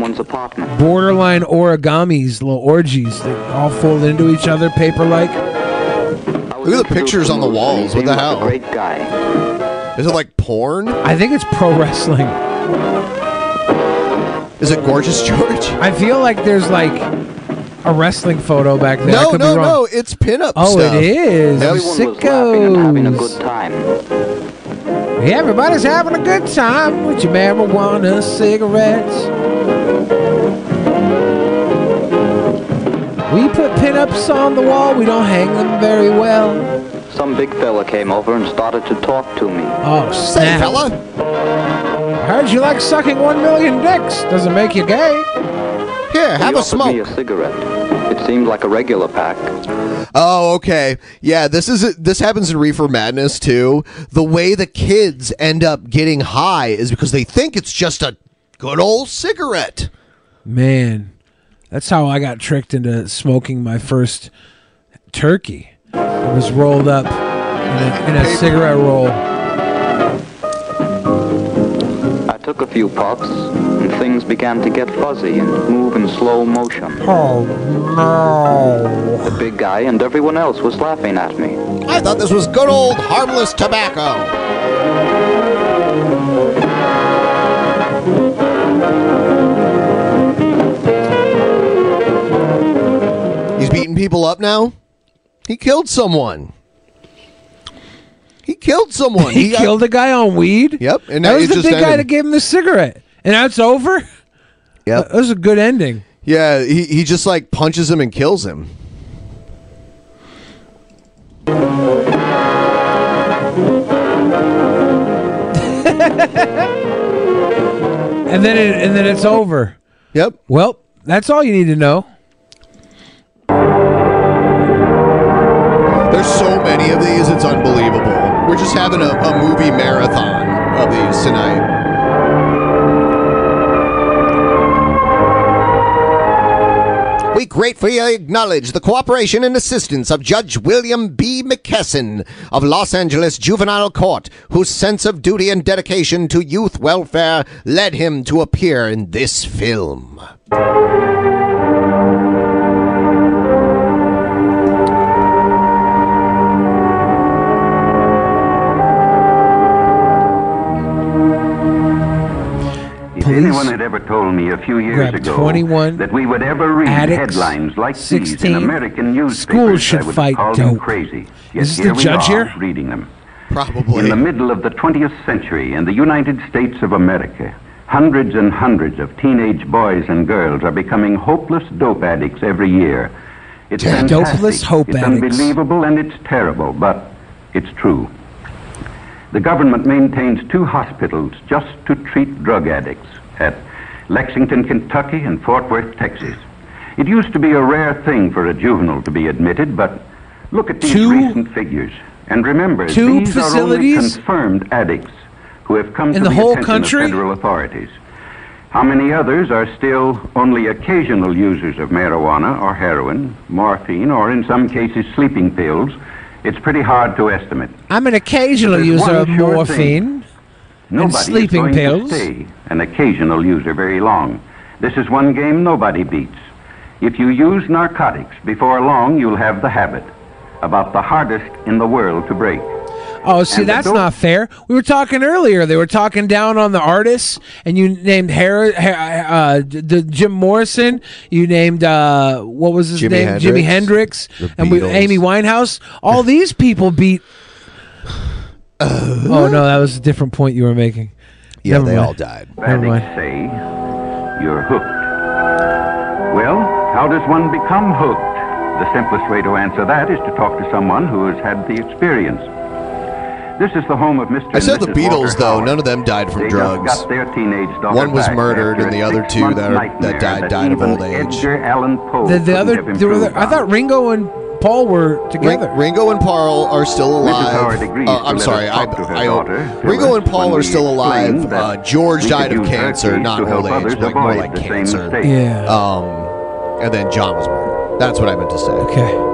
borderline origamis, little orgies. They all fold into each other, paper like. Look at the pictures on the walls. What the hell? Great guy. Is it like porn? I think it's pro wrestling. Is it Gorgeous George? I feel like there's like a wrestling photo back there. I No, could no, be wrong. no. It's pinup Oh, stuff. it is. Yep. Everyone was laughing and having a good time. Yeah, everybody's having a good time with your marijuana cigarettes. We put pinups on the wall. We don't hang them very well. Some big fella came over and started to talk to me. Oh, snap. fella. Heard you like sucking one million dicks. Doesn't make you gay. Here, have he offered me a cigarette. It seemed like a regular pack. Oh, okay. Yeah, this is this happens in Reefer Madness too. The way the kids end up getting high is because they think it's just a good old cigarette. Man, that's how I got tricked into smoking my first turkey. It was rolled up in a, in a cigarette roll. I took a few puffs, and things began to get fuzzy and move in slow motion. Oh, no. The big guy and everyone else was laughing at me. I thought this was good old harmless tobacco. Beating people up now. He killed someone. He killed someone. He, got- killed a guy on weed. Yep, and that now was the big guy that gave him the cigarette, and now it's over. Yep. that was a good ending. Yeah, he, he just like punches him and kills him. and then it, and then it's over. Yep. Well, that's all you need to know. These, it's unbelievable. We're just having a, a movie marathon of these tonight. We gratefully acknowledge the cooperation and assistance of Judge William B. McKesson of Los Angeles Juvenile Court, whose sense of duty and dedication to youth welfare led him to appear in this film. If anyone had ever told me a few years ago 21 that we would ever read addicts, headlines like these in American newspapers, schools should I would fight have called them dope. crazy. Yet Is this here the we judge are, here? reading them. Probably. In the middle of the 20th century, in the United States of America, hundreds and hundreds of teenage boys and girls are becoming hopeless dope addicts every year. It's Yeah, fantastic. dopeless hope it's addicts. unbelievable and it's terrible, but it's true. The government maintains two hospitals just to treat drug addicts at Lexington, Kentucky and Fort Worth, Texas. It used to be a rare thing for a juvenile to be admitted, but look at these Two- recent figures. And remember, these facilities? are only confirmed addicts who have come to the the, whole attention country? of federal authorities. How many others are still only occasional users of marijuana or heroin, morphine, or in some cases sleeping pills? It's pretty hard to estimate. I'm an occasional user of sure morphine thing. Nobody and sleeping pills. An occasional user very long. This is one game nobody beats. If you use narcotics, before long you'll have the habit. About the hardest in the world to break. Oh, see, And that's not fair. We were talking earlier. They were talking down on the artists, and you named Har- Har- uh, d- d- Jim Morrison. You named uh, what was his Jimi name? Jimi Hendrix, Hendrix, the and we, Amy Winehouse. All these people beat. oh no, that was a different point you were making. Yeah, Never they mind. all died. Never mind. Say you're hooked. Well, how does one become hooked? The simplest way to answer that is to talk to someone who has had the experience. This is the home of Mr. I said and the Beatles, Walter though. Howard. None of them died from They drugs. Just got their teenage daughter One was murdered, and the other two that are- that died- that died of old age. Edgar Allan Poe The, the other, have there were, improved I thought Ringo and Paul were together. Ring- Ringo and Paul are still alive. Uh, I'm sorry, us I, talk to her I daughter, Ringo and Paul are still alive. Uh, George died of cancer, not to old age, others like more like cancer. Yeah. Um, and then John was murdered. That's what I meant to say. Okay.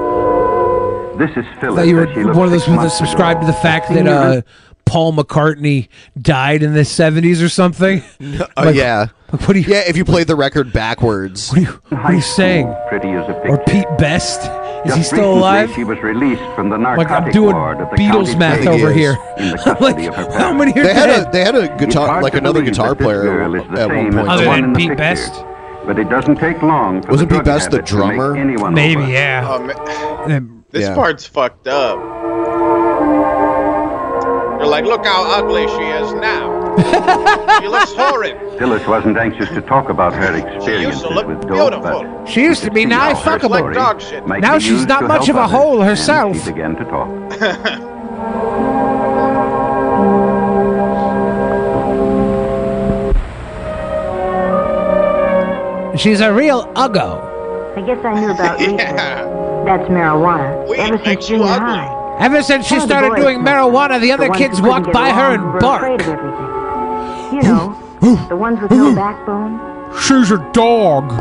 This is I Phyllis. thought you were looked one of those six people that subscribed to the fact that uh, Paul McCartney died in the 70s or something. Oh Like, yeah. What are you? Yeah, if you played the record backwards. What are you, what are you saying? Pretty as a. Or Pete Best? Is Just he still recently, alive? She was released from the Like I'm doing ward at the Beatles math over is. here. Like, custody of her how many are They had dead? a they had a guitar hard like another guitar player girl is the at one point. Other than Pete picture. Best? But it doesn't take long for Wasn't Pete Best the habit to make drummer? anyone Maybe, over. yeah. Oh, um, man. Them- um, This Yeah. part's fucked up. You're like, look how ugly she is now. she looks horrid. Phyllis wasn't anxious to talk about her experience. She used experiences to look with dope, beautiful. but She used to be see nigh fuckable. story Dog shit. Now she's not much of a others, hole and herself. She began to talk. She's a real uggo. I guess I knew about research. yeah. That's marijuana. Weed Ever since you junior high. Ever since she Some of the started doing marijuana, the The other ones kids who couldn't walk by her and were bark. afraid of everything. You know, the ones with no backbone. She's a dog.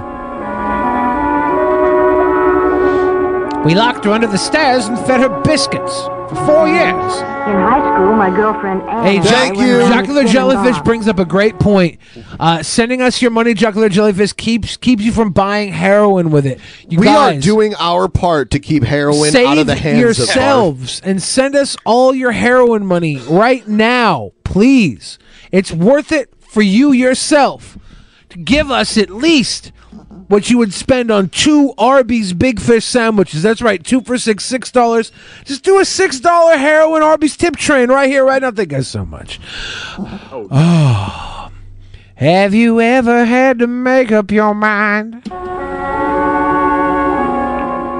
We locked her under the stairs and fed her biscuits. For four years. In high school, my girlfriend Anne. Hey, and I Jack, went around Jocular the Jellyfish bar. brings up a great point. Uh, sending us your money, Jocular Jellyfish, keeps keeps you from buying heroin with it. You we guys, are doing our part to keep heroin out of the hands of yourselves and send us all your heroin money right now, please. It's worth it for you yourself to give us at least what you would spend on two Arby's Big Fish sandwiches. That's right, two for six, six dollars. Just do a six dollar heroin Arby's tip train right here, right now. Thank you guys so much. Oh. Have you ever had to make up your mind?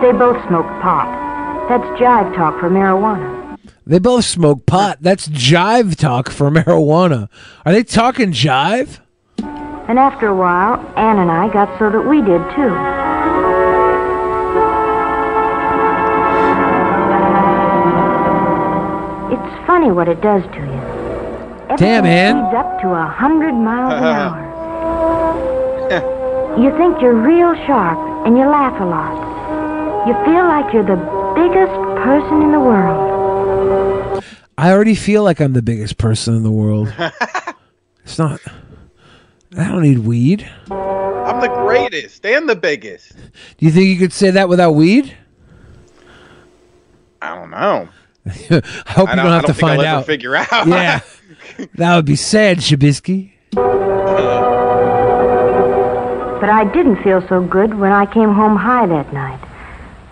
They both smoke pot. That's jive talk for marijuana. They both smoke pot. That's jive talk for marijuana. Are they talking jive? And after a while, Anne and I got so that we did too. It's funny what it does to you. Damn, Everything Ann. speeds up to a hundred miles an hour. You think you're real sharp and you laugh a lot. You feel like you're the biggest person in the world. I already feel like I'm the biggest person in the world. it's not. I don't need weed. I'm the greatest and the biggest. Do you think you could say that without weed? I don't know. I hope I you don't- don't I have to don't think I'll find out. figure out. yeah, that would be sad, Shabisky. But I didn't feel so good when I came home high that night.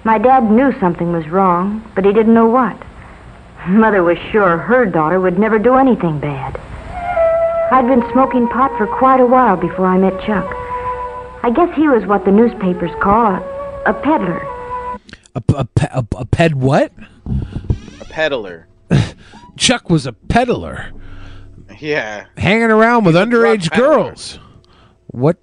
My dad knew something was wrong, but he didn't know what. Mother was sure her daughter would never do anything bad. I'd been smoking pot for quite a while before I met Chuck. I guess he was what the newspapers call a, a peddler. A, a, pe- a, a ped what? A peddler. Chuck was a peddler, Yeah. hanging around with underage girls. What?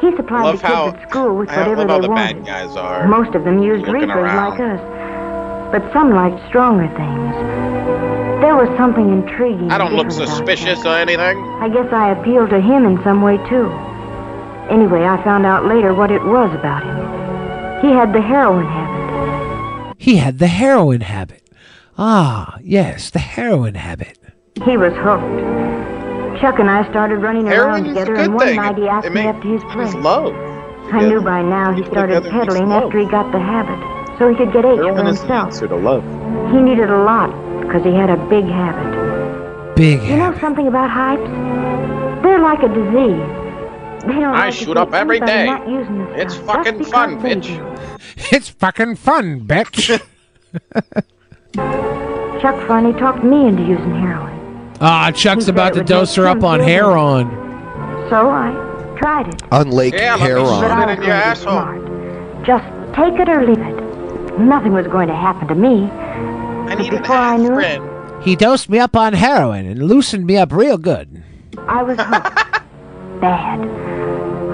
He supplied Love the kids how at school with I whatever love how they the wanted. bad guys are. Most of them used looking reefers around. like us, but some liked stronger things. There was something intriguing. I don't look suspicious or anything. I guess I appealed to him in some way, too. Anyway, I found out later what it was about him. He had the heroin habit. He had the heroin habit. Ah, yes, the heroin habit. He was hooked. Chuck and I started running around together, and one thing. night he asked It me make- up to his place. love. I knew by now he started together peddling after he got the habit, so he could get H for Heroin is the himself. answer to love. He needed a lot, because he had a big habit. Big You know something about hypes? They're like a disease. They don't I like to shoot see up every anybody day. not It's fucking fun, bitch. It's fucking fun, bitch. Chuck finally talked me into using heroin. Ah, Chuck's He about to dose her up on heroin. So I tried it. On Lake Yeah, let me But I it was in your going to asshole. smart. Just take it or leave it. Nothing was going to happen to me. I but need an before I knew it, aspirin. He dosed me up on heroin and loosened me up real good. I was hooked. Bad.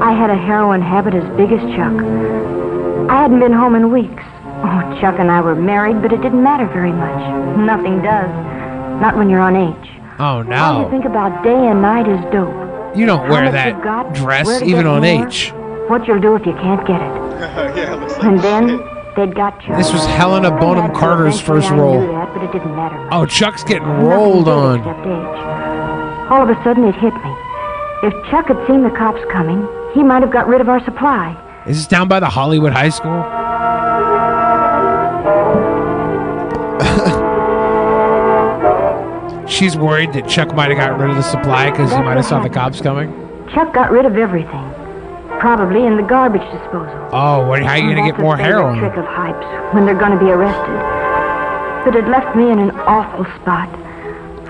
I had a heroin habit as big as Chuck. I hadn't been home in weeks. Oh, Chuck and I were married, but it didn't matter very much. Nothing does. Not when you're on H. Oh no. All you think about day and night is dope. You don't How wear that got, dress even on more, H. What you'll do if you can't get it. yeah, looks like And then shit. They'd got Chuck. This was Helena Bonham Carter's first role. that, but it didn't matter. Oh, Chuck's getting rolled on. All of a sudden, it hit me. If Chuck had seen the cops coming, he might have got rid of our supply. Is this down by the Hollywood High School? She's worried that Chuck might have got rid of the supply because he might have saw the cops coming. Chuck got rid of everything. Probably in the garbage disposal. Oh, what, how are you gonna get more a heroin? trick of hypes when they're going to be arrested. But it left me in an awful spot.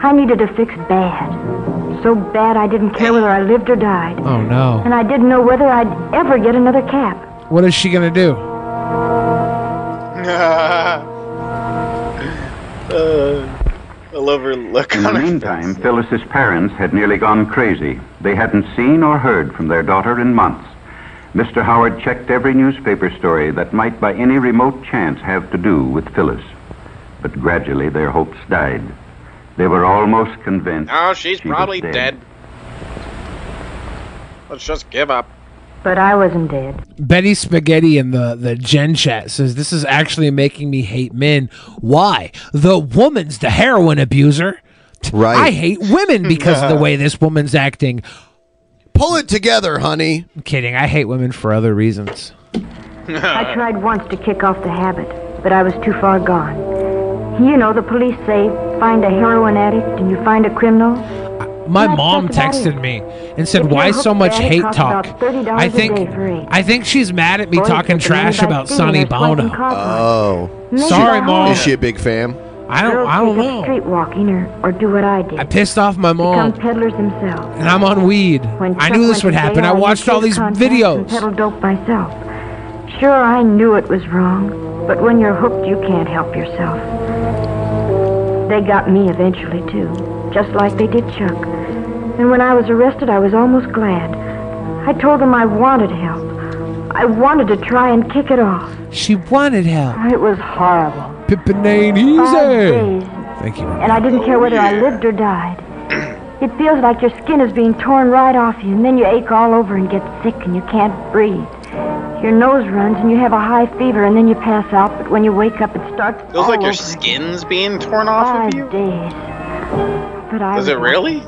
I needed a fix bad. So bad I didn't care whether I lived or died. Oh no. And I didn't know whether I'd ever get another cap. What is she gonna do? uh, I love her look In the meantime, Phyllis's parents had nearly gone crazy. They hadn't seen or heard from their daughter in months. Mr. Howard checked every newspaper story that might by any remote chance have to do with Phyllis. But gradually their hopes died. They were almost convinced. Oh, she's she was probably dead. dead. Let's just give up. But I wasn't dead. Betty Spaghetti in the, the Gen chat says, This is actually making me hate men. Why? The woman's the heroin abuser. Right. I hate women because of the way this woman's acting. Pull it together, honey. I'm kidding. I hate women for other reasons. I tried once to kick off the habit, but I was too far gone. You know, the police say find a heroin addict and you find a criminal. My That's mom texted me and said, If "Why so much at it, it hate talk?" about $30 I a think day for eight. I think she's mad at me Boys talking trash about stealing Sonny their sweat and Bono. Oh. Maybe Sorry, mom. Is she a big fan? I don't. Girls I don't know. Streetwalking or, or do what I did. I pissed off my mom. Become peddlers themselves. and I'm on weed. When I knew this would happen. I watched all these videos. peddled dope myself. Sure, I knew it was wrong, but when you're hooked, you can't help yourself. They got me eventually too, just like they did Chuck. And when I was arrested, I was almost glad. I told them I wanted help. I wanted to try and kick it off. She wanted help. It was horrible. Pippin ain't Five easy. days, Thank you. and I didn't care whether I lived or died. It feels like your skin is being torn right off you, and then you ache all over and get sick and you can't breathe. Your nose runs and you have a high fever, and then you pass out, but when you wake up, it starts Feels all like your over skin's being torn off Five of you. days. But I Does it really?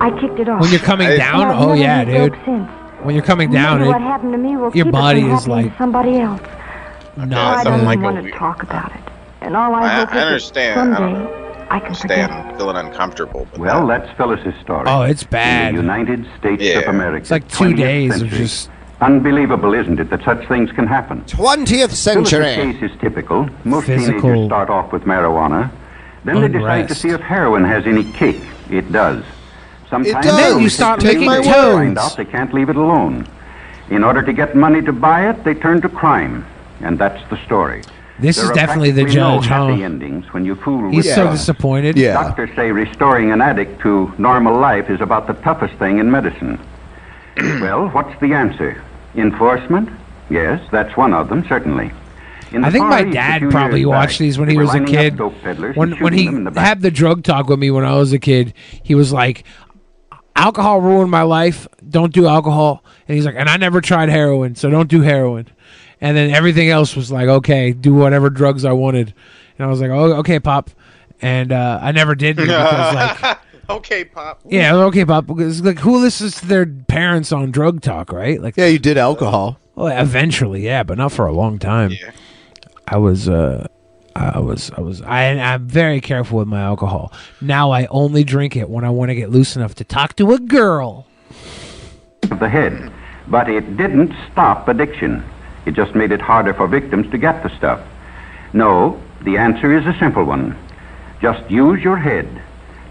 I kicked it off. When you're coming I- down, And I've oh yeah, dude. since. When you're coming Maybe down, what it, happened to me will your keep body it from is like somebody else. no. I don't like want to talk about it. And all I, I, hope I is understand. that I don't someday I can understand forget. feeling uncomfortable. But Well, that's Phyllis's story. Oh, it's bad. In the United States Yeah. of America. It's like two 20th days of just Unbelievable, isn't it, that such things can happen? 20th Phyllis's century. case is typical. Most Physical teenagers start off with marijuana. Then they decide to see if heroin has any kick. It does. Sometimes does. they Then you start the licking pills and toads. Find out they can't leave it alone. In order to get money to buy it, they turn to crime, and that's the story. This There is definitely the practically no judge, happy huh? endings when you fool He's with so drugs. disappointed. Yeah. Doctors say restoring an addict to normal life is about the toughest thing in medicine. well, what's the answer? Enforcement? Yes, that's one of them, certainly. In I think my dad probably watched back, these when he was a kid. When when he the had the drug talk with me when I was a kid, he was like, "Alcohol ruined my life. Don't do alcohol." And he's like, "And I never tried heroin, so don't do heroin." And then everything else was like, "Okay, do whatever drugs I wanted." And I was like, "Oh, okay, pop." And uh, I never did because like. okay, pop. Yeah, okay, Pop. Because like, who listens to their parents on drug talk, right? Like, Yeah, you did alcohol. well, eventually, yeah, but not for a long time. Yeah. I was, uh, I was, I was, I, I'm very careful with my alcohol. Now I only drink it when I want to get loose enough to talk to a girl. of the head. But it didn't stop addiction. It just made it harder for victims to get the stuff. No, the answer is a simple one. Just use your head.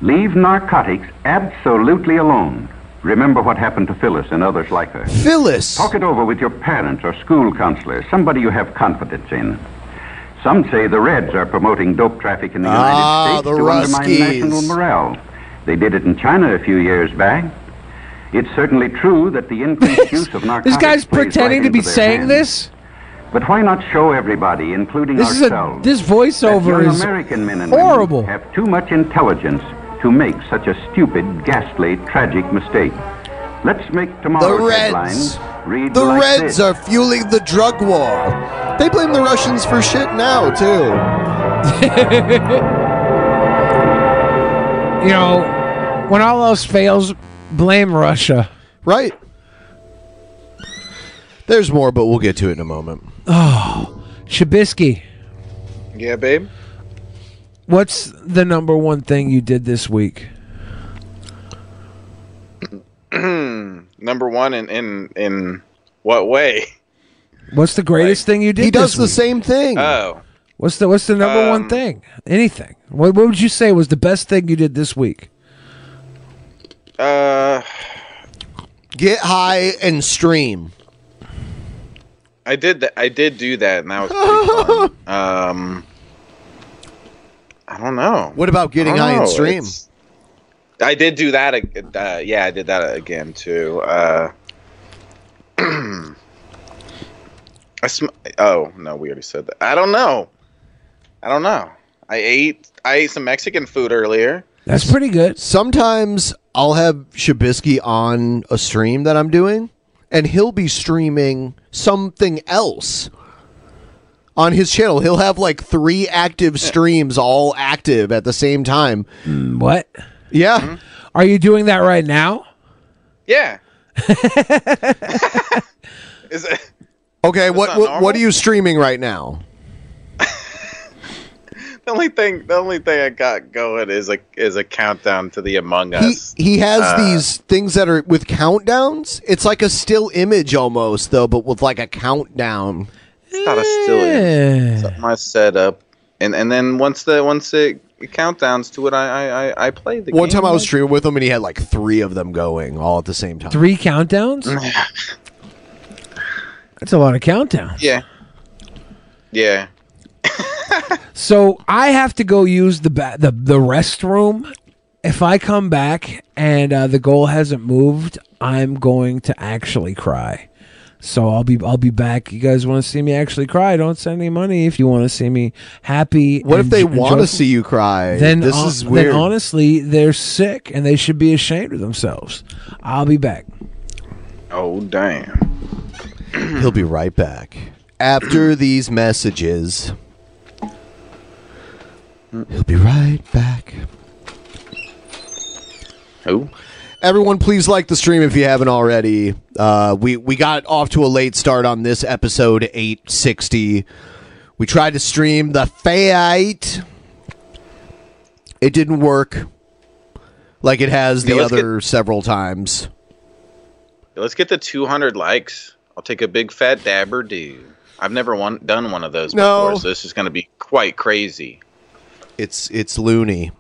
Leave narcotics absolutely alone. Remember what happened to Phyllis and others like her. Phyllis. Talk it over with your parents or school counselor, somebody you have confidence in. Some say the Reds are promoting dope traffic in the Ah, United States the to undermine national morale. They did it in China a few years back. It's certainly true that the increased use of narcotics This guy's plays pretending right to be saying hands. this. But why not show everybody, including This is a ourselves, this that voiceover young is American men and horrible. women have too much intelligence to make such a stupid, ghastly, tragic mistake. Let's make The Reds. headlines read The like Reds this. are fueling the drug war. They blame the Russians for shit now, too. You know, when all else fails, blame Russia. Right. There's more, but we'll get to it in a moment. Oh, Shabisky, Yeah, babe. what's the number one thing you did this week? Number one in in in what way? What's the greatest thing you did? He does this the week? same thing. Oh, What's the What's the number one Um, thing? Anything? What, what would you say was the best thing you did this week? Uh, Get high and stream. I did that. I did do that, and that was pretty fun. Um, I don't know. What about getting I don't high and know. stream? It's- I did do that. Uh, yeah, I did that again too. Uh, I sm- oh no, we already said that. I don't know. I don't know. I ate. I ate some Mexican food earlier. That's pretty good. Sometimes I'll have Shabisky on a stream that I'm doing, and he'll be streaming something else on his channel. He'll have like three active streams all active at the same time. Mm, what? Yeah. Mm-hmm. Are you doing that right now? Yeah. Is it? Okay, what what, what are you streaming right now? The only thing, the only thing I got going is a is a countdown to the Among Us. he he has Uh, these things that are with countdowns. It's like a still image almost though, but with like a countdown. It's not a still image. Something I set up, and and then once the once it countdowns to it, I I I, I play the One game. time I was streaming with him and he had like three of them going all at the same time. Three countdowns? That's a lot of countdowns. Yeah. Yeah. So I have to go use the ba- the the restroom. If I come back and uh, the goal hasn't moved, I'm going to actually cry. So I'll be I'll be back. You guys want to see me actually cry? Don't send any money if you want to see me happy. What if they want to see you cry? Then this hon- is weird. Then honestly, they're sick and they should be ashamed of themselves. I'll be back. Oh damn. He'll be right back after these messages. He'll be right back. Who? Everyone, please like the stream if you haven't already. Uh, we we got off to a late start on this episode 860. We tried to stream the fight. It didn't work like it has the Yeah, let's other several times. Let's get the 200 likes. I'll take a big fat dabber do. I've never one, done one of those No. before, so this is going to be quite crazy. It's it's loony.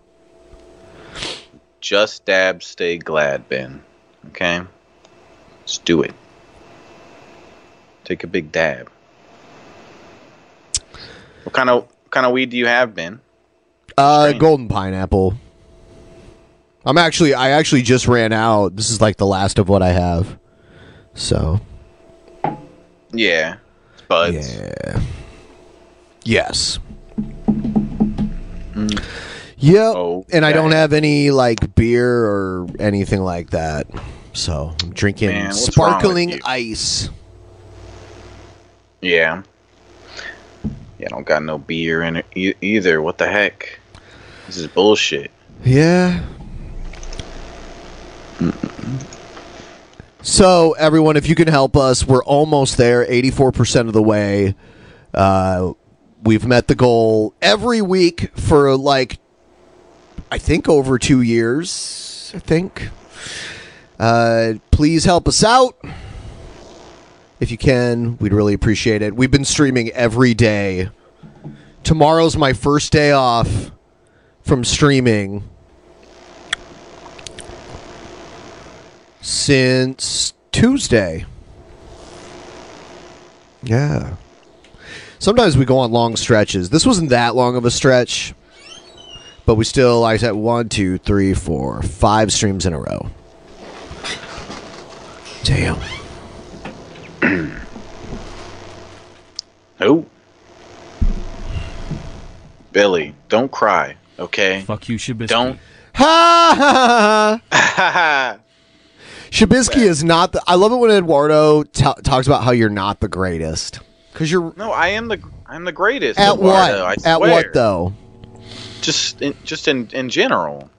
Just dab, stay glad, Ben. Okay? Let's do it. Take a big dab. What kind of what kind of weed do you have, Ben? Uh, golden pineapple. I'm actually I actually just ran out. This is like the last of what I have. So Yeah. It's buds. Yeah. Yes. Yep. and I don't have any like beer or anything like that. So I'm drinking Man, what's wrong with sparkling ice. Yeah. Yeah, I don't got no beer in it e- either. What the heck? This is bullshit. Yeah. So, everyone, if you can help us, we're almost there, 84% of the way. Uh, we've met the goal every week for like, I think, over two years. I think. Uh, please help us out. If you can, we'd really appreciate it. We've been streaming every day. Tomorrow's my first day off from streaming since Tuesday. Yeah. Sometimes we go on long stretches. This wasn't that long of a stretch, but we still, I said, one, two, three, four, five streams in a row. Damn. Who? Billy, don't cry, okay? Fuck you, Shabisky. Don't. Ha ha ha! Shabisky is not the. I love it when Eduardo ta talks about how you're not the greatest. Because you're. No, I am the I'm the greatest. At Eduardo, I what? At what, though? Just in, just in in general.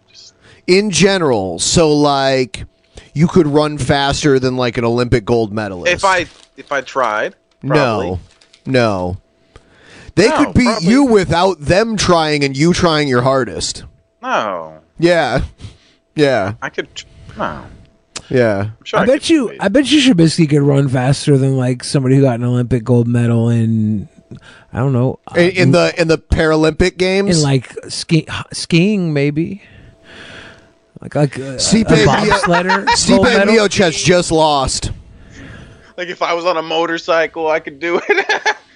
In general. So, like, you could run faster than, like, an Olympic gold medalist. If I if I tried, probably. No. No. They No, could beat probably- you without them trying and you trying your hardest. No, Yeah. Yeah. I could. No. Yeah. I bet you. I bet you Shabisky could run faster than like somebody who got an Olympic gold medal in. I don't know. uh, In, in the in the Paralympic games, in like ski, skiing maybe. Like like uh, a, a bobsledder. gold Stipe. Miocic just lost. Like if I was on a motorcycle, I could do it.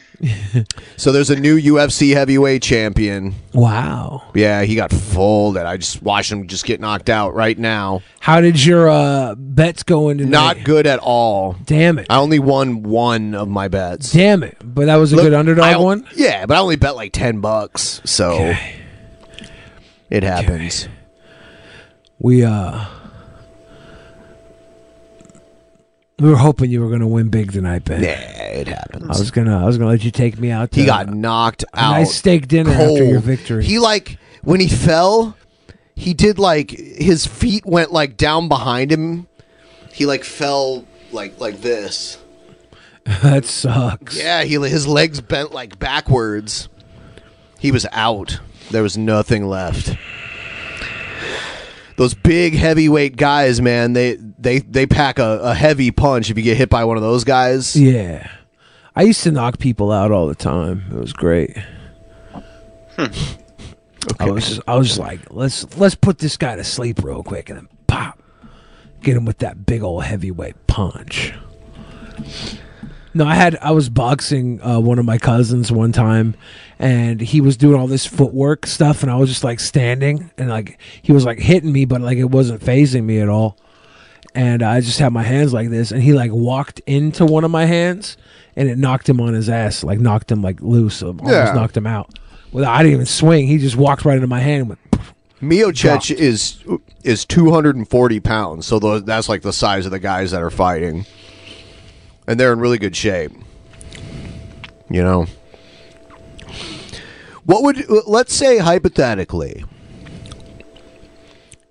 So there's a new UFC heavyweight champion. Wow. Yeah, he got folded. I just watched him just get knocked out right now. How did your uh, bets go into Not good at all. Damn it. I only won one of my bets. Damn it! But that was a Look, good underdog I- one. Yeah, but I only bet like ten bucks. So it happens. We uh We were hoping you were going to win big tonight, Ben. Nah, it happens. I was gonna, I was gonna let you take me out. To He got knocked a out. nice steak dinner cold. after your victory. He like when he fell, he did like his feet went like down behind him. He like fell like like this. that sucks. Yeah, he his legs bent like backwards. He was out. There was nothing left. Those big heavyweight guys, man, they they they pack a, a heavy punch if you get hit by one of those guys. Yeah, I used to knock people out all the time. It was great. I was, just, I was just like, let's let's put this guy to sleep real quick, and then pop, get him with that big old heavyweight punch. No, I had I was boxing uh, one of my cousins one time, and he was doing all this footwork stuff, and I was just like standing, and like he was like hitting me, but like it wasn't phasing me at all, and I just had my hands like this, and he like walked into one of my hands, and it knocked him on his ass, like knocked him like loose, almost Yeah. knocked him out. Well, I didn't even swing; he just walked right into my hand. And went, Miocic is is 240 pounds, so tho- that's like the size of the guys that are fighting, and they're in really good shape. You know, what would let's say hypothetically,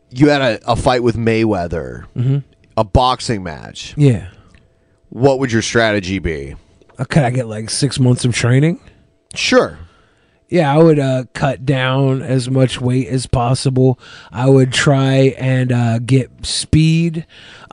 you had a, a fight with Mayweather, Mhm. A boxing match. Yeah. What would your strategy be? Uh, Could I get like six months of training? Sure. Yeah, I would uh, cut down as much weight as possible. I would try and uh, get speed,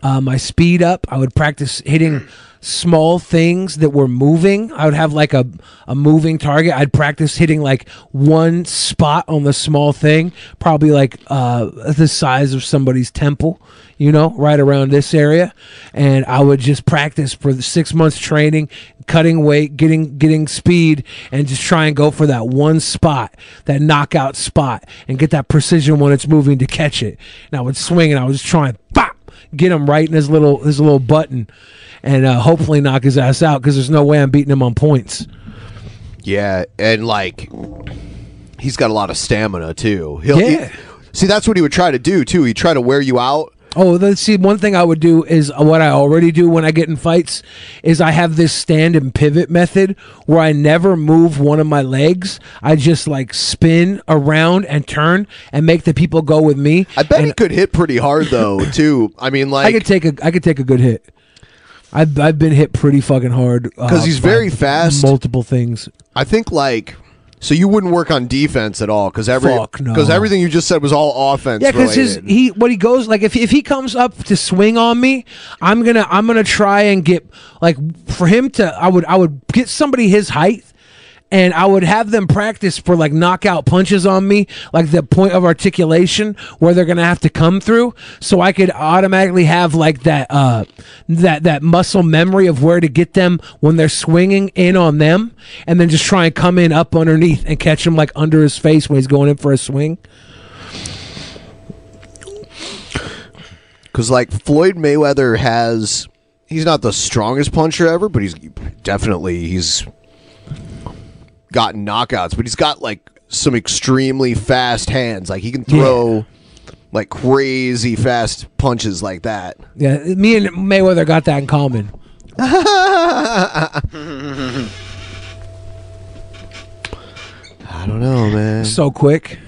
uh, my speed up. I would practice hitting small things that were moving. I would have like a, a moving target. I'd practice hitting like one spot on the small thing, probably like uh, the size of somebody's temple, you know, right around this area. And I would just practice for six months training, cutting weight, getting getting speed, and just try and go for that one spot, that knockout spot, and get that precision when it's moving to catch it. And I would swing and I would just try and bop, get him right in his little his little button, and uh, hopefully knock his ass out because there's no way I'm beating him on points. Yeah, and like he's got a lot of stamina too. He'll, Yeah. he- see, that's what he would try to do too. He'd try to wear you out. Oh, let's see. One thing I would do is uh, what I already do when I get in fights is I have this stand and pivot method where I never move one of my legs. I just like spin around and turn and make the people go with me. I bet he could hit pretty hard though too. I mean, like I could take a I could take a good hit. I've I've been hit pretty fucking hard because uh, he's very fast. Multiple things. I think like so you wouldn't work on defense at all because every Fuck, no. because everything you just said was all offense. Yeah, because his he what he goes like if if he comes up to swing on me, I'm gonna I'm gonna try and get like for him to I would I would get somebody his height. And I would have them practice for like knockout punches on me, like the point of articulation where they're gonna have to come through, so I could automatically have like that uh that that muscle memory of where to get them when they're swinging in on them, and then just try and come in up underneath and catch him like under his face when he's going in for a swing. Because like Floyd Mayweather has, he's not the strongest puncher ever, but he's definitely he's gotten knockouts. But he's got like some extremely fast hands. Like he can throw like crazy fast punches like that. Yeah, me and Mayweather got that in common. I don't know, man. So quick.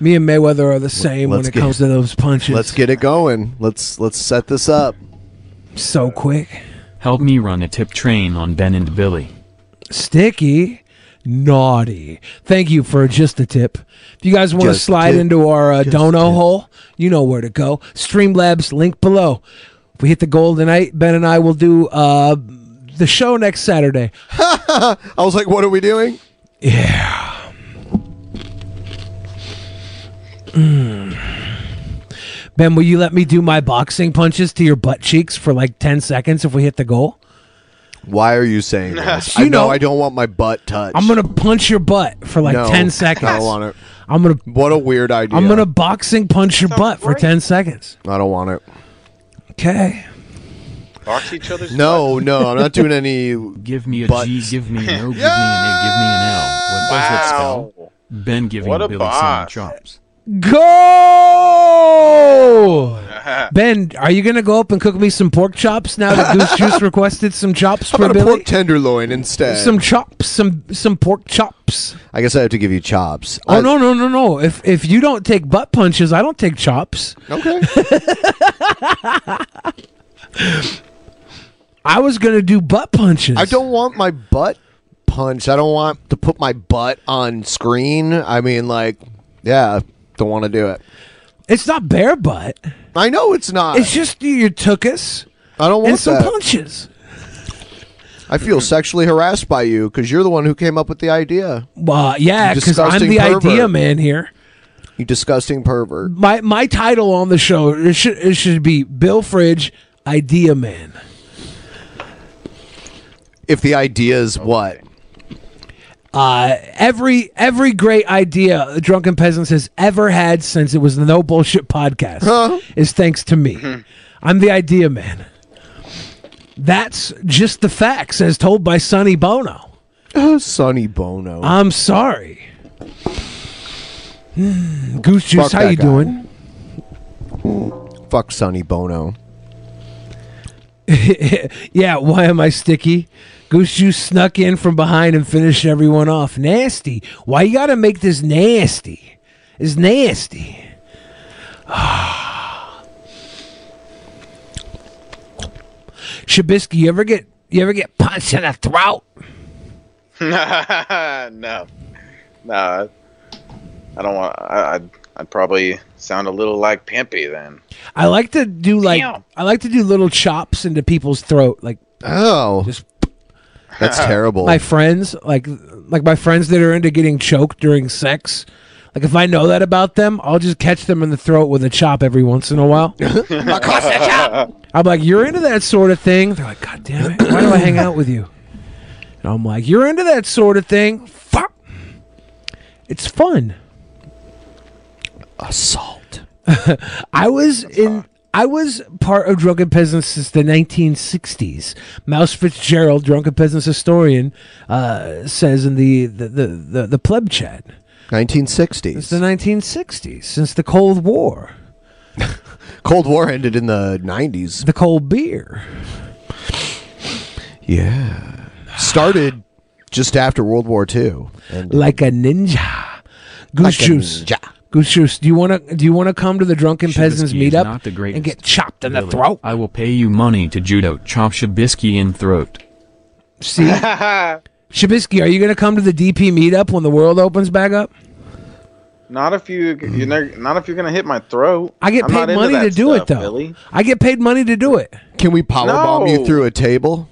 Me and Mayweather are the same when let's it get- comes to those punches. Let's get it going. Let's let's set this up. So quick. Help me run a tip train on Ben and Billy. Sticky. Naughty. Thank you for just a tip. If you guys want to Just slide tip. into our uh, dono hole, you know where to go. Streamlabs, link below. If we hit the goal tonight, Ben and I will do uh, the show next Saturday. I was like, what are we doing? Yeah. Mm. Ben, will you let me do my boxing punches to your butt cheeks for like 10 seconds if we hit the goal? Why are you saying this? You I know know- I don't want my butt touched. I'm going to punch your butt for like No, 10 seconds. I don't want it. I'm going to What a weird idea. I'm going to boxing punch your butt for 10 seconds. I don't want it. Okay. Box each other's No, no, I'm not doing any. Give me a butt- G, give me an O, give me an A, give me an L. What does it spell? Wow. Ben giving What a Billy some boss. chops. Go! Ben, are you gonna go up and cook me some pork chops now that Goose Juice requested some chops How for about a Billy? pork tenderloin instead? Some chops, some some pork chops. I guess I have to give you chops. Oh no no no no! If if you don't take butt punches, I don't take chops. Okay. I was gonna do butt punches. I don't want my butt punched. I don't want to put my butt on screen. I mean, like, yeah, don't want to do it. It's not bare butt. I know it's not. It's just you took us. I don't want and some that. punches. I feel sexually harassed by you because you're the one who came up with the idea. Well, yeah, because I'm the pervert. idea man here. You disgusting pervert. My my title on the show it should it should be Bill Fridge, Idea Man. If the idea is what? Uh, every every great idea Drunken Peasants has ever had since it was the No Bullshit podcast is thanks to me. I'm the idea man. That's just the facts as told by Sonny Bono. Oh, Sonny Bono. I'm sorry. Goose Juice, Fuck how you guy. doing? Fuck Sonny Bono. yeah, why am I sticky? Goose Juice snuck in from behind and finished everyone off. Nasty. Why you gotta make this nasty? It's nasty. Shabisky, you ever get you ever get punched in the throat? no, no, I don't want. I, I'd, I'd probably sound a little like Pimpy then. I like to do like I like to do little chops into people's throat, like Oh, just that's terrible. my friends, like like my friends that are into getting choked during sex. Like if I know that about them, I'll just catch them in the throat with a chop every once in a while. I'm like, you're into that sort of thing. They're like, God damn it, why do I hang out with you? And I'm like, you're into that sort of thing. Fuck, it's fun. Assault. I was in. I was part of Drunken Peasants since the 1960s. Mouse Fitzgerald, Drunken Peasants historian, uh, says in the the, the, the the pleb chat. 1960s. It's the 1960s, since the Cold War. Cold War ended in the 90s. The cold beer. Yeah. Started just after World War II. And Like a ninja. Goose Like a juice. ninja. Goose juice. Do you want to? Do you want to come to the Drunken Peasants Shabisky is meetup not the greatest. and get chopped in the throat? I will pay you money to judo chop Shabisky in throat. See, Shabisky, are you going to come to the DP meetup when the world opens back up? Not if you, you're not, not if you're gonna hit my throat. I get I'm paid money to do it though. Billy. I get paid money to do it. Can we powerbomb No. you through a table?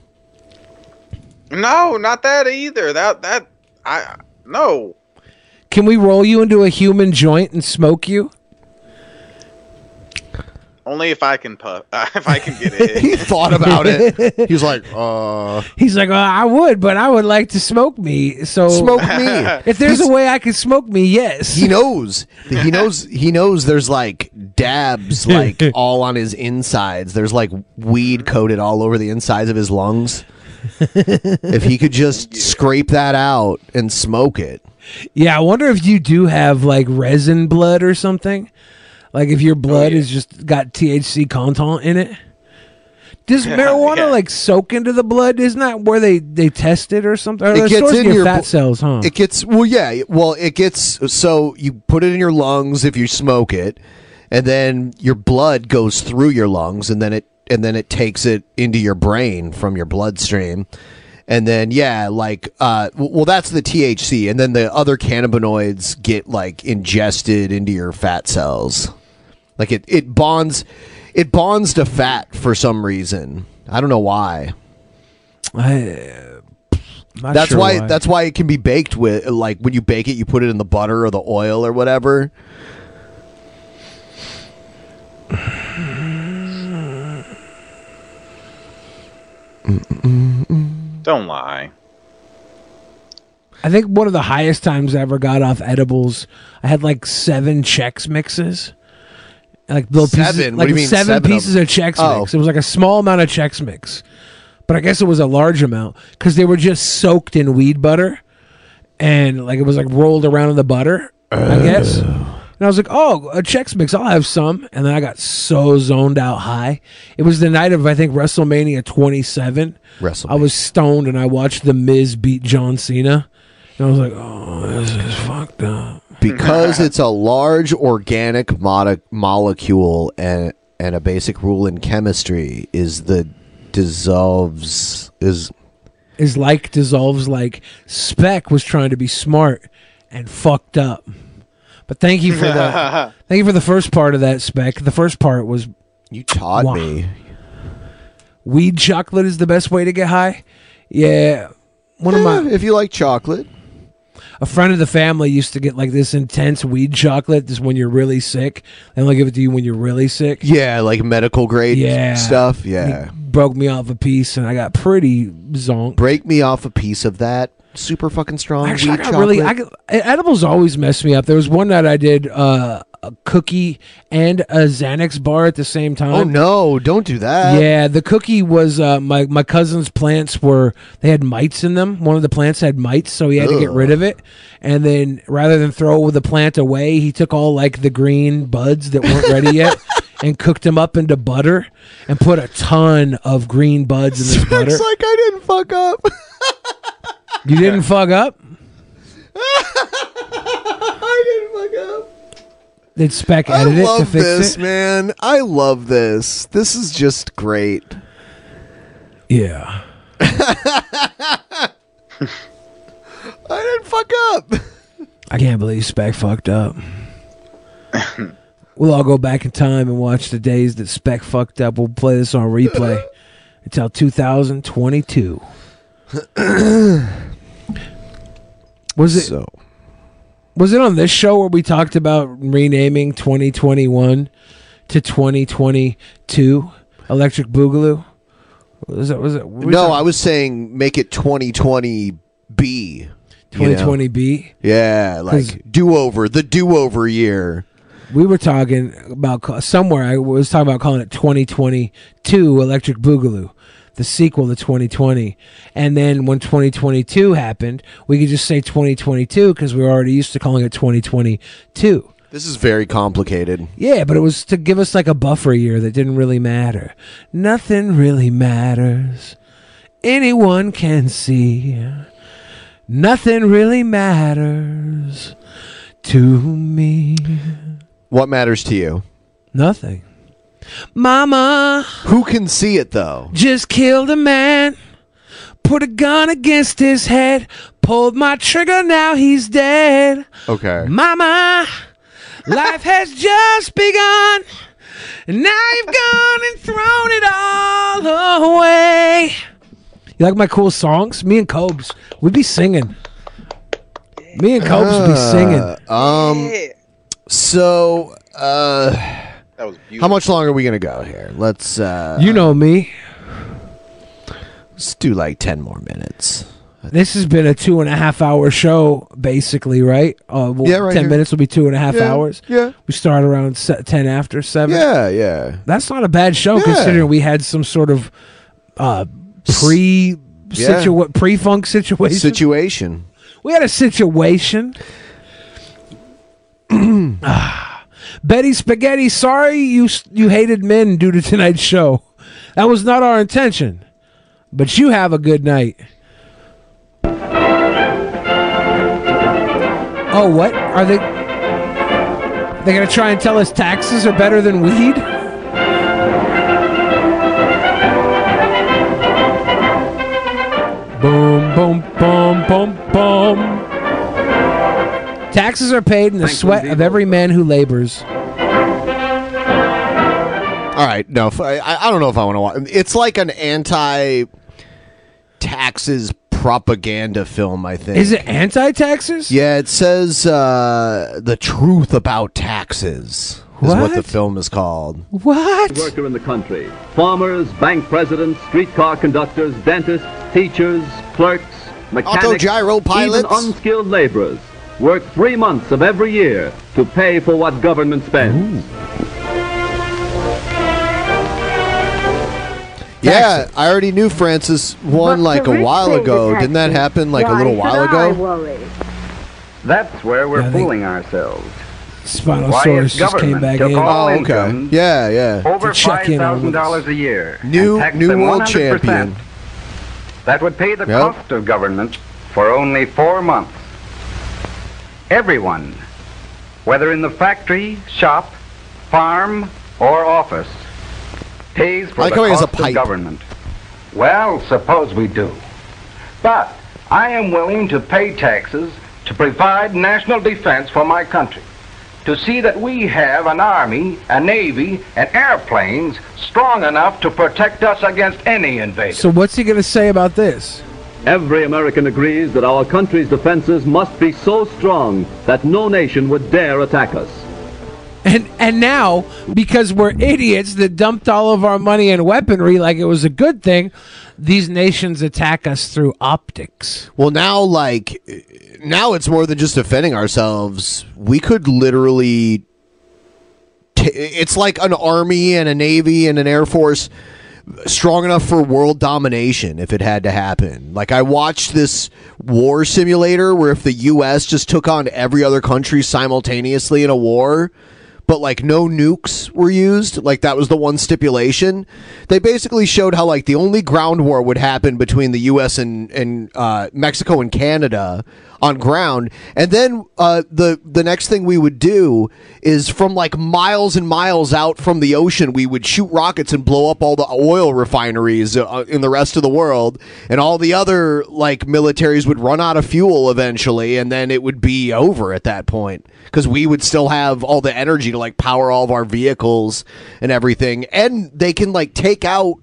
No, not that either. That that I no. Can we roll you into a human joint and smoke you? Only if I can puff. if I can get it. he thought about it. He's like, uh. He's like, well, I would, but I would like to smoke me. So Smoke me. If there's He's- a way I can smoke me, yes. He knows. He knows. He knows. There's like dabs, like all on his insides. There's like weed coated all over the insides of his lungs. if he could just scrape that out and smoke it, Yeah, I wonder if you do have like resin blood or something. Like if your blood oh, is just got THC content in it. Does marijuana yeah. like soak into the blood? Isn't that where they they test it or something? Or it gets in your fat bl- cells, huh? It gets well, yeah. Well, it gets so you put it in your lungs if you smoke it, and then your blood goes through your lungs, and then it and then it takes it into your brain from your bloodstream, and then yeah, like uh, well, that's the THC, and then the other cannabinoids get like ingested into your fat cells, like it it bonds. It bonds to fat for some reason. I don't know why. I, that's sure why, why. That's why it can be baked with. Like when you bake it, you put it in the butter or the oil or whatever. Don't lie. I think one of the highest times I ever got off edibles, I had like seven Chex mixes. Like little pieces, Seven? What like do you mean seven, seven of pieces them? of Chex Oh. mix. It was like a small amount of Chex mix, but I guess it was a large amount because they were just soaked in weed butter, and like it was like rolled around in the butter. I guess, oh. And I was like, oh, a Chex Mix, I'll have some. And then I got so zoned out high. It was the night of, I think, WrestleMania 27. WrestleMania. I was stoned and I watched The Miz beat John Cena. And I was like, oh, this is fucked up. because it's a large organic mode- molecule and and a basic rule in chemistry is the dissolves is Is like dissolves like Spec was trying to be smart and fucked up. But thank you for the thank you for the first part of that Spec. The first part was you taught me. Weed chocolate is the best way to get high. Yeah, one of my if you like chocolate. A friend of the family used to get like this intense weed chocolate. This when you're really sick. They only give it to you when you're really sick. Yeah, like medical grade Yeah. stuff. He Yeah. broke me off a piece, and I got pretty zonked. Break me off a piece of that super fucking strong Actually, I got really. I got, edibles always mess me up. There was one night I did uh, a cookie and a Xanax bar at the same time. Oh no! Don't do that. Yeah, the cookie was uh, my my cousin's plants were they had mites in them. One of the plants had mites, so he had to get rid of it. And then rather than throw the plant away, he took all like the green buds that weren't ready yet and cooked them up into butter and put a ton of green buds in this butter. It's like I didn't fuck up. you didn't fuck up. I didn't fuck up. Did Spec I edit it to love fix this, it? man. I love this. This is just great. Yeah. I didn't fuck up. I can't believe Spec fucked up. we'll all go back in time and watch the days that Spec fucked up. We'll play this on replay until 2022. Was it so? Was it on this show where we talked about renaming 2021 to 2022 Electric Boogaloo? Was it? Was it? we No, talking- I was saying make it 2020 B. 2020 B. Yeah, like do over, the do over year. We were talking about somewhere. I was talking about calling it 2022 Electric Boogaloo, the sequel to 2020. And then when 2022 happened, we could just say 2022 because we were already used to calling it 2022. This is very complicated. Yeah, but it was to give us like a buffer year that didn't really matter. Nothing really matters. Anyone can see. Nothing really matters to me. What matters to you? Nothing. Mama. Who can see it though? Just killed a man. Put a gun against his head. Pulled my trigger, now he's dead. Okay. Mama, life has just begun. And now you've gone and thrown it all away. You like my cool songs? Me and Cobes, we'd be singing. Me and Cobes would be singing. Uh, Um. So, uh, how much longer are we gonna go here? Let's. uh You know me. Let's do like ten more minutes. This has been a two and a half hour show, basically, right? Uh, well, Yeah, right ten here. minutes will be two and a half Yeah, hours. yeah. We start around se- ten after seven. Yeah, yeah. That's not a bad show Yeah. considering we had some sort of uh, pre Yeah. situa- pre funk situation. Situation. we had a situation. Ah. Betty Spaghetti, sorry you you hated men due to tonight's show. That was not our intention. But you have a good night. Oh, what? Are they They going to try and tell us taxes are better than weed? Boom, boom, boom, boom, boom. Taxes are paid in the sweat of every man who labors. All right, no, f- I, I don't know if I want to watch. It's like an anti-taxes propaganda film. I think. Is it anti-taxes? Yeah, it says uh, the truth about taxes. Is what the What? film is called. What? Worker in the country. Farmers, bank presidents, streetcar conductors, dentists, teachers, clerks, mechanics, Autogyro pilots. even unskilled laborers work three months of every year to pay for what government spends. Yeah, I already knew Francis won But like the a rich while pay the ago. Didn't that happen like a little while ago? That's where we're Yeah, fooling ourselves. Spinosaurus just came back in. Oh, okay. Yeah, yeah. over To check in on thousand us. dollars a year. New- and new them world 100%. champion. That would pay the Yep. cost of government for only four months. Everyone, whether in the factory, shop, farm, or office, pays for I like the how a cost of pipe. government. Well, suppose we do. But I am willing to pay taxes to provide national defense for my country. To see that we have an army, a navy, and airplanes strong enough to protect us against any invasion. So what's he going to say about this? Every American agrees that our country's defenses must be so strong that no nation would dare attack us. And and now because we're idiots that dumped all of our money in weaponry like it was a good thing, these nations attack us through optics. Well, now like now it's more than just defending ourselves. We could literally. T- it's like an army and a navy and an air force strong enough for world domination if it had to happen. Like I watched this war simulator where if the U.S. just took on every other country simultaneously in a war. But like no nukes were used, like that was the one stipulation. They basically showed how like the only ground war would happen between the U.S. and and uh, Mexico and Canada on ground, and then uh, the the next thing we would do is from like miles and miles out from the ocean, we would shoot rockets and blow up all the oil refineries uh, in the rest of the world, and all the other like militaries would run out of fuel eventually, and then it would be over at that point. Because we would still have all the energy to like power all of our vehicles and everything, and they can like take out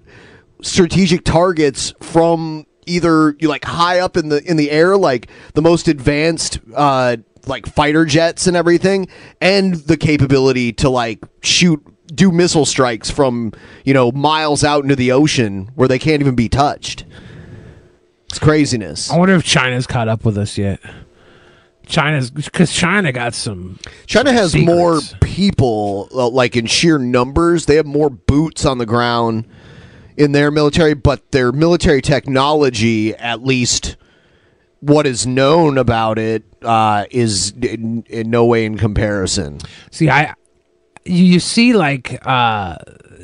strategic targets from either you like high up in the in the air like the most advanced uh like fighter jets and everything and the capability to like shoot do missile strikes from you know miles out into the ocean where they can't even be touched it's craziness I wonder if China's caught up with us yet. China's because China got some. China some has secrets. more people, uh, like in sheer numbers. They have more boots on the ground in their military, but their military technology, at least what is known about it, uh, is in, in no way in comparison. See, I you, see like uh,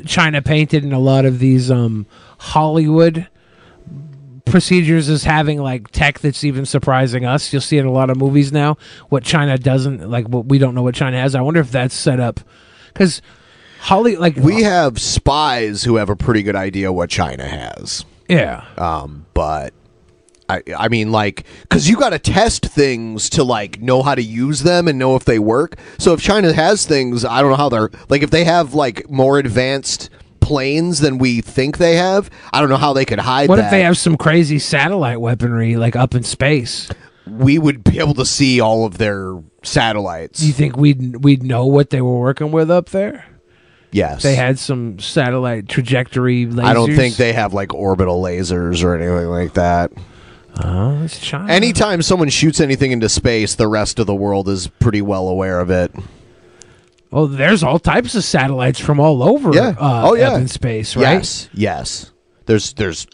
China painted in a lot of these um, Hollywood procedures as having like tech that's even surprising us. You'll see in a lot of movies now what China doesn't like. What we don't know what China has. I wonder if that's set up because Holly like We have spies who have a pretty good idea what China has. Yeah. Um, but I, I mean, like, because you got to test things to like know how to use them and know if they work. So if China has things, I don't know how they're like. If they have like more advanced planes than we think they have, I don't know how they could hide. What that. if they have some crazy satellite weaponry like up in space? We would be able to see all of their satellites. Do you think we'd we'd know what they were working with up there? Yes. They had some satellite trajectory lasers. I don't think they have like orbital lasers or anything like that. Oh, it's China. Anytime someone shoots anything into space, the rest of the world is pretty well aware of it. Oh, there's all types of satellites from all over. Yeah. Uh, oh yeah. in space, right? Yes. Yes. There's there's.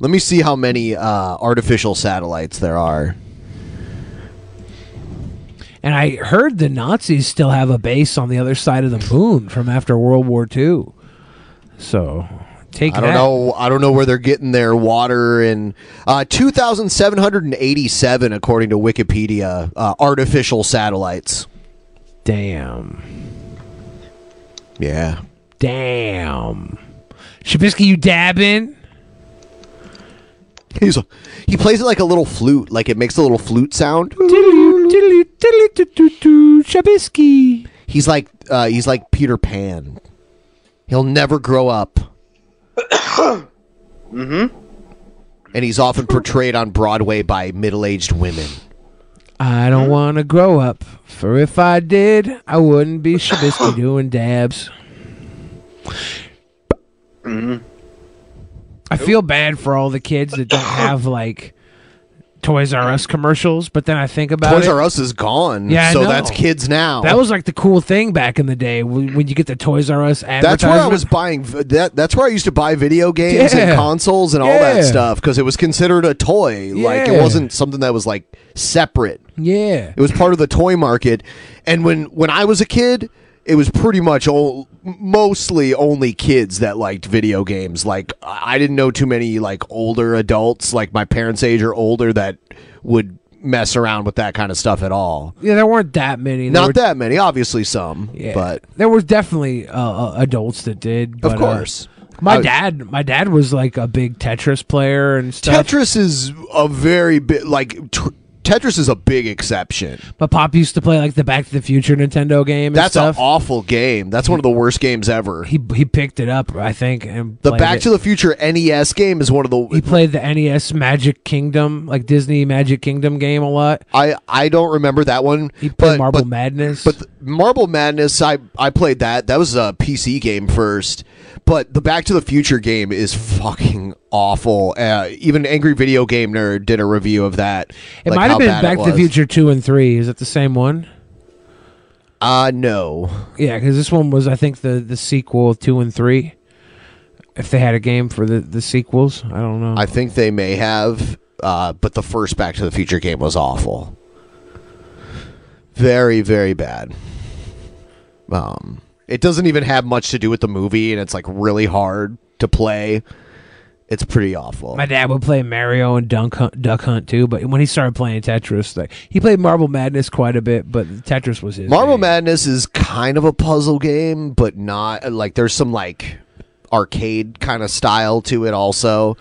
Let me see how many uh, artificial satellites there are. And I heard the Nazis still have a base on the other side of the moon from after World War II. So take I don't that. know. I don't know where they're getting their water and uh, two thousand seven hundred and eighty-seven, according to Wikipedia, uh, artificial satellites. Damn. Yeah. Damn. Shabisky, you dabbing? He's a, he plays it like a little flute, like it makes a little flute sound. Shabisky. He's like uh, he's like Peter Pan. He'll never grow up. mm-hmm. And he's often portrayed on Broadway by middle-aged women. I don't want to grow up, for if I did, I wouldn't be Shabisky doing dabs. Mm-hmm. I feel bad for all the kids that don't have like Toys R Us commercials, but then I think about Toys it. R Us is gone. Yeah, I so know. that's kids now. That was like the cool thing back in the day when, when you get the Toys R Us advertisement. That's where I was buying. That that's where I used to buy video games and consoles and all Yeah. that stuff because it was considered a toy. Like it Yeah. wasn't something that was like separate. Yeah. It was part of the toy market. And when when I was a kid, it was pretty much all, mostly only kids that liked video games. Like I didn't know too many like older adults, like my parents' age or older, that would mess around with that kind of stuff at all. Yeah, there weren't that many. There Not were- that many, obviously some, Yeah. but there was definitely uh, uh, adults that did. But, uh, course. my I- dad, my dad was like a big Tetris player and stuff. Tetris is a very big like tr- Tetris is a big exception. But Pop used to play like the Back to the Future Nintendo game. And That's an stuff. awful game. That's one of the worst games ever. He he picked it up, I think, and The played Back it. to the Future NES game is one of the He played the NES Magic Kingdom, like Disney Magic Kingdom game a lot. I I don't remember that one. He played Marble Madness. But Marble Madness, I I played that. That was a PC game first. But the Back to the Future game is fucking awful. Uh, even Angry Video Game Nerd did a review of that. it like might have been Back to the. Future two and three. Is it the same one? Uh no. Yeah, because this one was, I think, the the sequel two and three. If they had a game for the the sequels, I don't know. I think they may have, uh, but the first Back to the Future game was awful. Very, very bad. Um, it doesn't even have much to do with the movie, and it's like really hard to play. It's pretty awful. My dad would play Mario and Duck Hunt, Duck Hunt too, but when he started playing Tetris, like he played Marble Madness quite a bit, but Tetris was his. Marble Madness is kind of a puzzle game, but not like there's some like arcade kind of style to it. Also,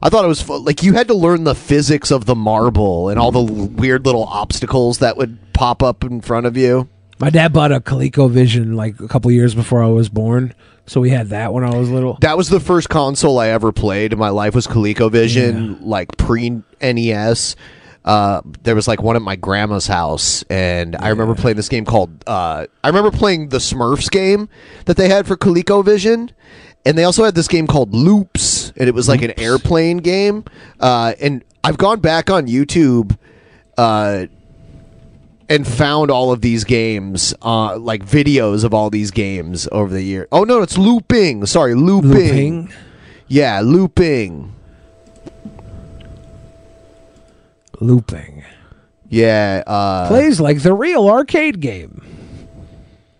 I thought it was fu- like you had to learn the physics of the marble and all the weird little obstacles that would pop up in front of you. My dad bought a ColecoVision like a couple years before I was born, so we had that when I was little. That was the first console I ever played in my life was ColecoVision, like pre NES. Uh, there was like one at my grandma's house, and I remember playing this game called. Uh, I remember playing the Smurfs game that they had for ColecoVision, and they also had this game called Loops, and it was like an airplane game. Uh, and I've gone back on YouTube. Uh, and found all of these games, uh, like videos of all these games over the year. Oh no, it's looping. Sorry, looping. Looping? Yeah, looping. Looping. Yeah, uh, Plays like the real arcade game.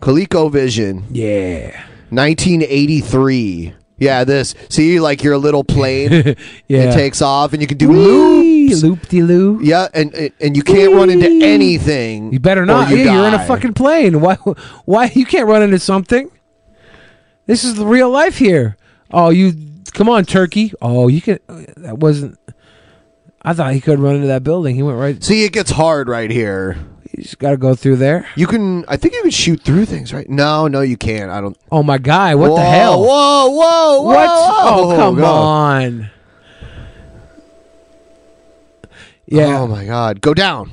ColecoVision. Yeah. 1983. Yeah, this. See, like your little plane. Yeah. It takes off, and you can do loops. Loop de loop. Yeah, and and- you can't run into anything. You better not. you yeah, you're in a fucking plane. Why? Why you can't run into something? This is the real life here. Oh, you come on, turkey. Oh, you can. Oh, that wasn't. I thought he could run into that building. He went right. See, it gets hard right here. You just got to go through there. You can. I think you can shoot through things, right? No, no, you can't. I don't. Oh my guy! What Whoa, the hell? Whoa, whoa, whoa! What? Oh, come God. on. Yeah. Oh my God! Go down.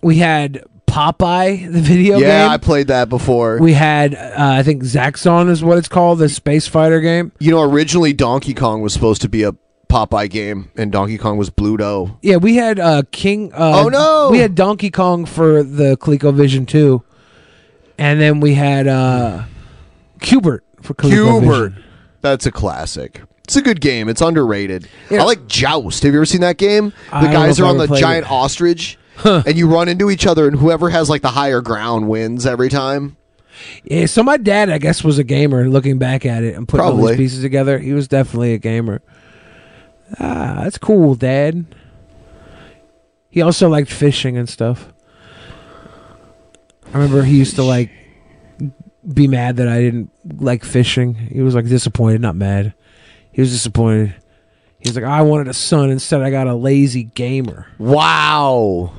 We had Popeye, the video yeah, game. Yeah, I played that before. we had, uh, I think, Zaxxon is what it's called, the space fighter game. you know, originally Donkey Kong was supposed to be a Popeye game, and Donkey Kong was Bluto. Yeah, we had uh, King. Uh, Oh, no! We had Donkey Kong for the ColecoVision 2. And then we had uh, Q*bert for ColecoVision. Q*bert. That's a classic. It's a good game. It's underrated. Yeah. I like Joust. Have you ever seen that game? The I guys are on the giant it. ostrich, and you run into each other, and whoever has like the higher ground wins every time. Yeah, so my dad, I guess, was a gamer looking back at it and putting all these pieces together. He was definitely a gamer. Ah, that's cool, Dad. He also liked fishing and stuff. I remember he used to like be mad that I didn't like fishing. He was like disappointed, not mad. He was disappointed. He was like, I wanted a son. Instead, I got a lazy gamer. Wow.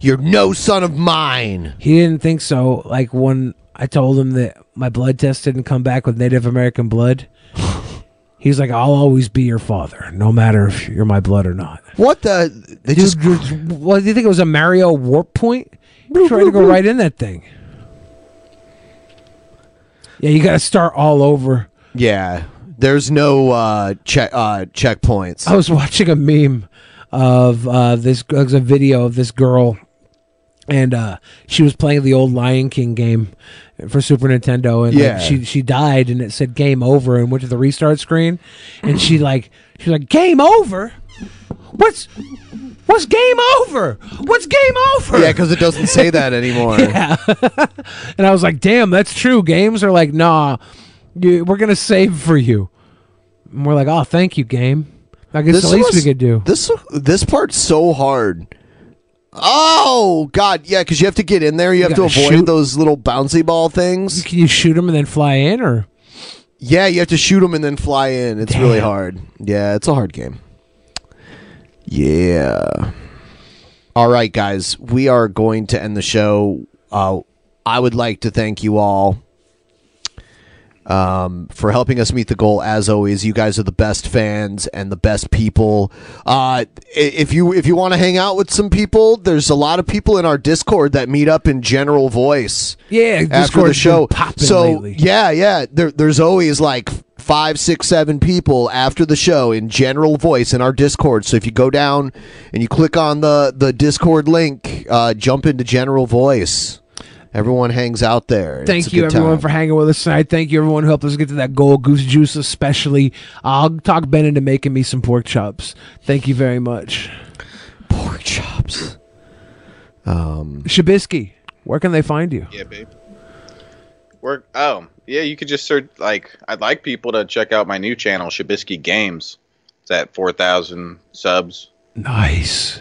You're no son of mine. He didn't think so. Like when I told him that my blood test didn't come back with Native American blood, he was like, "I'll always be your father, no matter if you're my blood or not." What the? They just. What do you think it was a Mario warp point? He tried to go right in that thing. Yeah, you got to start all over. Yeah. There's no uh, check uh, checkpoints. I was watching a meme of uh, this. It was a video of this girl, and uh, she was playing the old Lion King game for Super Nintendo, and like, Yeah. she she died, and it said game over, and went to the restart screen, and she like she was like game over. what's what's game over? What's game over? Yeah, because it doesn't say that anymore. Yeah. and I was like, damn, that's true. Games are like, nah, you, we're gonna save for you. And we're like, oh, thank you, game. I guess this the least we could do. This this part's so hard. Oh God, yeah, because you have to get in there. You, have to gotta avoid shoot. those little bouncy ball things. Can you shoot them and then fly in, or Yeah, you have to shoot them and then fly in. It's really Damn. hard. Yeah, it's a hard game. Yeah. All right, guys, we are going to end the show. Uh, I would like to thank you all um, for helping us meet the goal. As always, you guys are the best fans and the best people. Uh, if you if you want to hang out with some people, there's a lot of people in our Discord that meet up in general voice. Yeah, after the Discord's show. So lately. yeah, yeah, there, there's always like five, six, seven people after the show in general voice in our Discord. So if you go down and you click on the the Discord link, uh, jump into general voice. Everyone hangs out there. Thank a you, everyone, time. for hanging with us tonight. Thank you, everyone who helped us get to that goal. Goose Juice, especially. I'll talk Ben into making me some pork chops. Thank you very much. Pork chops. Um, Shabisky, where can they find you? Yeah, babe. Work. Oh, yeah. You could just search. Like, I'd like people to check out my new channel, Shabisky Games. It's at four thousand subs. Nice.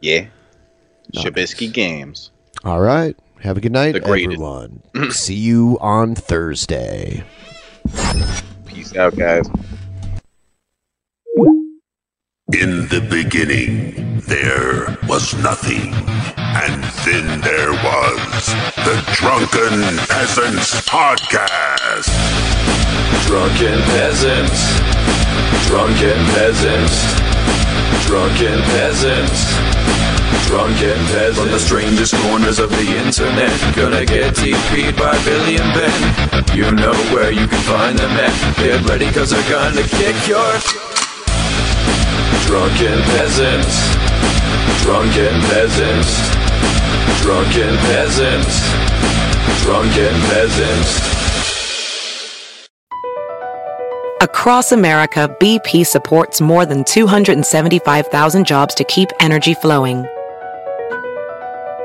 Yeah. Shabisky Games. All right. Have a good night, everyone. See you on Thursday. Peace out, guys. In the beginning, there was nothing. And then there was the Drunken Peasants Podcast. Drunken peasants. Drunken peasants. Drunken peasants. Drunken peasants. From the strangest corners of the internet. Gonna get TP'd by Billy and Ben. You know where you can find them at. Get ready cause they're gonna kick your Drunken peasants. Drunken peasants. Drunken peasants. Drunken peasants. Across America, BP supports more than 275,000 jobs to keep energy flowing.